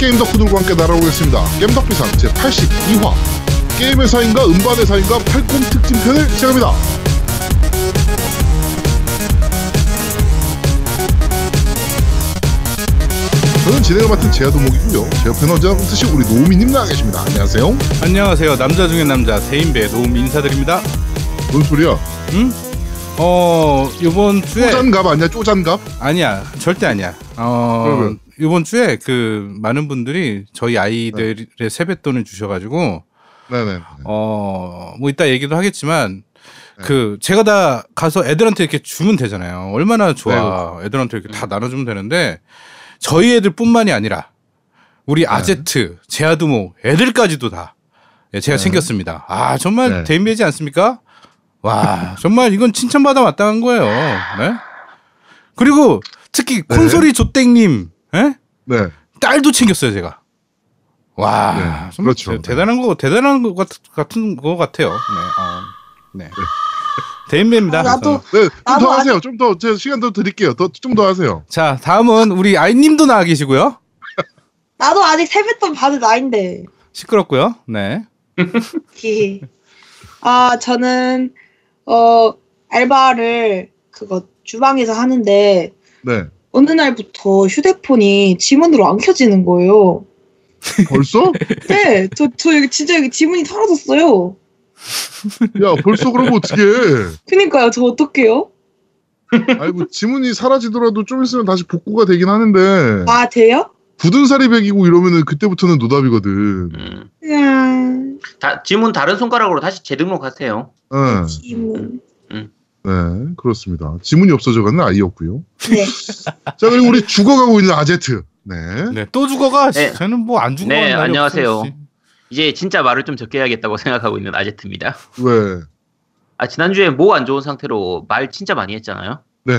게임 덕후들과 함께 날아오겠습니다. 게임 덕비상 제82화 게임의 사인과 음반의 사인과 팔꿈 특집편을 시작합니다. 저는 진행을 맡은 제아도목이고요. 제 옆에는 언제나 그렇듯이 우리 노우미님 나와 계십니다. 안녕하세요. 안녕하세요. 남자 중에 남자 대인배 노움 인사드립니다. 뭔 소리야? 응? 어 이번 주에 쪼잔갑 아니야? 쪼잔갑? 아니야 절대 아니야. 어 그러면? 이번 주에 그 많은 분들이 저희 아이들의 세뱃돈을 주셔가지고 네네. 어 뭐 이따 얘기도 하겠지만 그 제가 다 가서 애들한테 이렇게 주면 되잖아요. 얼마나 좋아. 애들한테 이렇게 다 나눠주면 되는데 저희 애들뿐만이 아니라 우리 아제트, 제아두모 애들까지도 다 예, 제가 챙겼습니다. 아 정말 네. 대인배지 않습니까? 와 정말 이건 칭찬받아 마땅한 거예요. 네? 그리고 특히 콘솔이 조땡님 예? 네. 딸도 챙겼어요 제가. 와 네, 정말 그렇죠. 대- 대단한 거 대단한 거 같, 같은 거 같아요. 네. 어, 네. 대인배입니다. 아, 나도 네, 좀 나도 더 하세요. 좀 더, 제가 시간 더 드릴게요. 더, 좀 더 하세요. 자 다음은 우리 아이님도 나와 계시고요. 나도 아직 세뱃돈 받을 나인데. 시끄럽고요. 네. 아 저는 어 알바를 그거 주방에서 하는데 네. 어느 날부터 휴대폰이 지문으로 안 켜지는 거예요. 벌써? 네, 저, 저 여기 진짜 여기 지문이 사라졌어요. 야, 벌써 그러면 어떡해. 그니까요, 저 어떡해요? 아이고, 지문이 사라지더라도 좀 있으면 다시 복구가 되긴 하는데, 아, 돼요? 굳은 살이 백이고 이러면은 그때부터는 노답이거든. 음. 음, 다, 지문 다른 손가락으로 다시 재등록하세요. 네, 지문. 네, 그렇습니다. 지문이 없어져가는 아이였고요. 네. 자, 그리고 우리 죽어가고 있는 아제트. 네. 네. 또 죽어가. 네. 저는 뭐 안 죽어가. 네, 안녕하세요. 이제 진짜 말을 좀 적게 해야겠다고 생각하고 있는 아제트입니다. 왜? 아, 지난주에 목안 좋은 상태로 말 진짜 많이 했잖아요. 네.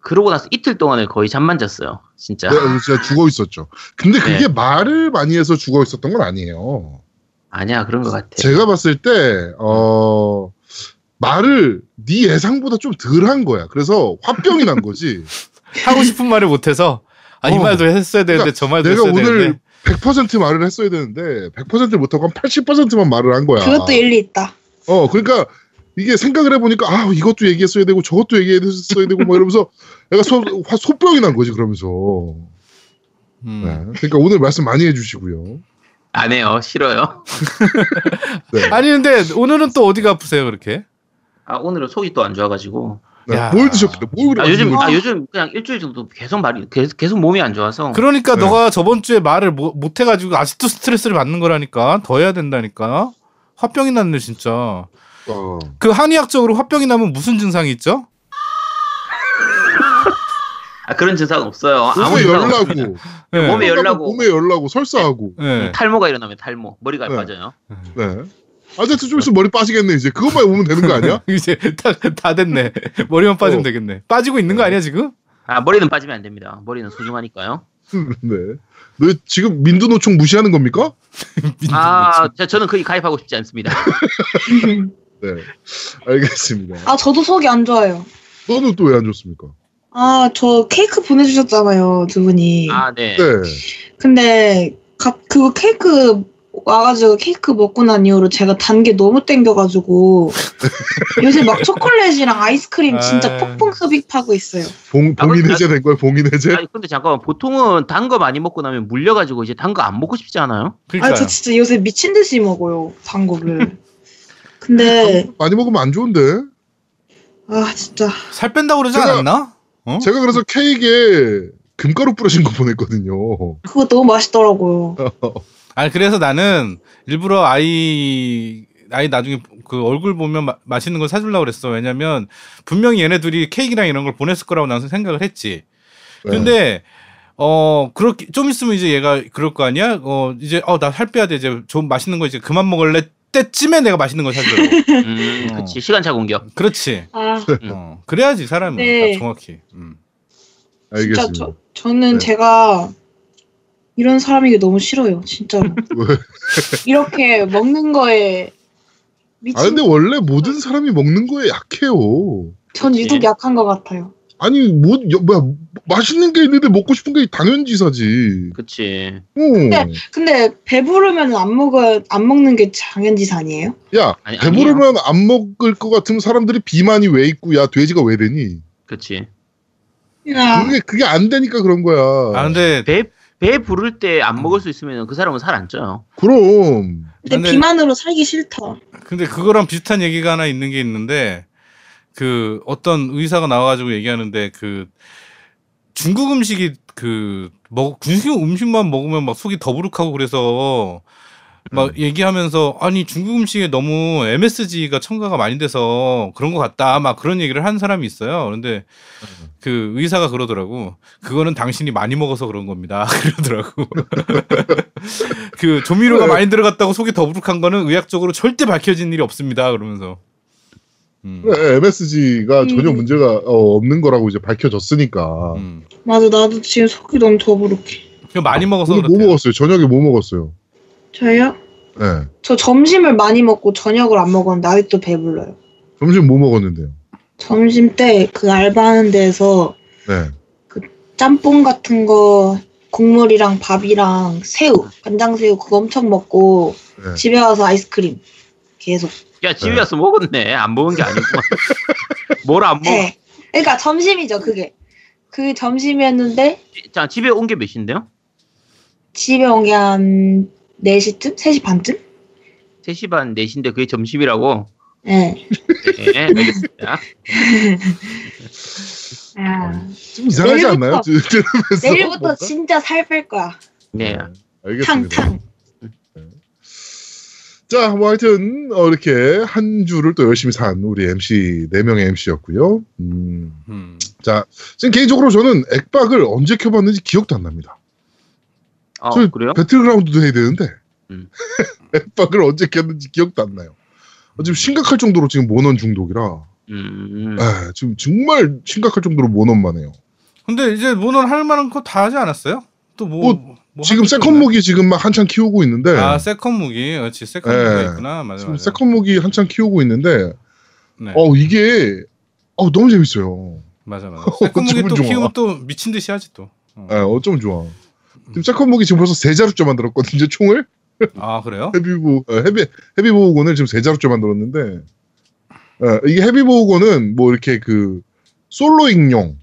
그러고 나서 이틀 동안을 거의 잠만 잤어요. 진짜. 네, 진짜 죽어 있었죠. 근데 그게 네. 말을 많이 해서 죽어 있었던 건 아니에요. 아니야, 그런 것 같아. 제가 봤을 때, 어, 말을 네 예상보다 좀 덜한 거야. 그래서 화병이 난 거지. 하고 싶은 말을 못해서 아, 이 어. 말도 했어야 되는데 저 말도 내가 했어야 오늘 되는데. 100% 말을 했어야 되는데 100% 못하고 한 80%만 말을 한 거야. 그것도 일리 있다. 어, 그러니까 이게 생각을 해보니까 아 이것도 얘기했어야 되고 저것도 얘기했어야 되고 뭐 이러면서 내가 소, 화, 소병이 난 거지 그러면서. 음. 네. 그러니까 오늘 말씀 많이 해주시고요. 안 해요. 싫어요. 네. 아니 근데 오늘은 또 어디가 아프세요 그렇게? 아, 오늘은 속이 또 안 좋아가지고. 네. 야. 뭘 드셨길래 뭘 그래? 아, 요즘, 아, 요즘 그냥 일주일 정도 계속 말이, 계속, 계속 몸이 안 좋아서. 그러니까 네. 너가 저번 주에 말을 못, 못 해가지고 아직도 스트레스를 받는 거라니까 더 해야 된다니까. 화병이 났네 진짜. 어. 그 한의학적으로 화병이 나면 무슨 증상이 있죠? 아, 그런 증상 은 없어요. 아무 몸에 증상 열나고. 네. 몸에 열나고. 몸에 열나고 설사하고. 네. 탈모가 일어나면 탈모. 머리가 네. 빠져요. 네. 아제트 좀 있으면 머리 빠지겠네 이제 그것만 오면 되는 거 아니야? 이제 다, 다 됐네. 머리만 빠지면 어. 되겠네. 빠지고 있는 거 아니야 지금? 아, 머리는 빠지면 안 됩니다. 머리는 소중하니까요. 네. 너 지금 민두노총 무시하는 겁니까? 아, 저, 저는 거기 가입하고 싶지 않습니다. 네. 알겠습니다. 아, 저도 속이 안 좋아요. 너는 또 왜 안 좋습니까? 아, 저 케이크 보내주셨잖아요, 두 분이. 아, 네. 네. 근데, 가, 그거 케이크 와가지고 케이크 먹고 난 이후로 제가 단 게 너무 땡겨가지고 요새 막 초콜릿이랑 아이스크림 진짜 아. 폭풍 흡입하고 있어요. 봉, 아, 봉인 해제 된 거야, 봉인 해제? 아니, 근데 잠깐만, 보통은 단 거 많이 먹고 나면 물려가지고 이제 단 거 안 먹고 싶지 않아요? 그러니까요. 아, 저 진짜 요새 미친 듯이 먹어요, 단 거를. 근데, 많이 먹으면 안 좋은데? 아, 진짜. 살 뺀다고 그러지 제가- 않았나? 어? 제가 그래서 케이크에 금가루 뿌려진 거 보냈거든요. 그거 너무 맛있더라고요. 아니 그래서 나는 일부러 아이 아이 나중에 그 얼굴 보면 마, 맛있는 걸 사주려고 그랬어. 왜냐면 분명히 얘네 둘이 케이크랑 이런 걸 보냈을 거라고 나는 생각을 했지. 네. 근데 어 그렇게 좀 있으면 이제 얘가 그럴 거 아니야? 어 이제 어나 살 빼야 돼. 이제 좀 맛있는 거 이제 그만 먹을래. 때쯤에 내가 맛있는 걸 사주려고. 음, 어. 그치. 시간차 공격. 그렇지. 아, 어 그래야지 사람은 네. 다 정확히. 음. 진짜 알겠습니다. 저, 저는 네. 제가 이런 사람이기 너무 싫어요, 진짜로. 왜? 이렇게 먹는 거에 미친. 아, 근데 원래 모든 사람이 먹는 거에 약해요. 전 유독? 약한 것 같아요. 아니 뭐 여- 뭐야 맛있는 게 있는데 먹고 싶은 게 당연지사지. 그치. 어. 네. 근데 배부르면 안 먹어 안 먹는 게 당연지사 아니에요? 야 아니, 배부르면 안 먹을 것 같으면 사람들이 비만이 왜 있고 야 돼지가 왜 되니? 그치. 야, 그게 그게 안 되니까 그런 거야. 아 근데 배, 배 부를 때 안 먹을 수 있으면 그 사람은 살 안 쪄요. 그럼 근데 근데- 비만으로 살기 싫다. 근데 그거랑 비슷한 얘기가 하나 있는 게 있는데 그 어떤 의사가 나와가지고 얘기하는데 그 중국 음식이 그 먹, 중국 음식만 먹으면 막 속이 더부룩하고 그래서 막 얘기하면서 아니 중국 음식에 너무 MSG가 첨가가 많이 돼서 그런 것 같다 막 그런 얘기를 한 사람이 있어요. 그런데 그 의사가 그러더라고. 그거는 당신이 많이 먹어서 그런 겁니다. 그러더라고. 그 조미료가 그래. 많이 들어갔다고 속이 더부룩한 거는 의학적으로 절대 밝혀진 일이 없습니다. 그러면서. 음. MSG가 음. 전혀 문제가 어, 없는 거라고 이제 밝혀졌으니까. 음. 맞아 나도 지금 속이 너무 더부룩해. 그 많이 먹어서 오늘 뭐 그렇대요. 먹었어요? 저녁에 뭐 먹었어요? 저요? 네. 저 점심을 많이 먹고 저녁을 안 먹었는데 아직도 배불러요. 점심 뭐 먹었는데요? 점심 때 그 알바하는 데에서 네. 짬뽕 같은 거 국물이랑 밥이랑 새우, 간장새우 그거 엄청 먹고 네. 집에 와서 아이스크림 계속. 야, 집에 네. 와서 먹었네. 안 먹은 게 아니구만. 뭘 안 먹어. 네. 그러니까 점심이죠 그게. 그 점심이었는데 자, 집에 온 게몇 시인데요? 집에 온 게 한 4시쯤? 3시 반쯤? 3시 반, 4시인데 그게 점심이라고? 네. 네, 알겠습니다. 아, 좀 이상하지 내일부터- 않나요? 들- 들으면서 내일부터 뭔가? 진짜 살 뺄 거야. 네. 알겠습니다. 탕탕. 자, 뭐 하여튼 어, 이렇게 한 주를 또 열심히 산 우리 MC 네 명의 MC였고요. 음, 음. 자, 지금 개인적으로 저는 액박을 언제 켜봤는지 기억도 안 납니다. 아, 저 그래요? 배틀그라운드도 해야 되는데 음. 액박을 언제 켰는지 기억도 안 나요. 어, 지금 심각할 정도로 지금 모넌 중독이라 음. 아, 지금 정말 심각할 정도로 모넌만 해요. 근데 이제 모넌 할 만한 거 다 하지 않았어요? 또 뭐, 뭐, 뭐 지금 second? 무기 지금 막 한창 키우고 있는데 아 second 무기, 그렇지 second 네. 무기가 있구나. 맞아 지금 맞아. second 무기 한창 키우고 있는데 네. 어 이게 어 너무 재밌어요. 맞아 맞아. second 무기 또 좋아. 키우면 또 미친 듯이 하지 또. 어. 예, 어쩜 좋아. 지금 무기 지금 벌써 세 자루째 만들었거든요. 총을 아 그래요? heavy 보 어, heavy heavy bowgun을 지금 세 자루째 만들었는데 어, 이게 heavy bowgun은 뭐 이렇게 그 soloing용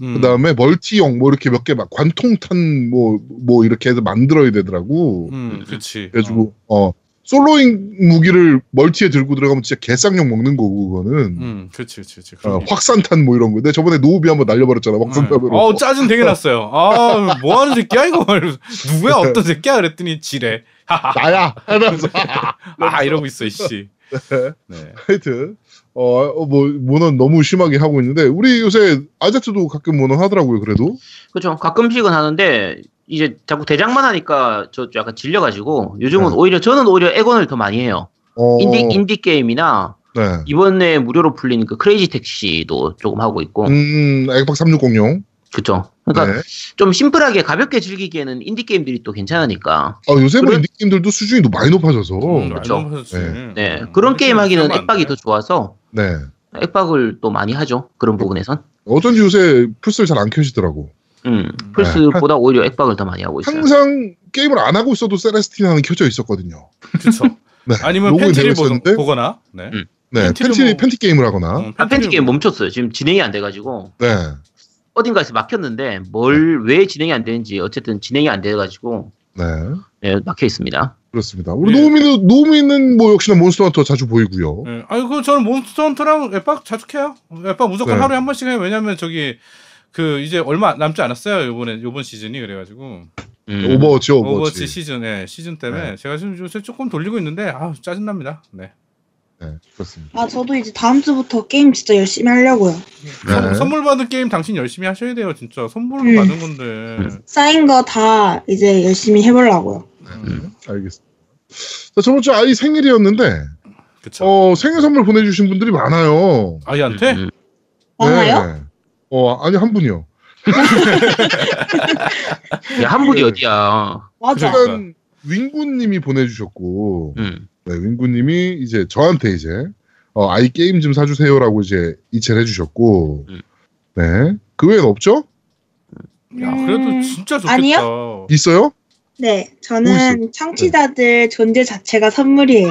음. 그다음에 멀티용 뭐 이렇게 몇 개 막 관통탄 뭐뭐 이렇게 해서 만들어야 되더라고. 음, 그렇지. 그래가지고 어 soloing 무기를 멀티에 들고 들어가면 진짜 개쌍욕 먹는 거고 그거는 음, 그렇지, 그렇지, 그렇지. 어, 확산탄 뭐 이런 거. 내가 저번에 노우미 한번 날려버렸잖아 확산탄으로. 어 짜증 되게 났어요. 아, 뭐 하는 새끼야 이거? 누구야 어떤 새끼야? 그랬더니 지래. 나야. 하면서 아 이러고 있어 이씨. 네. 하여튼 어뭐 모넌 너무 심하게 하고 있는데 우리 요새 아제트도 가끔 모넌 하더라고요. 그래도 그렇죠. 가끔씩은 하는데 이제 자꾸 대장만 하니까 저 약간 질려가지고 요즘은 네. 오히려 저는 오히려 액원을 더 많이 해요. 어, 인디 인디 게임이나 네. 이번에 무료로 풀린 그 크레이지 택시도 조금 하고 있고 음 액박 360용. 그렇죠. 그러니까 네. 좀 심플하게 가볍게 즐기기에는 인디 게임들이 또 괜찮으니까 어, 요새 뭐 그래? 인디 게임들도 수준이 또 많이 높아져서 음, 그렇죠. 네. 네 음, 그런 게임 하기는 액박이 돼. 더 좋아서 네. 액박을 또 많이 하죠 그런 부분에선. 어쩐지 요새 플스를 잘 안 켜시더라고. 음 플스보다 오히려 액박을 더 많이 하고 있어요. 항상 게임을 안 하고 있어도 세레스티나는 켜져 있었거든요. 그렇죠. 네. 아니면 로그인 팬티를 보? 보거나. 네. 음. 네, 팬티 뭐- 팬티 게임을 하거나. 음, 한 팬티 게임 뭐- 멈췄어요. 지금 진행이 안 돼가지고 네. 어딘가에서 막혔는데 뭘 왜 진행이 안 되는지 어쨌든 진행이 안 돼가지고 네. 네, 막혀 있습니다. 그렇습니다. 우리 예. 노우미는 노우미는 뭐 역시나 몬스터 헌터 자주 보이고요. 네. 아니 그 저는 몬스터 헌터랑 액박 자주 켜요. 액박 무조건 네. 하루에 한 번씩 해요. 왜냐면 저기 그 이제 얼마 남지 않았어요. 요번에 요번 시즌이 그래가지고 음. 오버워치 오버워치. 오버워치 시즌, 네, 시즌 때문에 네. 제가 지금 요새 조금 돌리고 있는데 아 짜증 납니다. 네. 네, 그렇습니다. 아 저도 이제 다음 주부터 게임 진짜 열심히 하려고요. 네. 선- 선물 받은 게임 당신 열심히 하셔야 돼요. 진짜 선물 음. 받은 건데. 쌓인 거 다 이제 열심히 해보려고요. 네, 알겠습니다. 자, 저번 주 아이 생일이었는데 그쵸. 어, 생일 선물 보내주신 분들이 많아요. 아이한테 음. 많아요? 네. 어, 아니 한 분이요. 야, 한 분이 네. 어디야? 맞아. 일단 윙구님이 보내주셨고, 음. 네, 윙구님이 이제 저한테 이제 어, 아이 게임 좀 사주세요라고 이제 이체를 해주셨고, 음. 네. 그 외엔 없죠? 야 그래도 음, 진짜 좋겠다. 아니요? 있어요? 네, 뭐 저는 청취자들 존재 자체가 선물이에요.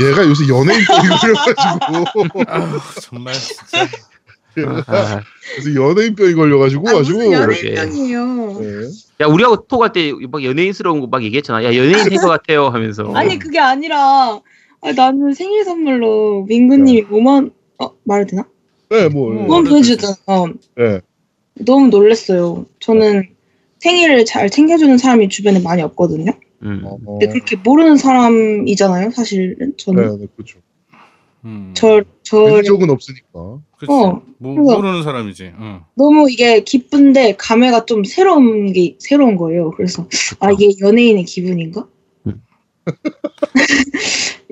얘가 요새 연예인 병이 걸려가지고 아우, 정말 진짜. 아, 요새 연예인병이 걸려가지고 아, 아주. 연예인이에요. 네. 야 우리하고 톡할 때 막 연예인스러운 거 막 얘기했잖아. 야 연예인 된것 같아요 하면서. 아니 그게 아니라 아, 나는 생일 선물로 민구님이 5만 어 말해도 되나? 네, 뭐 음. 5만 보내주잖아. 네. 너무 놀랐어요. 저는 생일을 잘 챙겨주는 사람이 주변에 많이 없거든요. 음. 어, 근데 그렇게 모르는 사람이잖아요, 사실은 저는. 네, 네, 그렇죠. 음. 저, 저본 적은 없으니까. 그치. 어. 모. 모르는 사람이지. 응. 너무 이게 기쁜데 감회가 좀 새로운 게 새로운 거예요. 그래서 아 이게 연예인의 기분인가? 음.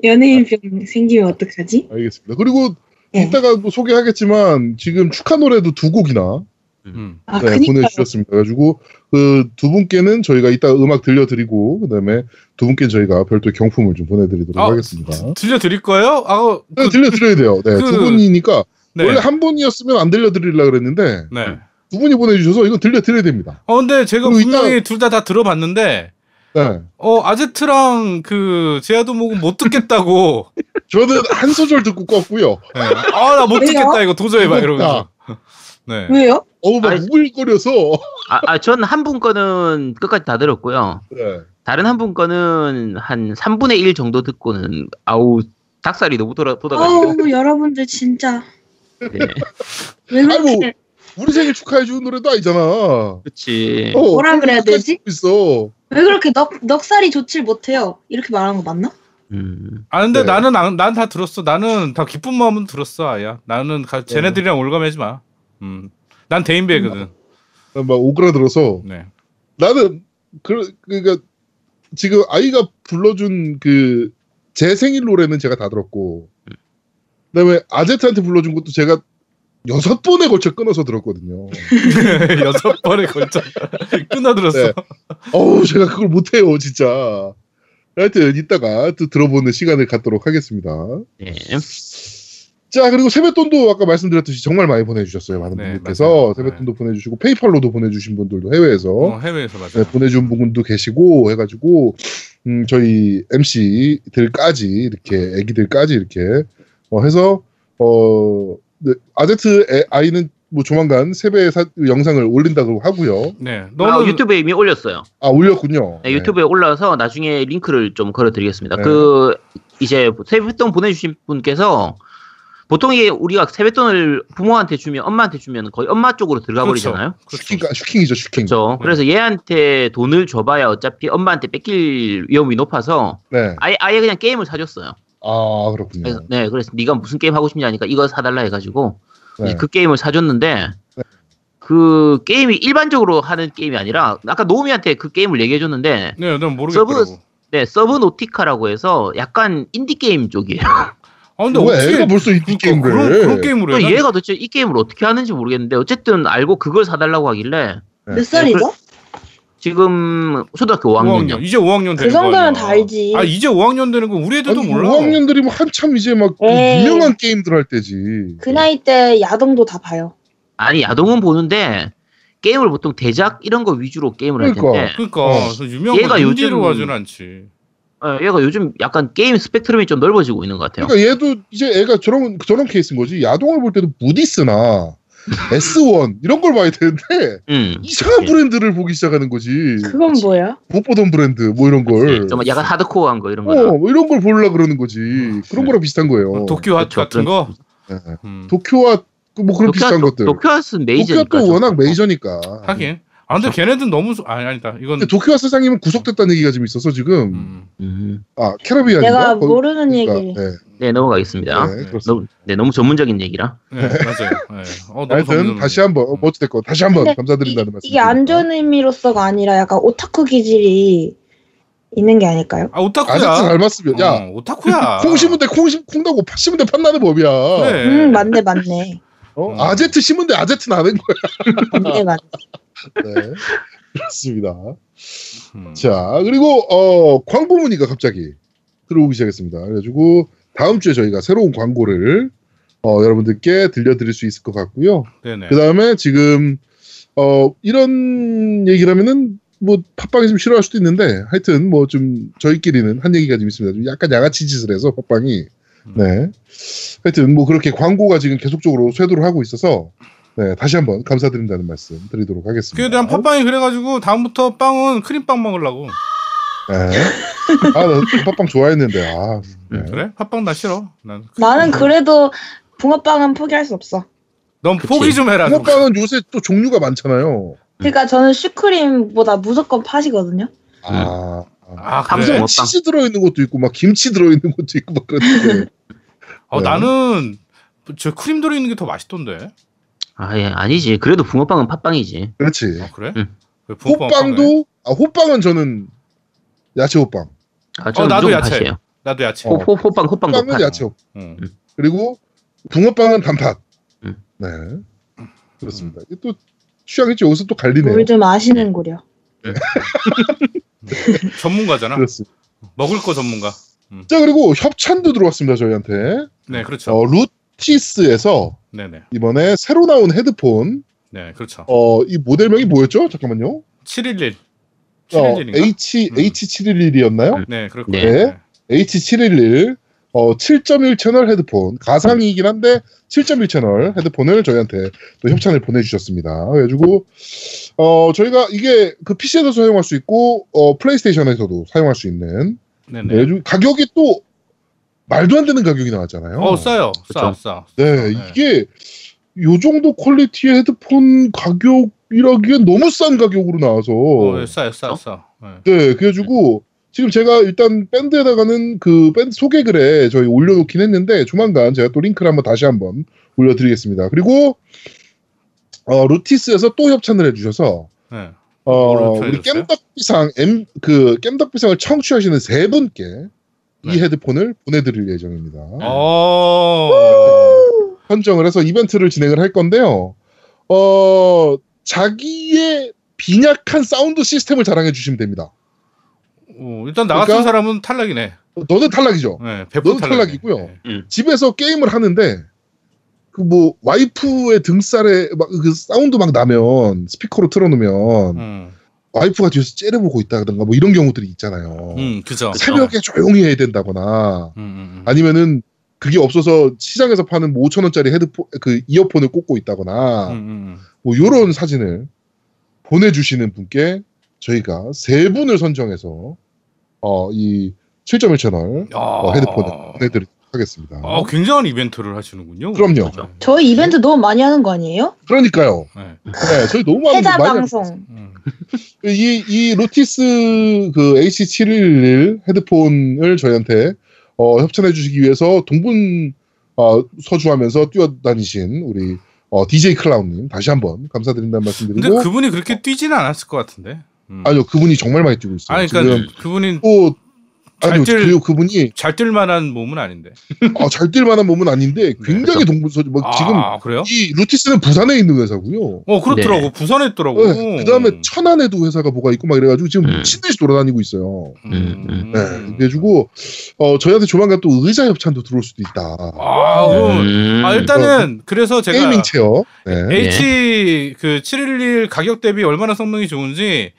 연예인 병 생기면 어떡하지? 알겠습니다. 그리고 네. 이따가 또 소개하겠지만 지금 축하 노래도 두 곡이나 음. 아 네, 그니까 보내주셨습니다. 그래가지고 그 두 분께는 저희가 이따 음악 들려드리고 그다음에 두 분께는 저희가 별도의 경품을 좀 보내드리도록 아, 하겠습니다. 들려드릴 거예요? 아, 그, 네, 들려드려야 돼요. 네, 그- 두 분이니까 네. 원래 한 분이었으면 안 들려드리려 그랬는데 네. 두 분이 보내주셔서 이건 들려드려야 됩니다. 어, 근데 제가 분명히 둘 다 다 들어봤는데, 네, 어, 아제트랑 그, 제아도목은 못 듣겠다고. 저는 한 소절 듣고 껐고요. 네. 아, 나 못? 듣겠다, 이거 도저히 막. 이러면서. 네. 왜요? 어우 막 우글거려서. 아, 아, 전한 분 거는 끝까지 다 들었고요. 네. 다른 한 분 거는 한 3분의 1 정도 듣고는 아우 닭살이 너무 돌아 돋아가지고. 아우 여러분들 진짜 네. 왜 아이고. 그렇게 우리 생일 축하해 주는 노래도 아니잖아. 그렇지. 어, 뭐라 그래야 되지? 있어. 왜 그렇게 넉 넉살이 좋질 못해요? 이렇게 말하는 거 맞나? 음. 아, 근데 네. 나는, 난 다 들었어. 나는 다 기쁜 마음은 들었어, 아야. 나는 가, 쟤네들이랑 올가매지 마. 음. 난 대인배거든. 막 오그라들어서 네. 나는 그 그러니까 지금 아이가 불러준 그 제 생일 노래는 제가 다 들었고 그다음에 아제트한테 불러준 것도 제가 여섯 번에 걸쳐 끊어서 들었거든요. 여섯 번에 걸쳐 끊어 들었어. 네. 어우 제가 그걸 못해요 진짜. 하여튼 이따가 또 들어보는 시간을 갖도록 하겠습니다. 네. 자 그리고 세뱃돈도 아까 말씀드렸듯이 정말 많이 보내주셨어요 많은 네, 분들께서 맞아요. 세뱃돈도 보내주시고 페이팔로도 보내주신 분들도 해외에서 어, 해외에서 맞아. 네, 보내준 분도 계시고 해가지고 음, 저희 MC들까지 이렇게 애기들까지 이렇게 어, 해서 어 네, 아제트 애, 아이는 뭐 조만간 세배 사, 영상을 올린다고 하고요. 네. 아, 너는 유튜브에 이미 올렸어요. 아 올렸군요. 네, 유튜브에 올라서 나중에 링크를 좀 걸어드리겠습니다. 네. 그 이제 세뱃돈 보내주신 분께서 보통 이게 우리가 세뱃돈을 부모한테 주면 엄마한테 주면 거의 엄마 쪽으로 들어가 그렇죠. 버리잖아요. 슈킹 슈킹이죠 슈킹. 그렇죠. 그래서 얘한테 돈을 줘봐야 어차피 엄마한테 뺏길 위험이 높아서 네. 아예 아예 그냥 게임을 사줬어요. 아 그렇군요. 그래서 네, 그래서 네가 무슨 게임 하고 싶냐니까 이거 사달라 해가지고 네. 그 게임을 사줬는데 그 게임이 일반적으로 하는 게임이 아니라 아까 노미한테 그 게임을 얘기해줬는데 네, 난 모르겠더라고. 네 서브노티카라고 해서 약간 인디 게임 쪽이에요. 아, 근데 왜 어떻게 애가 벌써 이 게임을 그런, 그런 게임으로 해? 또 얘가 도대체 이 게임을 어떻게 하는지 모르겠는데 어쨌든 알고 그걸 사달라고 하길래 네. 몇 살이죠? 지금 초등학교 5학년이요. 5학년. 이제 5학년 되는 그 아니야. 다 알지. 아, 이제 5학년 되는 거 우리 애들도 아니, 몰라. 5학년들이 뭐 한참 이제 막 에이. 유명한 게임들 할 때지. 그 나이 때 야동도 다 봐요. 아니 야동은 보는데 게임을 보통 대작 이런 거 위주로 게임을 할 그러니까. 텐데 그러니까 어. 그래서 유명한 얘가 요즘- 하지는 않지. 어, 얘가 요즘 약간 게임 스펙트럼이 좀 넓어지고 있는 것 같아요. 그러니까 얘도 이제 애가 저런 저런 케이스인 거지. 야동을 볼 때도 무디스나 S1 이런 걸 봐야 되는데 음, 이상한 그치. 브랜드를 보기 시작하는 거지. 그건 뭐야? 못 보던 브랜드 뭐 이런 걸. 좀 약간 하드코어한 거 이런 어, 거나. 뭐 이런 걸 보려 그러는 거지. 그런 거랑 비슷한 거예요. 어, 도쿄 핫 그쵸, 같은 거. 네. 음. 도쿄와 그뭐 그런 비슷한 것들. 도쿄아스는 도쿄가 메이저니까. 또좀 워낙. 메이저니까. 하긴. 아, 근데 걔네들 너무 소- 아니 아니다. 이건 도쿄와 사장님은 구속됐다는 얘기가 좀 있어서 지금 음. 음, 아 캐러비안인가? 내가 거기- 모르는 그러니까, 얘기. 네, 네 넘어가겠습니다. 네, 네. 너무, 네 너무 전문적인 얘기라. 네, 맞아요. 네. 어, 하여튼 전문적이네. 다시 한번 어, 뭐 어찌됐건 다시 한번 감사드린다는 말씀. 이게 안 좋은 의미로서가 아니라 약간 오타쿠 기질이 있는 게 아닐까요? 아, 오타쿠야. 아저씨 닮았으면 야 어, 오타쿠야. 콩 심은 데 콩, 심, 콩 나고 팥 심은 데 팥 나는 법이야. 그래. 음 맞네 맞네 어? 음. 아제트 심은 데 아제트 나는 맞네 맞네. 네. 그렇습니다. 음. 자, 그리고 어, 광고 문의가 갑자기 들어오기 시작했습니다. 그래가지고 다음 주에 저희가 새로운 광고를 어, 여러분들께 들려드릴 수 있을 것 같고요. 네네. 그 다음에 지금 어, 이런 얘기를 하면은 뭐 팟빵이 좀 싫어할 수도 있는데 하여튼 뭐 좀 저희끼리는 한 얘기가 좀 있습니다. 좀 약간 양아치 짓을 해서 팟빵이 음. 네. 하여튼 뭐 그렇게 광고가 지금 계속적으로 쇄도를 하고 있어서 네, 다시 한번 감사드린다는 말씀 드리도록 하겠습니다. 그에 대한 팟빵이 그래가지고 다음부터 빵은 크림빵 먹으려고. 네. 아, 나 팟빵 좋아했는데 아. 네. 그래? 팥빵 나 싫어. 난 나는 그래도 붕어빵은 포기할 수 없어. 넌 그치. 포기 좀 해라. 좀. 붕어빵은 요새 또 종류가 많잖아요. 그러니까 저는 슈크림보다 무조건 팥이거든요. 아. 아 감성 그래? 붕어빵. 치즈 들어있는 것도 있고 막 김치 들어있는 것도 있고 막 그런데 어, 네. 나는 저 크림 들어있는 게 더 맛있던데. 아, 예, 아니지. 그래도 붕어빵은 팥빵이지. 그렇지. 아 그래? 응. 호빵도 아 호빵은 저는 야채 호빵. 아, 어, 나도 야채. 팥이에요. 나도 야채. 어. 호, 호, 호빵, 호빵도 호빵은 팥. 야채 호빵. 응. 그리고 붕어빵은 단팥. 음. 네. 그렇습니다. 이게 또 취향이 좀 여기서 또 갈리네요. 뭘좀 아시는구려. 전문가잖아. 그렇습니다. 먹을 거 전문가. 자 그리고 협찬도 들어왔습니다 저희한테. 네 그렇죠. 어, 루 티스에서 네네. 이번에 새로 나온 헤드폰. 네 그렇죠. 어, 이 모델명이 뭐였죠? 잠깐만요. 711. 어, 711인가? H 음. H711이었나요? 네 그럴 네. 거예요. 네. H711 어, 7.1 채널 헤드폰 가상이긴 한데 7.1 채널 헤드폰을 저희한테 또 협찬을 보내주셨습니다. 그래가지고 어 저희가 이게 그 PC에도 사용할 수 있고 어 플레이스테이션에서도 사용할 수 있는 네네. 네, 가격이 또 말도 안 되는 가격이 나왔잖아요. 어 싸요. 싸 그쵸. 싸. 네, 네. 이게 요 정도 퀄리티의 헤드폰 가격이라기엔 너무 싼 가격으로 나와서 어, 싸요 싸 싸. 네. 네, 그래가지고 지금 제가 일단 밴드에다가는 그 밴드 소개글에 저희 올려놓긴 했는데 조만간 제가 또 링크를 한번 다시 한번 올려드리겠습니다. 그리고 어, 루티스에서 또 협찬을 해주셔서 네. 어, 우리? 겜덕비상 M 그 겜덕비상을 청취하시는 세 분께 이 네. 헤드폰을 보내드릴 예정입니다. 어. 선정을 해서 이벤트를 진행을 할 건데요. 어, 자기의 빈약한 사운드 시스템을 자랑해 주시면 됩니다. 어, 일단 나 같은 그러니까? 사람은 탈락이네. 너는 탈락이죠. 네, 100% 너는 탈락이네. 탈락이고요. 네. 집에서 게임을 하는데 그 뭐 와이프의 등살에 막 그 사운드 막 나면 스피커로 틀어놓으면 음, 와이프가 뒤에서 째려보고 있다든가 뭐 이런 경우들이 있잖아요. 음, 그죠. 새벽에 조용히 해야 된다거나 음, 음, 음. 아니면은 그게 없어서 시장에서 파는 뭐 5천 원짜리 헤드폰 그 이어폰을 꽂고 있다거나 음, 음, 뭐 요런 사진을 보내주시는 분께 저희가 세 분을 선정해서 어 이 7.1 채널 어, 헤드폰을 보내드리도록 하겠습니다. 아, 굉장한 이벤트를 하시는군요. 그럼요. 네. 저희 이벤트 너무 많이 하는 거 아니에요? 그러니까요. 네. 네, 저희 너무 많은 해자 거 많이 방송. 음. 이, 이 로티스 그 AC711 헤드폰을 저희한테 어, 협찬해 주시기 위해서 동분 어, 서주하면서 뛰어다니신 우리 어, DJ 클라운님 다시 한번 감사드린다는 근데 말씀드리고 그분이 그렇게 뛰지는 않았을 것 같은데. 음. 아니요 그분이 정말 많이 뛰고 있어요. 아니, 그러니까 그분이 또잘 아니요 뛸- 그리고 그분이 잘 뛸 만한 몸은 아닌데. 어, 잘 뛸 만한 몸은 아닌데 굉장히 동분서주 뭐 지금 네, 아, 그래요? 이 루티스는 부산에 있는 회사고요. 어, 그렇더라고. 네. 부산에 있더라고. 그 다음에 천안에도 회사가 뭐가 있고 막 이래가지고 지금 음. 미친 듯이 돌아다니고 있어요. 음. 네, 그래가지고 어 저희한테 조만간 또 의자 협찬도 들어올 수도 있다. 아, 그럼 음. 아, 일단은 그래서 제가 gaming chair. 네. H 그 711 가격 대비 얼마나 성능이 좋은지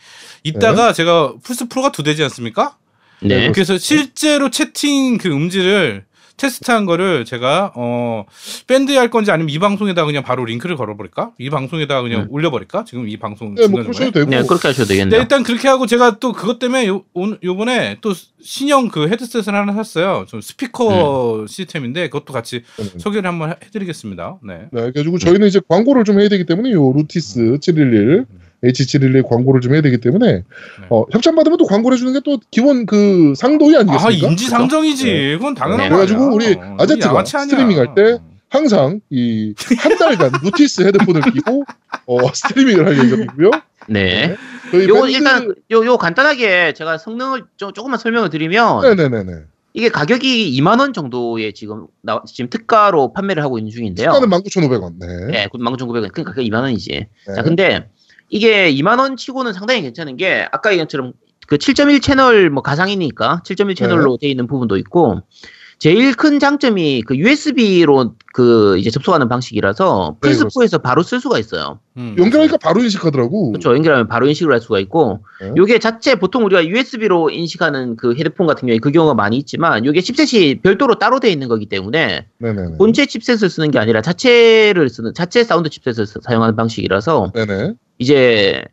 이따가 제가 플스 프로가 두 대지 않습니까? 네. 그래서 실제로 채팅 그 음질을 테스트한 거를 제가 어 밴드에 할 건지 아니면 이 방송에다 그냥 바로 링크를 걸어버릴까? 이 방송에다 그냥 음. 올려버릴까? 지금 이 방송 네, 뭐? 그러셔도 되고. 네, 그렇게 하셔도 네, 되겠네요. 일단 그렇게 하고 제가 또 그것 때문에 요, 오- 요번에 또 신형 그 헤드셋을 하나 샀어요. 좀 스피커 시스템인데 그것도 같이 네. 소개를 한번 해- 해드리겠습니다. 네. 네, 그래가지고 저희는 이제 광고를 좀 해야 되기 때문에 요 루티스 711 H711 광고를 좀 해야 되기 때문에 어, 협찬 받으면 또 광고를 해주는 게 또 기본 그 상도이 아 아니겠습니까? 인지상정이지. 네. 그건 당연한 네. 거야. 그래가지고 우리 아제트가 스트리밍 할때 항상 이 한 달간 루티스 헤드폰을 끼고 어, 스트리밍을 할 예정이고요. 네. 저희 요거 밴드- 일단 요, 요 간단하게 제가 성능을 좀, 조금만 설명을 드리면 네네네네. 이게 가격이 2만 원 정도에 지금 나, 지금 특가로 판매를 하고 있는 중인데요. 시가는 19,500원. 네. 네, 19,900원. 그러니까 그게 2만 원이지. 네. 자, 근데 이게 2만 원 치고는 상당히 괜찮은 게 아까 얘기처럼 그 7.1 채널 뭐 가상이니까 7.1 채널로 돼 있는 부분도 있고 제일 큰 장점이 그 USB로 그 이제 접속하는 방식이라서 네, 플스4에서 바로 쓸 수가 있어요. 음, 연결하니까 바로 인식하더라고. 그렇죠. 연결하면 바로 인식을 할 수가 있고, 네. 요게 자체 보통 우리가 USB로 인식하는 그 헤드폰 같은 경우에 그 경우가 많이 있지만, 요게 칩셋이 별도로 따로 되어 있는 거기 때문에 네네네. 본체 칩셋을 쓰는 게 아니라 자체를 쓰는 자체 사운드 칩셋을 사- 사용하는 방식이라서 네네. 이제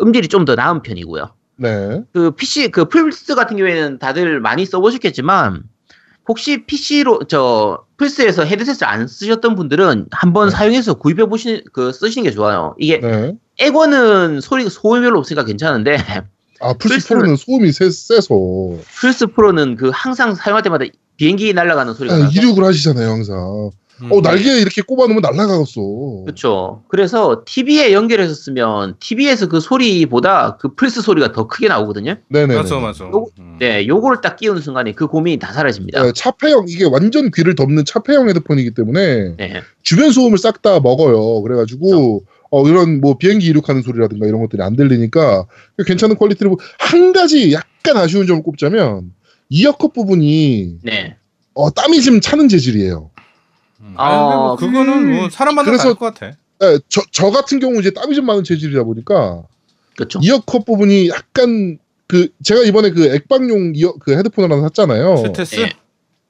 음질이 좀 더 나은 편이고요. 네. 그 PC 그 플스 같은 경우에는 다들 많이 써보셨겠지만 혹시 PC로 저 플스에서 헤드셋을 안 쓰셨던 분들은 한번 네. 사용해서 구입해 보시는 그 쓰시는 게 좋아요. 이게 네. 엑원은 소리 소음이 별로 없으니까 괜찮은데 아 플스 플스는- 4는 소음이 세, 세서 플스 프로는 그 항상 사용할 때마다 비행기 날아가는 소리가 아, 이륙을 하시잖아요 항상. 음. 어 날개 이렇게 꼽아놓으면 날아가겠어. 그렇죠. 그래서 TV에 연결해서 쓰면 TV에서 그 소리보다 그 플스 소리가 더 크게 나오거든요. 네네. 맞아 맞아. 요거- 음. 네, 요거를 딱 끼우는 순간에 그 고민이 다 사라집니다. 네, 차폐형 이게 완전 귀를 덮는 차폐형 헤드폰이기 때문에 네. 주변 소음을 싹 다 먹어요. 그래가지고 어 이런 뭐 비행기 이륙하는 소리라든가 이런 것들이 안 들리니까 괜찮은 퀄리티를 보고 한 가지 약간 아쉬운 점을 꼽자면 이어컷 부분이 네. 어 땀이 좀 차는 재질이에요. 음. 아, 뭐 그거는 뭐 사람마다 다를 것 같아. 네, 저, 저 같은 경우 이제 땀이 좀 많은 재질이다 보니까 그렇죠. 이어컷 부분이 약간 그 제가 이번에 그 엑박용 이어 그 헤드폰을 하나 샀잖아요. 스텔스. 네.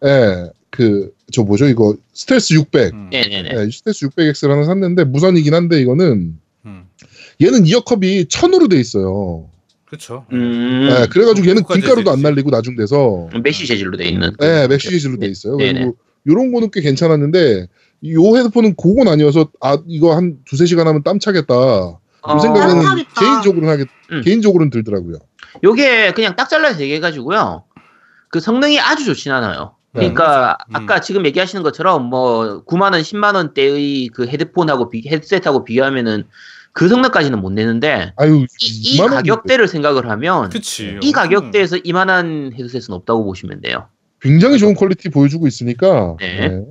예, 그저 뭐죠 이거 스텔스 600. 음. 네 네네. 예, 스텔스 600X를 하나 샀는데 무선이긴 한데 이거는 음. 얘는 ear cup이 천으로 돼 있어요. 그렇죠. 음. 예, 그래가지고 얘는 금가루도 안 재질이지. 날리고 나중 돼서 mesh 재질로 돼 있는. 예, mesh 재질로 돼 있어요. 네네. 그리고 요런 거는 꽤 괜찮았는데 요 헤드폰은 그건 아니어서 아 이거 한 두세 시간 하면 땀 차겠다. 요 어, 생각에는 땀나겠다. 개인적으로는 하겠 음. 개인적으로는 들더라고요. 요게 그냥 딱 잘라서 얘기해가지고요. 그 성능이 아주 좋진 않아요. 네. 그러니까 음. 아까 지금 얘기하시는 것처럼 뭐 9만 원, 10만 원대의 그 헤드폰하고 비, 헤드셋하고 비교하면은 그 성능까지는 못 내는데 아유 이, 이 2만 원인데. 가격대를 생각을 하면 그치. 이 가격대에서 이만한 헤드셋은 없다고 보시면 돼요. 굉장히 좋은 퀄리티 보여주고 있으니까 네. 네.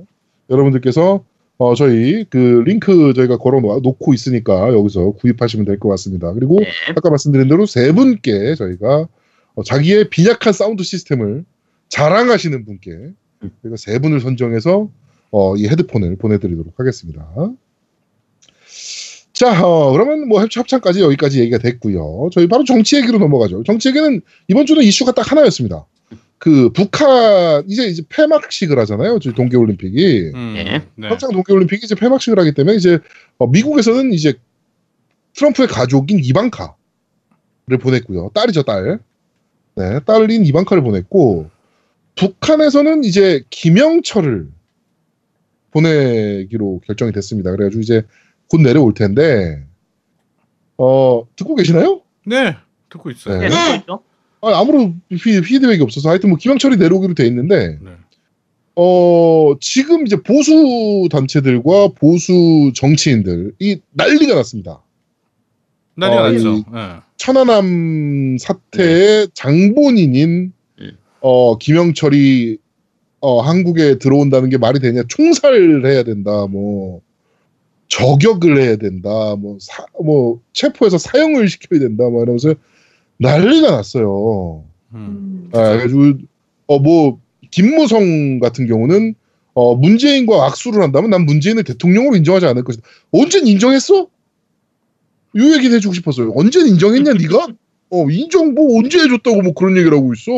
여러분들께서 어, 저희 그 링크 저희가 걸어 놓고 있으니까 여기서 구입하시면 될 것 같습니다. 그리고 네. 아까 말씀드린 대로 세 분께 저희가 어, 자기의 빈약한 사운드 시스템을 자랑하시는 분께 음. 저희가 세 분을 선정해서 어, 이 헤드폰을 보내드리도록 하겠습니다. 자, 어, 그러면 뭐 협- 협찬까지 여기까지 얘기가 됐고요. 저희 바로 정치 얘기로 넘어가죠. 정치 얘기는 이번 주는 이슈가 딱 하나였습니다. 그 북한 이제 이제 폐막식을 하잖아요. 저희 동계 올림픽이 음. 네. 네. 평창 동계 올림픽이 이제 폐막식을 하기 때문에 이제 어, 미국에서는 이제 트럼프의 가족인 이방카를 보냈고요. 딸이죠 딸. 네, 딸인 이방카를 보냈고 북한에서는 이제 김영철을 보내기로 결정이 됐습니다. 그래가지고 이제 곧 내려올 텐데 어 듣고 계시나요? 네. 듣고 있어요. 네, 네. 아, 아무런 피, 피드백이 없어서 하여튼 뭐 김영철이 내려오기로 돼 있는데 네. 어 지금 이제 보수 단체들과 보수 정치인들이 난리가 났습니다. 난리가 어, 났죠. 이- 네. 천안함 사태의 장본인인 음. 어 김영철이 어 한국에 들어온다는 게 말이 되냐 총살을 해야 된다 뭐 저격을 해야 된다 뭐사뭐 체포해서 사형을 시켜야 된다 뭐 이러면서 난리가 났어요. 음. 음. 아, 그래가지고 어 뭐 김무성 같은 경우는 어 문재인과 악수를 한다면 난 문재인을 대통령으로 인정하지 않을 것이다. 언젠 인정했어? 요 얘기를 해주고 싶었어요. 언젠 인정했냐 네가? 어 인정 뭐 언제 해줬다고 뭐 그런 얘기를 하고 있어.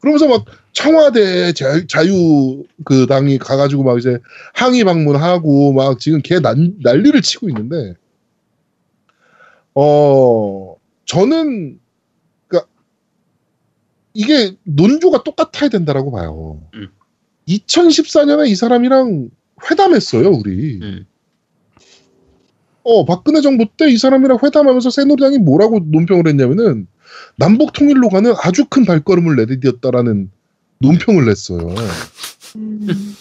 그러면서 막 청와대 자, 자유 그 당이 가가지고 막 이제 항의 방문하고 막 지금 개 난, 난리를 치고 있는데 어 저는 그러니까 이게 논조가 똑같아야 된다라고 봐요. 음. 2014년에 이 사람이랑 회담했어요, 우리. 음. 어, 박근혜 정부 때 이 사람이랑 회담하면서 새누리당이 뭐라고 논평을 했냐면은 남북 통일로 가는 아주 큰 발걸음을 내디뎠다라는 논평을 냈어요. 음.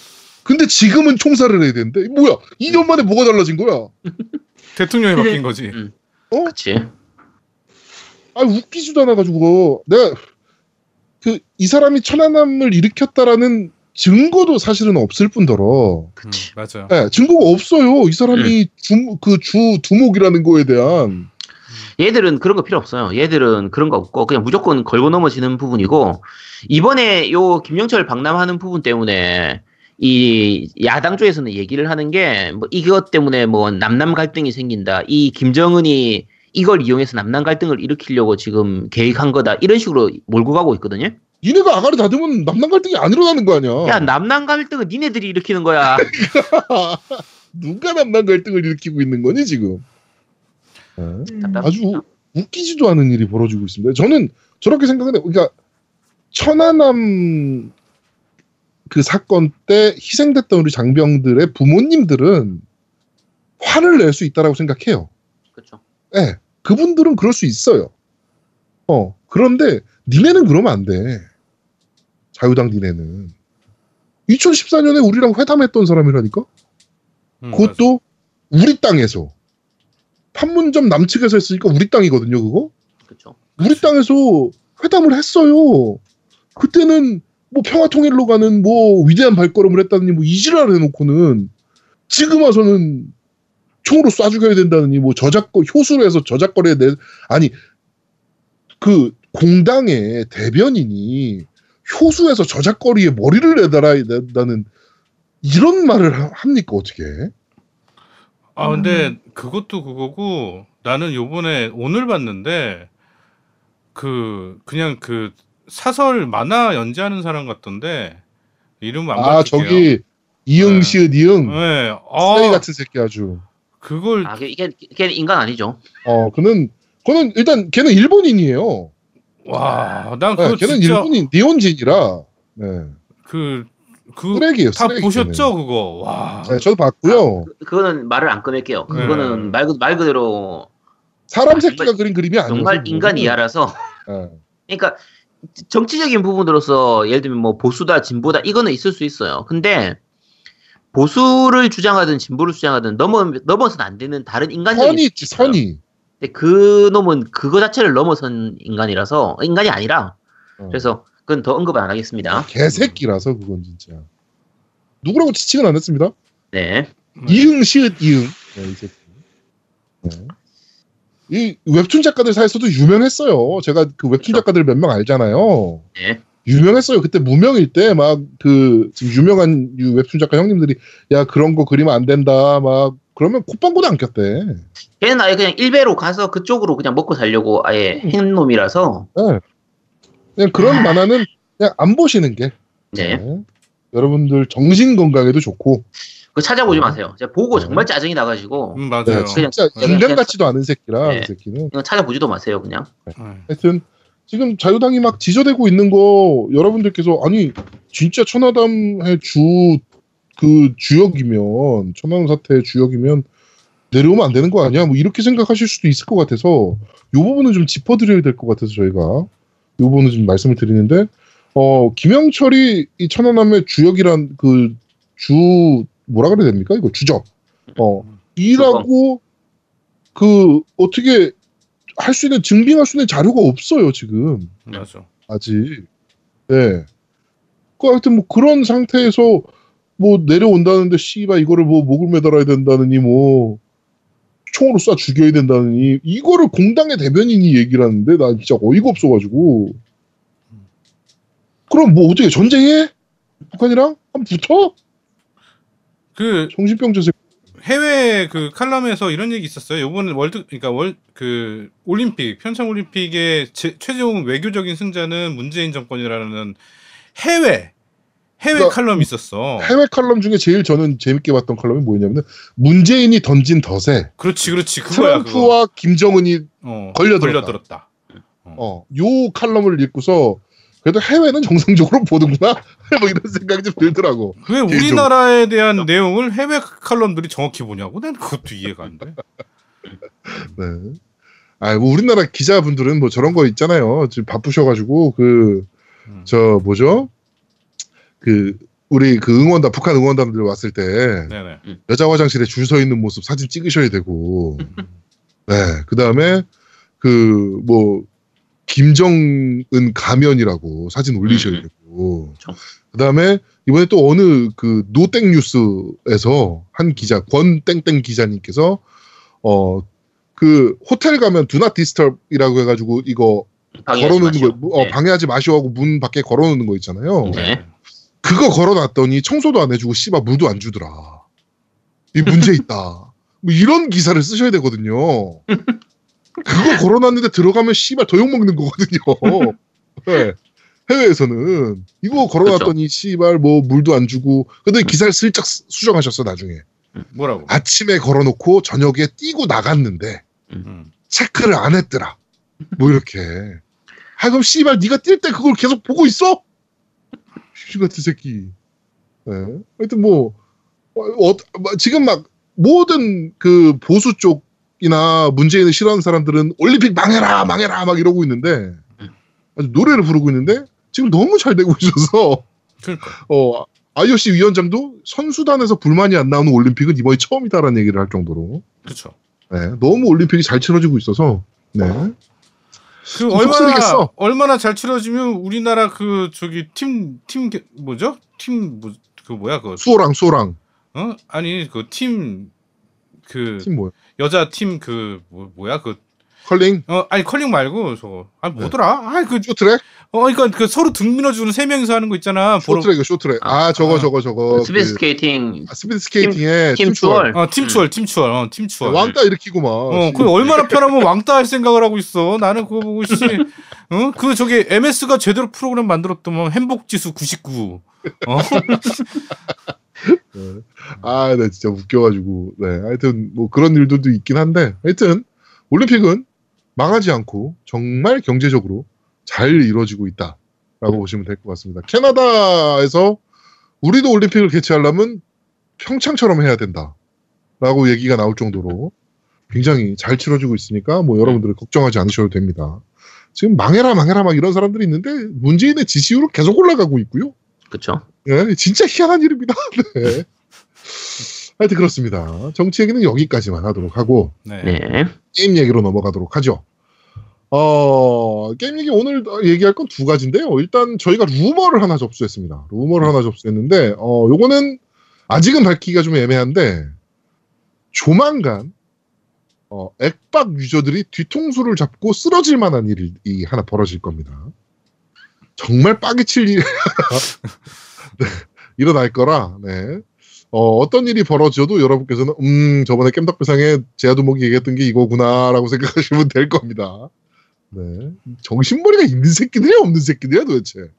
근데 지금은 총살을 해야 되는데 뭐야? 2년 만에 뭐가 달라진 거야? 대통령이 바뀐 거지. 그치. 아 웃기지도 않아가지고 내가 그 이 사람이 천안함을 일으켰다라는 증거도 사실은 없을 뿐더러 음, 맞아요. 네, 증거가 없어요. 이 사람이 주, 그주 두목이라는 거에 대한 얘들은 그런 거 필요 없어요. 얘들은 그런 거 없고 그냥 무조건 걸고 넘어지는 부분이고 이번에 요 김영철 방남하는 부분 때문에 이 야당 쪽에서는 얘기를 하는 게 뭐 이것 때문에 뭐 남남 갈등이 생긴다. 이 김정은이 이걸 이용해서 남남 갈등을 일으키려고 지금 계획한 거다. 이런 식으로 몰고 가고 있거든요. 니네가 아가리 닫으면 남남 갈등이 안 일어나는 거 아니야? 야 남남 갈등은 니네들이 일으키는 거야. 누가 남남 갈등을 일으키고 있는 거니 지금? 네. 답답- 아주 우- 웃기지도 않은 일이 벌어지고 있습니다. 저는 저렇게 생각해요. 그러니까 천안함 그 사건 때 희생됐던 우리 장병들의 부모님들은 화를 낼 수 있다라고 생각해요. 그렇죠. 예, 그분들은 그럴 수 있어요. 어, 그런데 니네는 그러면 안 돼. 자유당 니네는. 2014년에 우리랑 회담했던 사람이라니까? 음, 그것도 우리 땅에서. 판문점 남측에서 했으니까 우리 땅이거든요, 그거? 그렇죠. 우리 땅에서 회담을 했어요. 그때는 뭐 평화통일로 가는 뭐 위대한 발걸음을 했다느니 뭐 이지랄 해놓고는 지금 와서는 총으로 쏴 죽여야 된다느니 뭐 저작거 효수로 해서 저작거리에 내 아니 그 공당의 대변인이 효수에서 저작거리에 머리를 내달아야 된다는 이런 말을 하- 합니까 어떻게? 아 근데 그것도 그거고 나는 요번에 오늘 봤는데 그 그냥 그 사설 만화 연재하는 사람 같던데 이름 안아 밝힐게요. 저기 이응 네. 시읒 이응 네. 아, 같은 새끼 아주. 그걸 아, 이게, 이게 인간 아니죠. 어, 그는, 그는 일단 걔는 일본인이에요. 와, 난 네, 그거 걔는 진짜 일본인, 니혼진이라. 네. 그, 그, 쓰레기예요, 다 쓰레기. 보셨죠, 그거? 와. 걔는. 네, 저도 봤고요. 그, 그거는 말을 안 꺼낼게요. 네. 그거는 말, 그- 말 그대로 사람 아, 새끼가 정말- 그린 그림이 아니에요. 정말 인간 이하라서. 네. 그러니까 정치적인 부분으로서 예를 들면 뭐 보수다 진보다 이거는 있을 수 있어요. 근데 보수를 주장하든 진보를 주장하든 넘어 넘어서는 안 되는 다른 인간적인 선이 있지. 선이. 근데 그 놈은 그거 자체를 넘어선 인간이라서 인간이 아니라 어. 그래서 그건 더 언급을 안 하겠습니다. 개새끼라서 그건 진짜. 누구라고 지칭은 안 했습니다. 네. 이응, 시읒, 이응. 네, 이 새끼. 네. 이 웹툰 작가들 사이에서도 유명했어요. 제가 그 웹툰 그렇죠. 작가들 몇 명 알잖아요. 네. 유명했어요. 그때 무명일 때 막그 지금 유명한 유- 웹툰 작가 형님들이 야 그런 거 그리면 안 된다 막 그러면 콧방구도 안 꼈대. 걔는 아예 그냥 일베로 가서 그쪽으로 그냥 먹고 살려고 아예 한 놈이라서 네. 그냥 그런 만화는 그냥 안 보시는 게 네. 네. 여러분들 정신 건강에도 좋고 그 찾아보지 마세요. 제가 보고 네. 정말 짜증이 나가지고 음, 맞아요. 네, 그냥- 진짜 그냥- 인간 같지도 않은 새끼라 네. 그 새끼는 이거 찾아보지도 마세요, 그냥. 네. 하여튼 지금 자유당이 막 지저대고 있는 거 여러분들께서 아니 진짜 천하담의 주 그 주역이면 천하담 사태의 주역이면 내려오면 안 되는 거 아니야? 뭐 이렇게 생각하실 수도 있을 것 같아서 요 부분은 좀 짚어드려야 될 것 같아서 저희가 요 부분은 좀 말씀을 드리는데 어 김영철이 이 천하담의 주역이란 그 주 뭐라 그래야 됩니까? 이거 주적 어 이라고 그 어떻게 할 수 있는 증빙할 수 있는 자료가 없어요 지금 맞아. 아직. 네. 그 하여튼 뭐 그런 상태에서 뭐 내려온다는데 씨발 이거를 뭐 목을 매달아야 된다느니 뭐 총으로 쏴 죽여야 된다느니 이거를 공당의 대변인이 얘기를 하는데 나 진짜 어이가 없어가지고 그럼 뭐 어떻게 전쟁해? 북한이랑 한번 붙어? 그 정신병자 새끼. 해외 그 칼럼에서 이런 얘기 있었어요. 요번에 월드 그러니까 월 그 올림픽 평창 올림픽의 제- 최종 외교적인 승자는 문재인 정권이라는 해외 해외 그러니까 칼럼이 있었어. 해외 칼럼 중에 제일 저는 재밌게 봤던 칼럼이 뭐였냐면 문재인이 던진 덫에 그렇지, 그렇지. 그거야 그거. 트럼프와 김정은이 어, 걸려들었다. 걸려들었다. 어, 요 칼럼을 읽고서 그래도 해외는 정상적으로 보는구나 뭐 이런 생각이 좀 들더라고. 왜 우리나라에 대한 내용을 해외 칼럼들이 정확히 보냐고? 난 그것도 이해가 안 돼. 네. 아, 뭐 우리나라 기자분들은 뭐 저런 거 있잖아요. 지금 바쁘셔가지고 그저 음. 뭐죠? 그 우리 그 응원단 북한 응원단들 왔을 때 네네. 여자 화장실에 줄 서 있는 모습 사진 찍으셔야 되고, 네. 그 다음에 그 뭐 김정은 가면이라고 사진 올리셔야 음, 음. 되고. 그 다음에 이번에 또 어느 그 노땡 뉴스에서 한 기자 권 땡땡 기자님께서 어 그 호텔 가면 Do Not Disturb이라고 해가지고 이거 걸어놓는 마시오. 거, 어, 네. 방해하지 마시오 하고 문 밖에 걸어놓는 거 있잖아요. 네. 그거 걸어놨더니 청소도 안 해주고 씨발 물도 안 주더라. 이 문제 있다. 뭐 이런 기사를 쓰셔야 되거든요. 그거 걸어놨는데 들어가면 씨발 더 욕먹는 거거든요. 네. 해외에서는 이거 걸어놨더니 씨발 뭐 물도 안 주고 근데 기사를 슬쩍 수- 수정하셨어 나중에 뭐라고? 아침에 걸어놓고 저녁에 뛰고 나갔는데 음. 체크를 안 했더라. 뭐 이렇게. 아 그럼 씨발 네가 뛸 때 그걸 계속 보고 있어? 씨 같은 새끼. 네. 하여튼 뭐, 어, 어, 뭐 지금 막 모든 그 보수 쪽 이나 문재인을 싫어하는 사람들은 올림픽 망해라 망해라 막 이러고 있는데 아주 노래를 부르고 있는데 지금 너무 잘 되고 있어서 그러니까. 어 IOC 위원장도 선수단에서 불만이 안 나오는 올림픽은 이번이 처음이다라는 얘기를 할 정도로 그렇죠. 네, 너무 올림픽이 잘 치러지고 있어서 네. 그좀 얼마나. 얼마나 잘 치러지면 우리나라 그 저기 팀 팀 뭐죠? 팀 뭐 그 뭐야 그 수호랑 수호랑 어? 아니 그 팀 그 팀 뭐야? 여자 팀그 뭐, 뭐야 그 컬링, 어, 아니 컬링 말고 저거 아 뭐더라? 아그 쇼트랙, 어, 그러니까 그 서로 등 밀어주는 세 명이서 하는 거 있잖아. 쇼트랙, 쇼트랙. 아, 저거 아. 저거 저거. 스피드 그, 스케이팅 아, 스피드 스케이팅에 팀 추월. 어, 팀 추월, 팀 추월, 어, 팀 추월. 왕따 일으키고 막. 어, 그 얼마나 편하면 왕따 할 생각을 하고 있어. 나는 그거 보고 씨, 어, 그 저기 MS가 제대로 프로그램 만들었더만 행복 지수 99. 어, 네. 아, 네, 진짜 웃겨가지고. 네, 하여튼 뭐 그런 일들도 있긴 한데, 하여튼 올림픽은 망하지 않고 정말 경제적으로 잘 이루어지고 있다 라고 보시면 될 것 같습니다. 캐나다에서 우리도 올림픽을 개최하려면 평창처럼 해야 된다 라고 얘기가 나올 정도로 굉장히 잘 치러지고 있으니까 뭐 여러분들 걱정하지 않으셔도 됩니다. 지금 망해라 망해라 막 이런 사람들이 있는데 문재인의 지지율은 계속 올라가고 있고요. 그쵸 네, 진짜 희한한 일입니다. 네. 하여튼 그렇습니다. 정치 얘기는 여기까지만 하도록 하고 네. 네 게임 얘기로 넘어가도록 하죠. 어, 게임 얘기 오늘 얘기할 건 두 가지인데요. 일단 저희가 루머를 하나 접수했습니다. 루머를 하나 접수했는데, 어, 요거는 아직은 밝히기가 좀 애매한데, 조만간, 어, 액박 유저들이 뒤통수를 잡고 쓰러질 만한 일이 하나 벌어질 겁니다. 정말 빠개칠 일이 네, 일어날 거라, 네. 어, 어떤 일이 벌어져도 여러분께서는, 음, 저번에 깸덕배상에 제아두목이 얘기했던 게 이거구나라고 생각하시면 될 겁니다. 네. 정신머리가 있는 새끼들이야, 없는 새끼들이야, 도대체.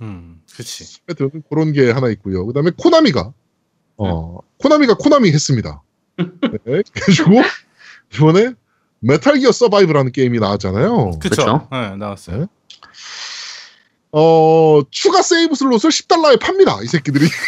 음, 그렇지. 하여튼 그런 게 하나 있고요. 그 다음에 코나미가, 어, 코나미가 코나미 했습니다. 네. 그래가지고, 이번에 메탈 기어 서바이브라는 게임이 나왔잖아요. 그쵸. 그쵸. 네, 나왔어요. 어, 추가 세이브 슬롯을 10달러에 팝니다, 이 새끼들이.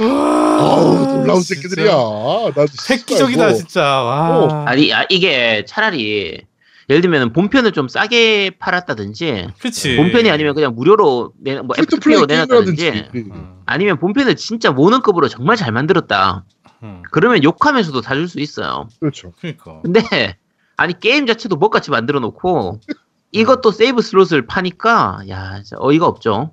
아우, 놀라운 새끼들이야. 나 진짜 획기적이다 진짜. 와. 아니 아, 이게 차라리 예를 들면 본편을 좀 싸게 팔았다든지 그치. 본편이 아니면 그냥 무료로 내, 뭐 플레이 FP로 내놨다든지. 음, 아니면 본편을 진짜 몬헌급으로 정말 잘 만들었다 음, 그러면 욕하면서도 사줄 수 있어요 그렇죠. 그러니까. 근데 아니 게임 자체도 뭣같이 만들어 놓고 이것도 세이브 슬롯을 파니까 야 진짜 어이가 없죠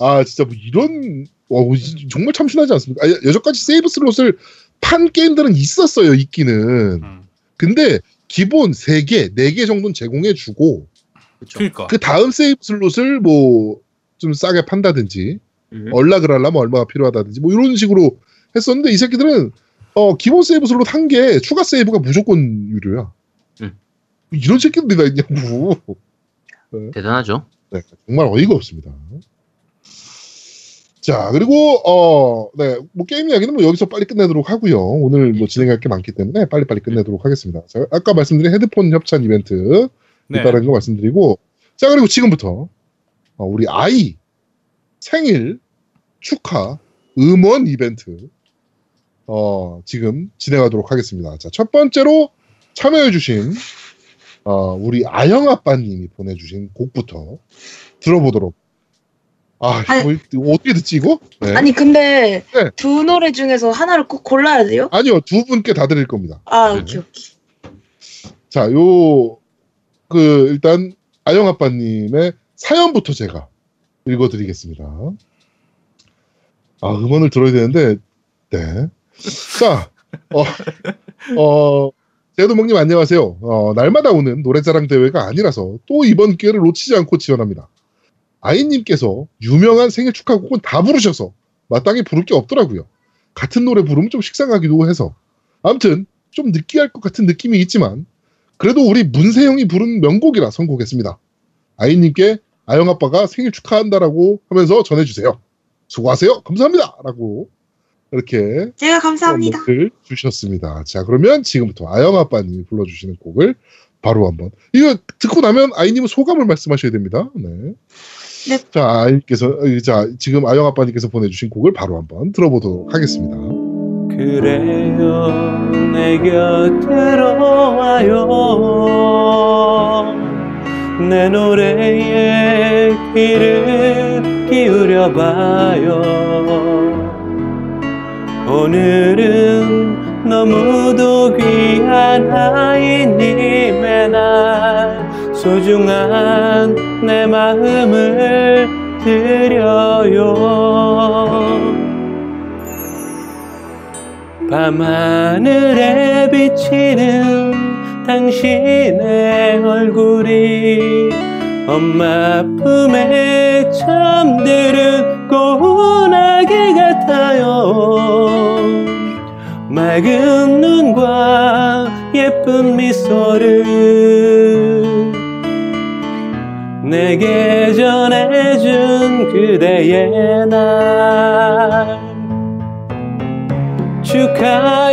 아 진짜 뭐 이런 와 정말 참신하지 않습니까? 아, 여- 여태까지 세이브 슬롯을 판 게임들은 있었어요 있기는. 음, 근데 기본 3개, 4개 정도는 제공해 주고 그러니까. 그 다음 세이브 슬롯을 뭐 좀 싸게 판다든지 음. 연락을 하려면 얼마가 필요하다든지 뭐 이런 식으로 했었는데 이 새끼들은 어 기본 세이브 슬롯 한 개 추가 세이브가 무조건 유료야. 음. 이런 새끼들이 다 있냐고. 대단하죠 네, 정말 어이가 없습니다. 자, 그리고, 어, 네, 뭐, 게임 이야기는 뭐 여기서 빨리 끝내도록 하고요. 오늘 뭐 진행할 게 많기 때문에 빨리빨리 끝내도록 하겠습니다. 자, 아까 말씀드린 헤드폰 협찬 이벤트, 네. 있다는 거 말씀드리고, 자, 그리고 지금부터, 어, 우리 아이 생일 축하 음원 이벤트, 어, 지금 진행하도록 하겠습니다. 자, 첫 번째로 참여해주신, 어, 우리 아영 아빠님이 보내주신 곡부터 들어보도록. 아, 아니- 어떻게 듣지, 이거? 네. 아니 근데 네. 두 노래 중에서 하나를 꼭 골라야 돼요? 아니요, 두 분께 다 드릴 겁니다. 아 네. 오케이 오케이. 자, 요, 그, 일단, 아영 아빠님의 사연부터 제가 읽어드리겠습니다. 아, 음원을 들어야 되는데, 네. 자, 어, 어, 제도목님 안녕하세요. 어, 날마다 오는 노래자랑 대회가 아니라서 또 이번 기회를 놓치지 않고 지원합니다. 아이님께서 유명한 생일 축하곡은 다 부르셔서 마땅히 부를 게 없더라고요. 같은 노래 부르면 좀 식상하기도 해서. 아무튼 좀 느끼할 것 같은 느낌이 있지만 그래도 우리 문세영이 부른 명곡이라 선곡했습니다. 아이님께 아영 아빠가 생일 축하한다라고 하면서 전해주세요. 수고하세요. 감사합니다. 라고 이렇게 제가 감사합니다. 글 주셨습니다. 자 그러면 지금부터 아영 아빠님이 불러주시는 곡을 바로 한번 이거 듣고 나면 아이님은 소감을 말씀하셔야 됩니다. 네. 네. 자 아이님께서 어, 자 지금 아영 아빠님께서 보내주신 곡을 바로 한번 들어보도록 하겠습니다. 그래요 내 곁으로 와요 내 노래에 귀를 기울여봐요 오늘은 너무도 귀한 아이님의 날 소중한 내 마음을 드려요. 밤하늘에 비치는 당신의 얼굴이 엄마 품에 잠드는 고운 아기 같아요 맑은 눈과 예쁜 미소를 내게 전해준 그대의 날. 축하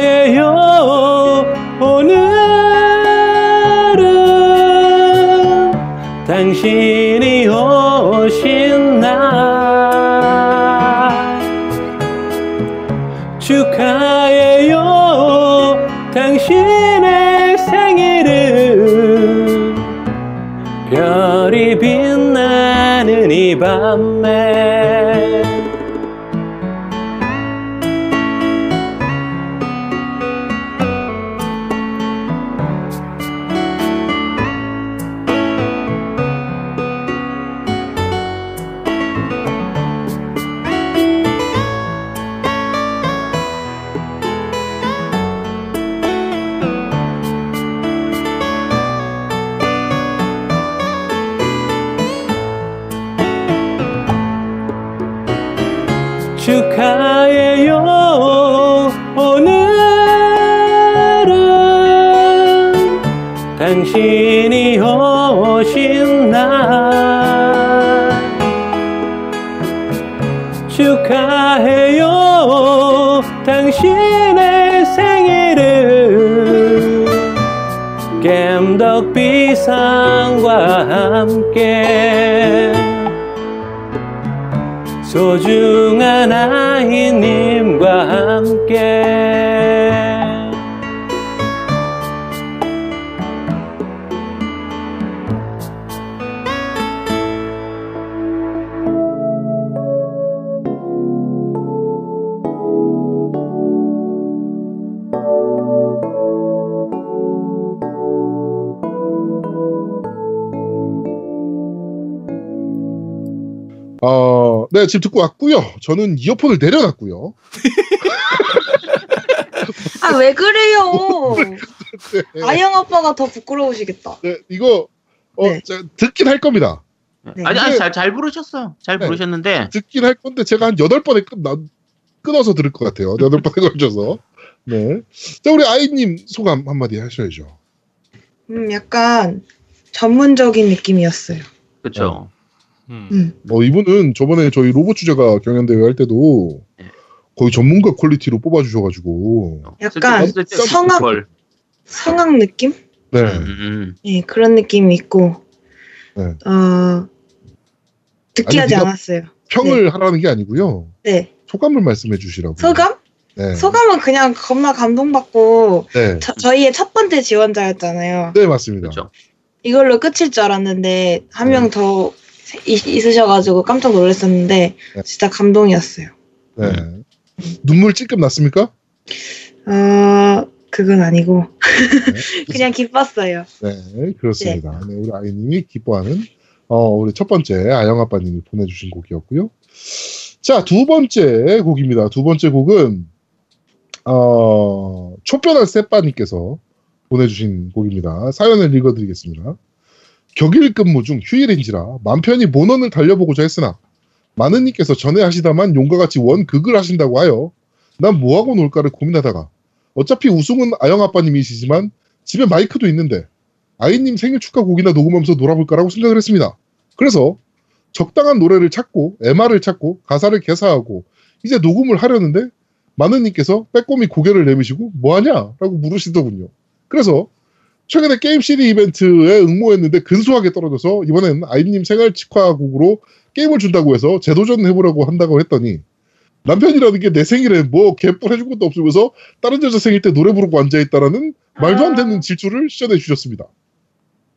겜덕비상과 함께 소중한 아이님과 함께 어, 네 지금 듣고 왔고요. 저는 이어폰을 내려놨고요. 아 왜 그래요? 네, 아영 아빠가 더 부끄러우시겠다. 네, 이거 어, 네. 자, 듣긴 할 겁니다. 네. 아니, 아니, 잘, 잘 부르셨어요. 잘 네. 부르셨는데, 듣긴 할 건데 제가 한 여덟 번에 끊, 나, 끊어서 들을 것 같아요. 여덟 번에 걸쳐서. 네. 자, 우리 아이님 소감 한마디 하셔야죠. 음 약간 전문적인 느낌이었어요. 그쵸. 음. 음. 뭐 이분은 저번에 저희 로봇 주제가 경연대회 할 때도 네. 거의 전문가 퀄리티로 뽑아주셔가지고. 약간 쓸데- 쓸데 성악- 걸. 성악 느낌? 네. 음, 예 그런 느낌이 있고 네. 어 느끼하지 아니, 않았어요. 평을 하라는 게 아니고요. 네 소감을 말씀해 주시라고. 소감? 네. 소감은 그냥 겁나 감동받고 네. 저, 저희의 첫 번째 지원자였잖아요. 네, 맞습니다. 그쵸. 이걸로 끝일 줄 알았는데 한 명더 있으셔가지고 깜짝 놀랐었는데 네. 진짜 감동이었어요. 네. 눈물 찔끔 났습니까? 어 그건 아니고 네. 그냥 기뻤어요. 네, 그렇습니다. 네, 우리 아이님이 기뻐하는 어, 우리 첫 번째 아영 아빠님이 보내주신 곡이었고요. 자, 두 번째 곡입니다. 두 번째 곡은 어, 촛변한 세빠님께서 보내주신 곡입니다. 사연을 읽어드리겠습니다. 격일 근무 중 휴일인지라 맘 편히 모넌을 달려보고자 했으나 마느님께서 전에 하시다만 용과 같이 원극을 하신다고 하여 난 뭐하고 놀까를 고민하다가 어차피 우승은 아영 아빠님이시지만 집에 마이크도 있는데 아이님 생일 축하 곡이나 녹음하면서 놀아볼까라고 생각을 했습니다. 그래서 적당한 노래를 찾고 MR을 찾고 가사를 개사하고 이제 녹음을 하려는데 마느님께서 빼꼼히 고개를 내미시고 뭐하냐 라고 물으시더군요. 그래서 최근에 게임 CD 이벤트에 응모했는데 근소하게 떨어져서 이번엔 아이님 생일 축하곡으로 게임을 준다고 해서 재도전해보려고 한다고 했더니 남편이라는 게 내 생일에 뭐 개뿔 해준 것도 없으면서 다른 여자 생일 때 노래 부르고 앉아있다라는 말도 안 되는 질투를 시전해 주셨습니다.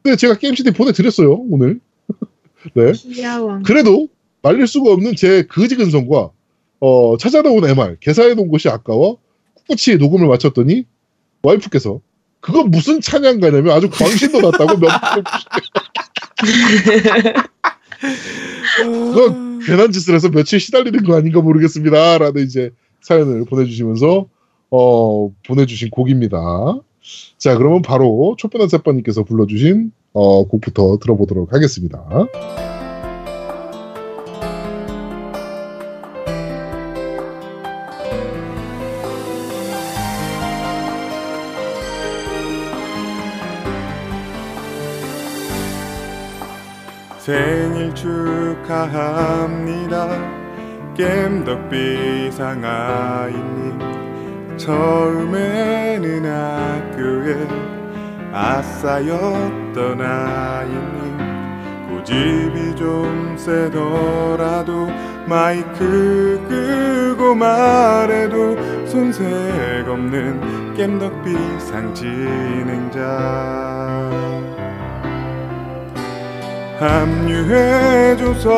근데 제가 게임 CD 보내드렸어요 오늘. 네. 귀여워. 그래도 말릴 수가 없는 제 거지 근성과 어, 찾아나온 MR 개사해 놓은 것이 아까워 꿋꿋이 녹음을 마쳤더니 와이프께서 그건 무슨 찬양가냐면 아주 광신도 났다고 몇 그건 괜한 짓을 해서 며칠 시달리는 거 아닌가 모르겠습니다. 라는 이제 사연을 보내주시면서 어, 보내주신 곡입니다. 자, 그러면 바로 촛변한 세빠님께서 불러주신 어, 곡부터 들어보도록 하겠습니다. 생일 축하합니다. 겜덕비 상아이님 처음에는 학교에 아싸였던 아이님 고집이 좀 세더라도 마이크 끄고 말해도 손색 없는 겜덕비 상 진행자 합류해줘서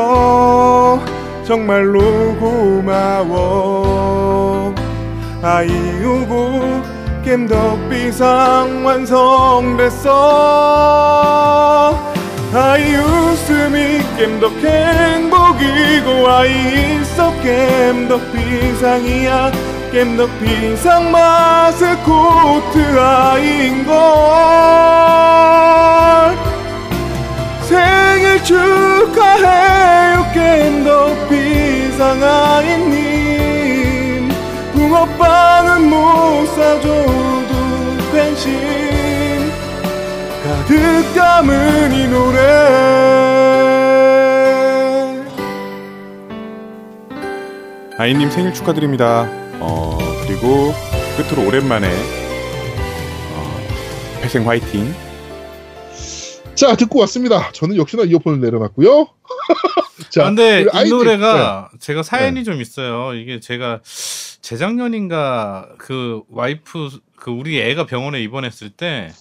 정말로 고마워. 아이오고 겜덕비상 완성됐어. 아이 웃음이 겜덕 행복이고 아이 있어 겜덕비상이야. 겜덕비상 마스코트 아이인걸 축하해요 겜덕 비상아이님. 붕어빵은 못 사줘도 pen신. 가득 담은 이 노래. 아이님 생일 축하드립니다. 어 그리고 끝으로 오랜만에 어, 회생 화이팅 자, 듣고 왔습니다. 저는 역시나 이어폰을 내려놨고요. 자, 아, 근데 이 노래가 제가 사연이 좀 있어요. 이게 제가 재작년인가 그 와이프 그 우리 애가 병원에 입원했을 때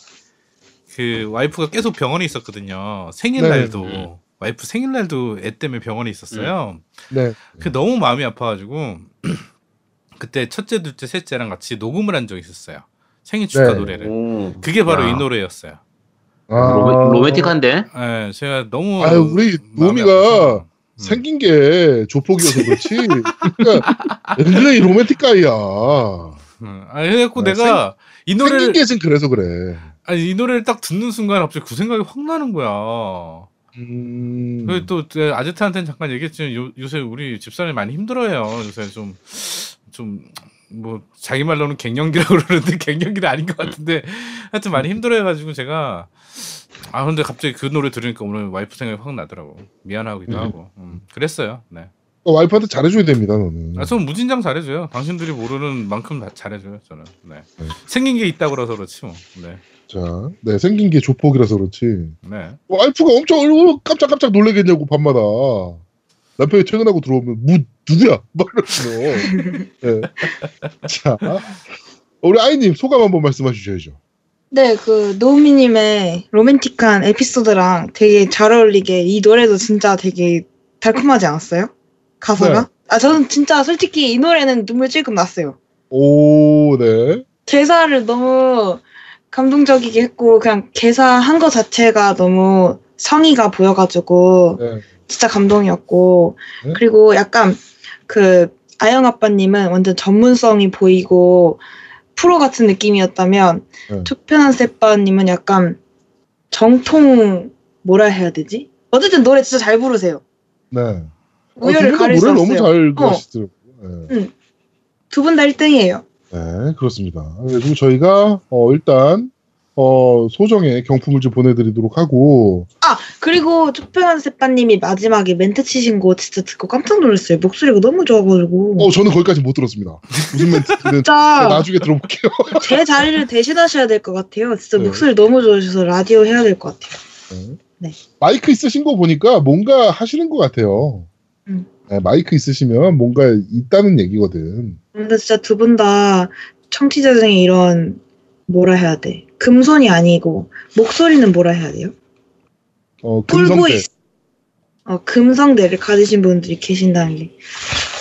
그 와이프가 계속 병원에 있었거든요. 생일날도 네. 와이프 생일날도 애 때문에 병원에 있었어요. 네. 그 너무 마음이 아파가지고 그때 첫째, 둘째, 셋째랑 같이 녹음을 한 적이 있었어요. 생일 축하 네. 노래를. 오. 그게 바로 야. 이 노래였어요. 아, 로맨, 로맨 틱한데? 예, 제가 너무 아유, 우리 노미가. 음. 생긴 게 조폭이어서 그렇지. 그러니까 굉장히 로맨틱 guy야. 음, 아, 그래갖고 아, 내가 이 생긴 노래를 게좀 그래서 그래. 아니 이 노래를 딱 듣는 순간 갑자기 그 생각이 확 나는 거야. 음. 그리고 또제 아제트한테는 잠깐 얘기했지만 요, 요새 우리 집사람이 많이 힘들어요. 요새 좀 좀 뭐 자기 말로는 갱년기라고 그러는데 갱년기는 아닌 것 같은데 하여튼 많이 힘들어해가지고 제가 아 근데 갑자기 그 노래 들으니까 오늘 와이프 생각이 확 나더라고 미안하기도 음. 하고 음, 그랬어요. 네. 어, 와이프한테 잘해줘야 됩니다, 너는. 아, 저는 무진장 잘해줘요. 당신들이 모르는 만큼 다 잘해줘요. 저는. 네. 네. 생긴 게 있다 그래서 그렇지 뭐. 네. 자, 네, 생긴 게 조폭이라서 그렇지. 네. 와이프가 엄청 얼굴 깜짝깜짝 놀래겠냐고, 밤마다. 남편이 퇴근하고 들어오면, 무, 누구야? 막 이러시но. 네. 자, 우리 아이님 소감 한번 말씀해 주셔야죠. 네, 그 노우미님의 로맨틱한 에피소드랑 되게 잘 어울리게 이 노래도 진짜 되게 달콤하지 않았어요? 가사가? 네. 아 저는 진짜 솔직히 이 노래는 눈물 찔끔 났어요. 오, 네. 개사를 너무 감동적이게 했고 그냥 개사한 거 자체가 너무 성의가 보여가지고 네. 진짜 감동이었고 네? 그리고 약간 그 아영 아빠님은 완전 전문성이 보이고 프로 같은 느낌이었다면 네. 투표한 세빠님은 약간 정통 뭐라 해야 되지? 어쨌든 노래 진짜 잘 부르세요. 네. 어, 우열을 두분다 가릴 수 없어요. 너무 잘 어. 하시더라고요. 네. 두분 다 1등이에요. 네, 그렇습니다. 그리고 저희가 어, 일단 어, 소정의 경품을 좀 보내드리도록 하고 아 그리고 투표한 세빠님이 마지막에 멘트 치신 거 진짜 듣고 깜짝 놀랐어요. 목소리가 너무 좋아가지고 어, 저는 거기까지 못 들었습니다. 무슨 멘트는 진짜 나중에 들어볼게요. 제 자리를 대신하셔야 될 것 같아요. 진짜 네. 목소리 너무 좋으셔서 라디오 해야 될 것 같아요. 네. 마이크 있으신 거 보니까 뭔가 하시는 것 같아요. 음. 네, 마이크 있으시면 뭔가 있다는 얘기거든. 근데 진짜 두 분 다 청취자 중에 이런 뭐라 해야 돼? 금손이 아니고 목소리는 뭐라 해야 돼요? 어, 금성대. 어, 금성대를 가지신 분들이 계신다는 게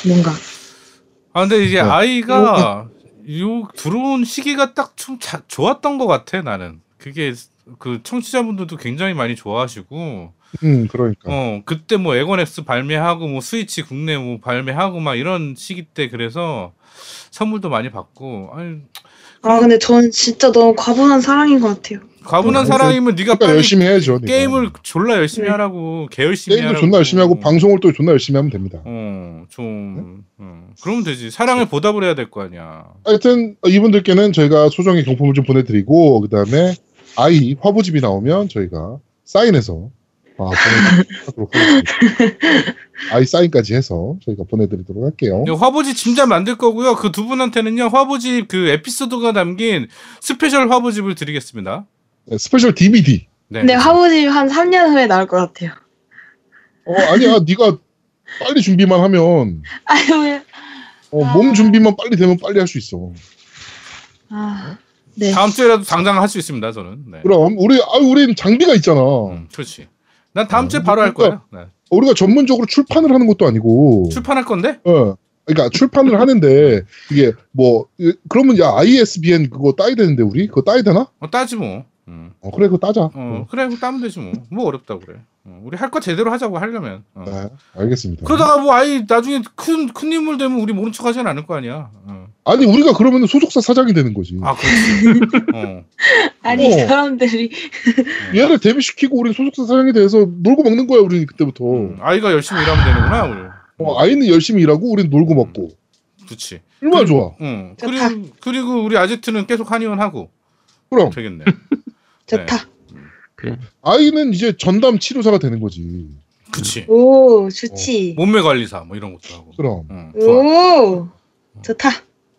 뭔가 아 근데 이게 네. 아이가 요 들어온 시기가 딱 좀 좋았던 것 같아 나는. 그게 그 청취자분들도 굉장히 많이 좋아하시고 음, 그러니까. 어 그때 뭐 에곤엑스 발매하고 뭐 스위치 국내 뭐 발매하고 막 이런 시기 때 그래서 선물도 많이 받고 아니 아 근데 전 진짜 너무 과분한 사랑인 것 같아요. 과분한 음, 사랑이면 네가 그러니까 빨리 열심히 해야죠. 네가. 게임을 졸라 열심히 네. 하라고 개 열심히 게임도 하라고 존나 열심히 하고 방송을 또 존나 열심히 하면 됩니다. 어좀 어, 그러면 되지 사랑을 보답을 해야 될 거 아니야 하여튼 어, 이분들께는 저희가 소정의 경품을 좀 보내드리고 그 다음에 아이 화보집이 나오면 저희가 사인해서 아, 보내드리도록 하겠습니다. 아이 사인까지 해서 저희가 보내드리도록 할게요. 이제 화보지 짐작 만들 거고요 그 두 분한테는요 화보집 그 에피소드가 담긴 special 화보집을 드리겠습니다 네, special DVD. 네. 근데 화보집 한 3년 후에 나올 것 같아요. 어 아니야 네가 빨리 준비만 하면 아유 왜? 어, 몸 준비만 빨리 되면 빨리 할 수 있어. 아 네. 다음 주에라도 당장 할 수 있습니다 저는 네. 그럼 우리 아 우리는 장비가 있잖아. 음, 그렇지 난 다음 어, 주에 바로 할 거야 그러니까 네. 우리가 전문적으로 출판을 하는 것도 아니고. 출판할 건데 어. 그러니까 출판을 하는데 이게 뭐 이- 그러면 야 ISBN 그거 따야 되는데 우리 그거 따야 되나? 어, 따지 뭐 음. 어 그래 그거 따자. 어, 그래 그거 따면 되지 뭐 뭐 어렵다고 그래 어, 우리 할 거 제대로 하자고 하려면 어. 네, 알겠습니다. 그러다가 뭐 아이 나중에 큰 큰 인물 되면 우리 모른 척 하진 않을 거 아니야 어. 아니 우리가 그러면 소속사 사장이 되는 거지. 아 그렇지 어. 아니 어. 사람들이 얘를 데뷔시키고 우리 소속사 사장이 돼서 놀고 먹는 거야 우리는 그때부터. 음, 아이가 열심히 일하면 되는구나 우리 어, 아이는 열심히 일하고 우리는 놀고 먹고. 그렇지 얼마나 좋아. 응. 그리고 그리고 우리 아제트는 계속 한의원 하고 그럼 되겠네. 좋다. 그래. 아이는 이제 전담 치료사가 되는 거지. 그치. 오 좋지. 몸매 관리사 뭐 이런 것도 하고. 그럼. 응. 오 좋다.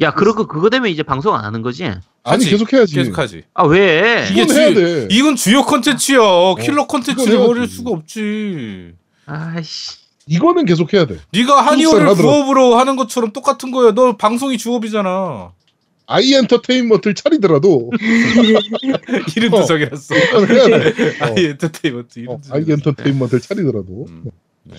야, 그러고 그거 되면 이제 방송 안 하는 거지? 아니 하지. 계속 해야지. 계속 하지. 아, 왜? 이게 이건 해야 주- 돼. 이건 주요 컨텐츠야. 킬러 컨텐츠를. 버릴 수가 없지. 아이씨. 이거는 계속 해야 돼. 네가 한의원을. 부업으로 하는 것처럼 똑같은 거야. 너 방송이 주업이잖아. 아이 엔터테인먼트를 차리더라도 이름도 어. 해야 돼. 어. 아이 엔터테인먼트 이름. 어, 아이 엔터테인먼트를 차리더라도. 음. 네.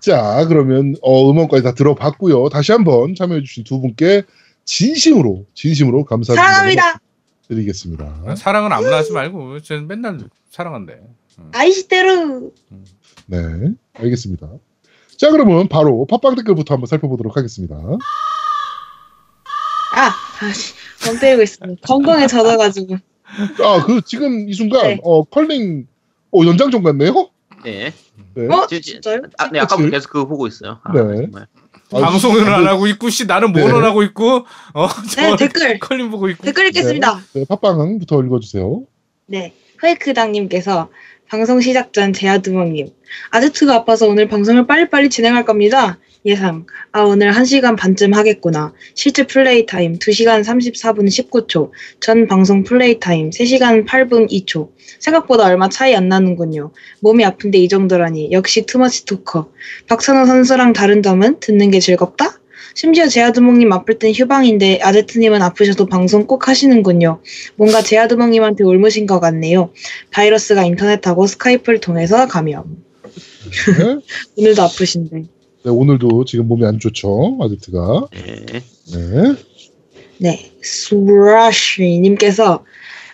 자, 그러면 어, 음원까지 다 들어봤고요. 다시 한번 참여해주신 두 분께 진심으로 진심으로 감사드립니다. 사랑합니다. 드리겠습니다. 사랑은 아무나 하지 말고 쟤는 맨날 사랑한대. 아이시테르. 네, 알겠습니다. 자, 그러면 바로 팟빵 댓글부터 한번 살펴보도록 하겠습니다. 아 아씨 멍 때리고 있습니다. 건강에 젖어가지고. 아, 그 지금 이 순간 네. 어 컬링 어 연장전 같네요. 네. 네. 어 지- 진짜요? 아, 네, 그치? 계속 그거 보고 있어요. 아, 네. 정말. 아, 아, 안 하고 있고 씨 나는 네. 뭐는 하고 있고 어네저 댓글 컬림 보고 있고. 댓글 읽겠습니다. 네, 팟빵부터 읽어주세요. 네, 페이크당님께서 방송 시작 전 제아두목님 아제트가 아파서 오늘 방송을 빨리빨리 진행할 겁니다. 예상. 아 오늘 1시간 반쯤 하겠구나. 실제 플레이 타임 2시간 34분 19초. 전 방송 플레이 타임 3시간 8분 2초. 생각보다 얼마 차이 안 나는군요. 몸이 아픈데 이 정도라니. 역시 too much talker. 박찬호 선수랑 다른 점은 듣는 게 즐겁다? 심지어 제아두목님 아플 땐 휴방인데 아제트님은 아프셔도 방송 꼭 하시는군요. 뭔가 제아두목님한테 옮으신 것 같네요. 바이러스가 인터넷하고 스카이프를 통해서 감염. 네. 오늘도 아프신데. 네, 오늘도 지금 몸이 안 좋죠, 아제트가. 네. 네. 네, 수라쉬님께서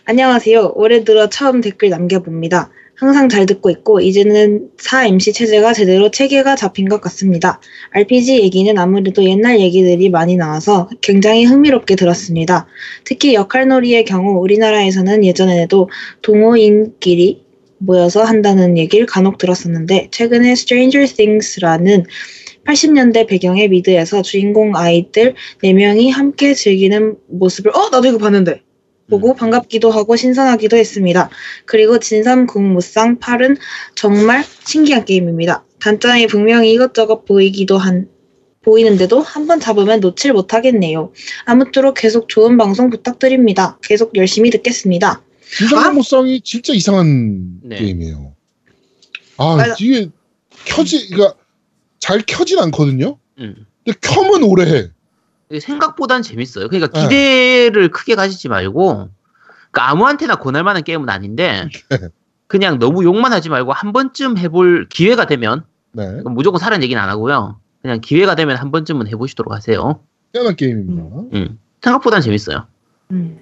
안녕하세요. 올해 들어 처음 댓글 남겨봅니다. 항상 잘 듣고 있고 이제는 4MC 체제가 제대로 체계가 잡힌 것 같습니다. RPG 얘기는 아무래도 옛날 얘기들이 많이 나와서 굉장히 흥미롭게 들었습니다. 특히 역할놀이의 경우 우리나라에서는 예전에도 동호인끼리 모여서 한다는 얘기를 간혹 들었었는데 최근에 Stranger Things라는 80년대 배경의 미드에서 주인공 아이들 4명이 함께 즐기는 모습을 어? 나도 이거 봤는데 보고 반갑기도 하고 신선하기도 했습니다. 그리고 진삼국무상 8은 정말 신기한 게임입니다. 단점이 분명히 이것저것 보이기도 한 보이는데도 한번 잡으면 놓칠 못하겠네요. 아무쪼록 계속 좋은 방송 부탁드립니다. 계속 열심히 듣겠습니다. 진상무쌍이 진짜 이상한 네. 게임이에요. 아 맞아. 이게 켜지 그러니까 잘 켜진 않거든요. 음. 근데 켜면 오래 해. 생각보단 재밌어요. 그러니까 네. 기대를 크게 가지지 말고 그러니까 아무한테나 권할 만한 게임은 아닌데 네. 그냥 너무 욕만 하지 말고 한 번쯤 해볼 기회가 되면 네. 무조건 사는 얘기는 안 하고요. 그냥 기회가 되면 한 번쯤은 해보시도록 하세요. 희한한 게임입니다. 음. 생각보단 재밌어요. 음.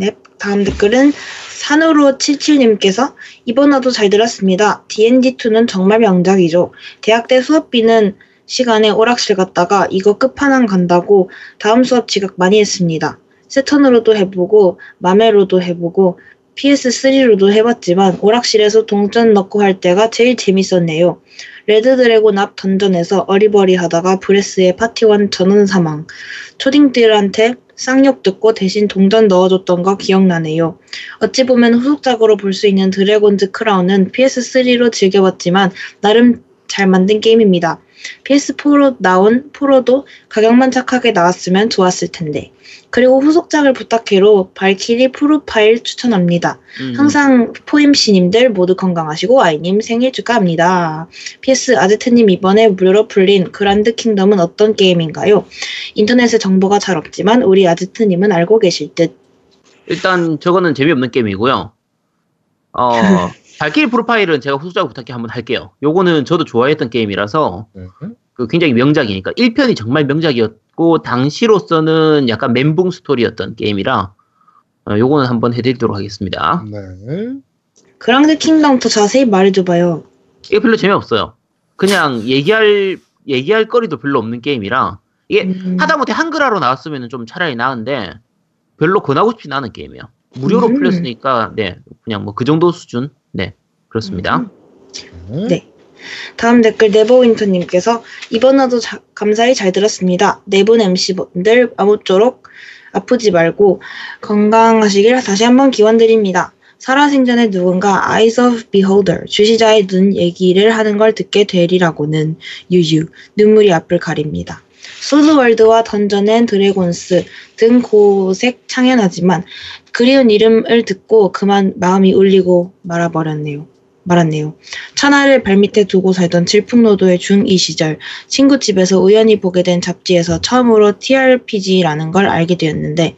네, 다음 댓글은 산으로 77님께서 이번 화도 잘 들었습니다. D&D2는 정말 명작이죠. 대학 때 수업비는 시간에 오락실 갔다가 이거 끝판왕 간다고 다음 수업 지각 많이 했습니다. Saturn으로도 해보고 MAME로도 해보고 PS3로도 해봤지만 오락실에서 동전 넣고 할 때가 제일 재밌었네요. Red Dragon 앞 던전에서 어리버리 하다가 breath에 파티원 전원 사망. 초딩들한테 쌍욕 듣고 대신 동전 넣어줬던 거 기억나네요. 어찌 보면 후속작으로 볼 수 있는 Dragon's Crown은 PS3로 즐겨봤지만 나름 잘 만든 게임입니다. PS4로 나온 Pro도 가격만 착하게 나왔으면 좋았을 텐데. 그리고 후속작을 부탁해로 Valkyrie Profile 추천합니다. 음. 항상 포임씨님들 모두 건강하시고 아이님 생일 축하합니다. PS 아제트님 이번에 무료로 풀린 Grand Kingdom은 어떤 게임인가요? 인터넷에 정보가 잘 없지만 우리 아제트님은 알고 계실 듯. 일단 저거는 재미없는 게임이고요. 어, 발키리 프로파일은 제가 후속작 부탁해 한번 할게요. 요거는 저도 좋아했던 게임이라서 네. 그 굉장히 명작이니까 1편이 정말 명작이었고 당시로서는 약간 멘붕 스토리였던 게임이라 어, 요거는 한번 해드리도록 하겠습니다. 네. 그랑드 킹덤 더 자세히 말해줘봐요. 이게 별로 재미없어요. 그냥 얘기할 얘기할 거리도 별로 없는 게임이라 이게 음. 하다못해 한글화로 나왔으면 좀 차라리 나은데 별로 권하고 싶진 않은 게임이에요. 무료로 음. 풀렸으니까 네 그냥 뭐 그 정도 수준 네 그렇습니다. 음. 네. 네. 다음 댓글 네버윈터님께서 이번 화도 자- 감사히 잘 들었습니다. 네분 MC분들 아무쪼록 아프지 말고 건강하시길 다시 한번 기원드립니다. 살아생전에 누군가 Eyes of Beholder 주시자의 눈 얘기를 하는 걸 듣게 되리라고는 유유 눈물이 앞을 가립니다. Sword World와 Dungeons & Dragons 등 고색 창연하지만 그리운 이름을 듣고 그만 마음이 울리고 말아버렸네요. 말았네요. 천하를 발밑에 두고 살던 질풍노도의 중2 시절 친구 집에서 우연히 보게 된 잡지에서 처음으로 TRPG라는 걸 알게 되었는데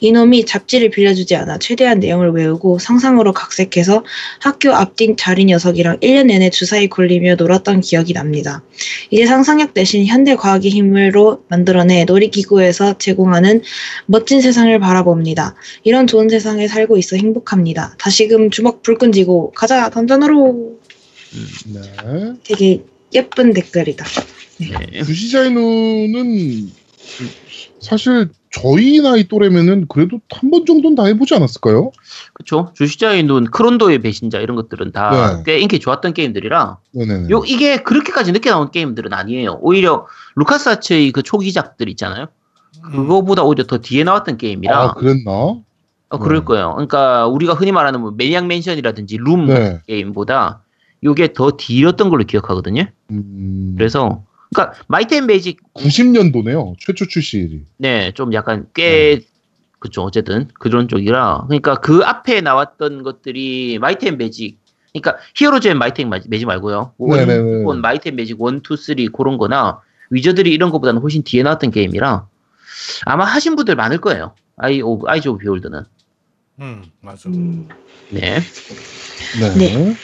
이놈이 잡지를 빌려주지 않아 최대한 내용을 외우고 상상으로 각색해서 학교 앞뒤 자리 녀석이랑 1년 내내 주사위 굴리며 놀았던 기억이 납니다. 이제 상상력 대신 현대 과학의 힘으로 만들어내 놀이기구에서 제공하는 멋진 세상을 바라봅니다. 이런 좋은 세상에 살고 있어 행복합니다. 다시금 주먹 불끈 쥐고 가자 던전으로 네. 되게 예쁜 댓글이다. 네. 주시자의 눈은 사실 저희 나이 또래면은 그래도 한 번 정도는 다 해보지 않았을까요? 그쵸. 주시자의 눈, 크론도의 배신자 이런 것들은 다 네. 꽤 인기 좋았던 게임들이라 네네. 요 이게 그렇게까지 늦게 나온 게임들은 아니에요. 오히려 루카스 아츠의 그 초기작들 있잖아요. 그거보다 오히려 더 뒤에 나왔던 게임이라 아 그랬나? 어, 그럴 네. 거예요. 그러니까 우리가 흔히 말하는 뭐 매니악 맨션이라든지 룸 네. 게임보다 요게 더 뒤였던 걸로 기억하거든요. 음, 그래서 그러니까 Might and Magic 90년도네요. 최초 출시일이. 네, 좀 약간 꽤 그쵸 어쨌든 그런 쪽이라 그러니까 그 앞에 나왔던 것들이 Might and Magic 그러니까 Heroes and Might and Ma- Magic 말고요. 네네네. one, Might and Magic 1, 2, 3 그런 거나 Wizardry 이런 거보다는 훨씬 뒤에 나왔던 게임이라 아마 하신 분들 많을 거예요. Eye of Eyes of Beholder는. 음, 맞아. 음. 네. 네. 네.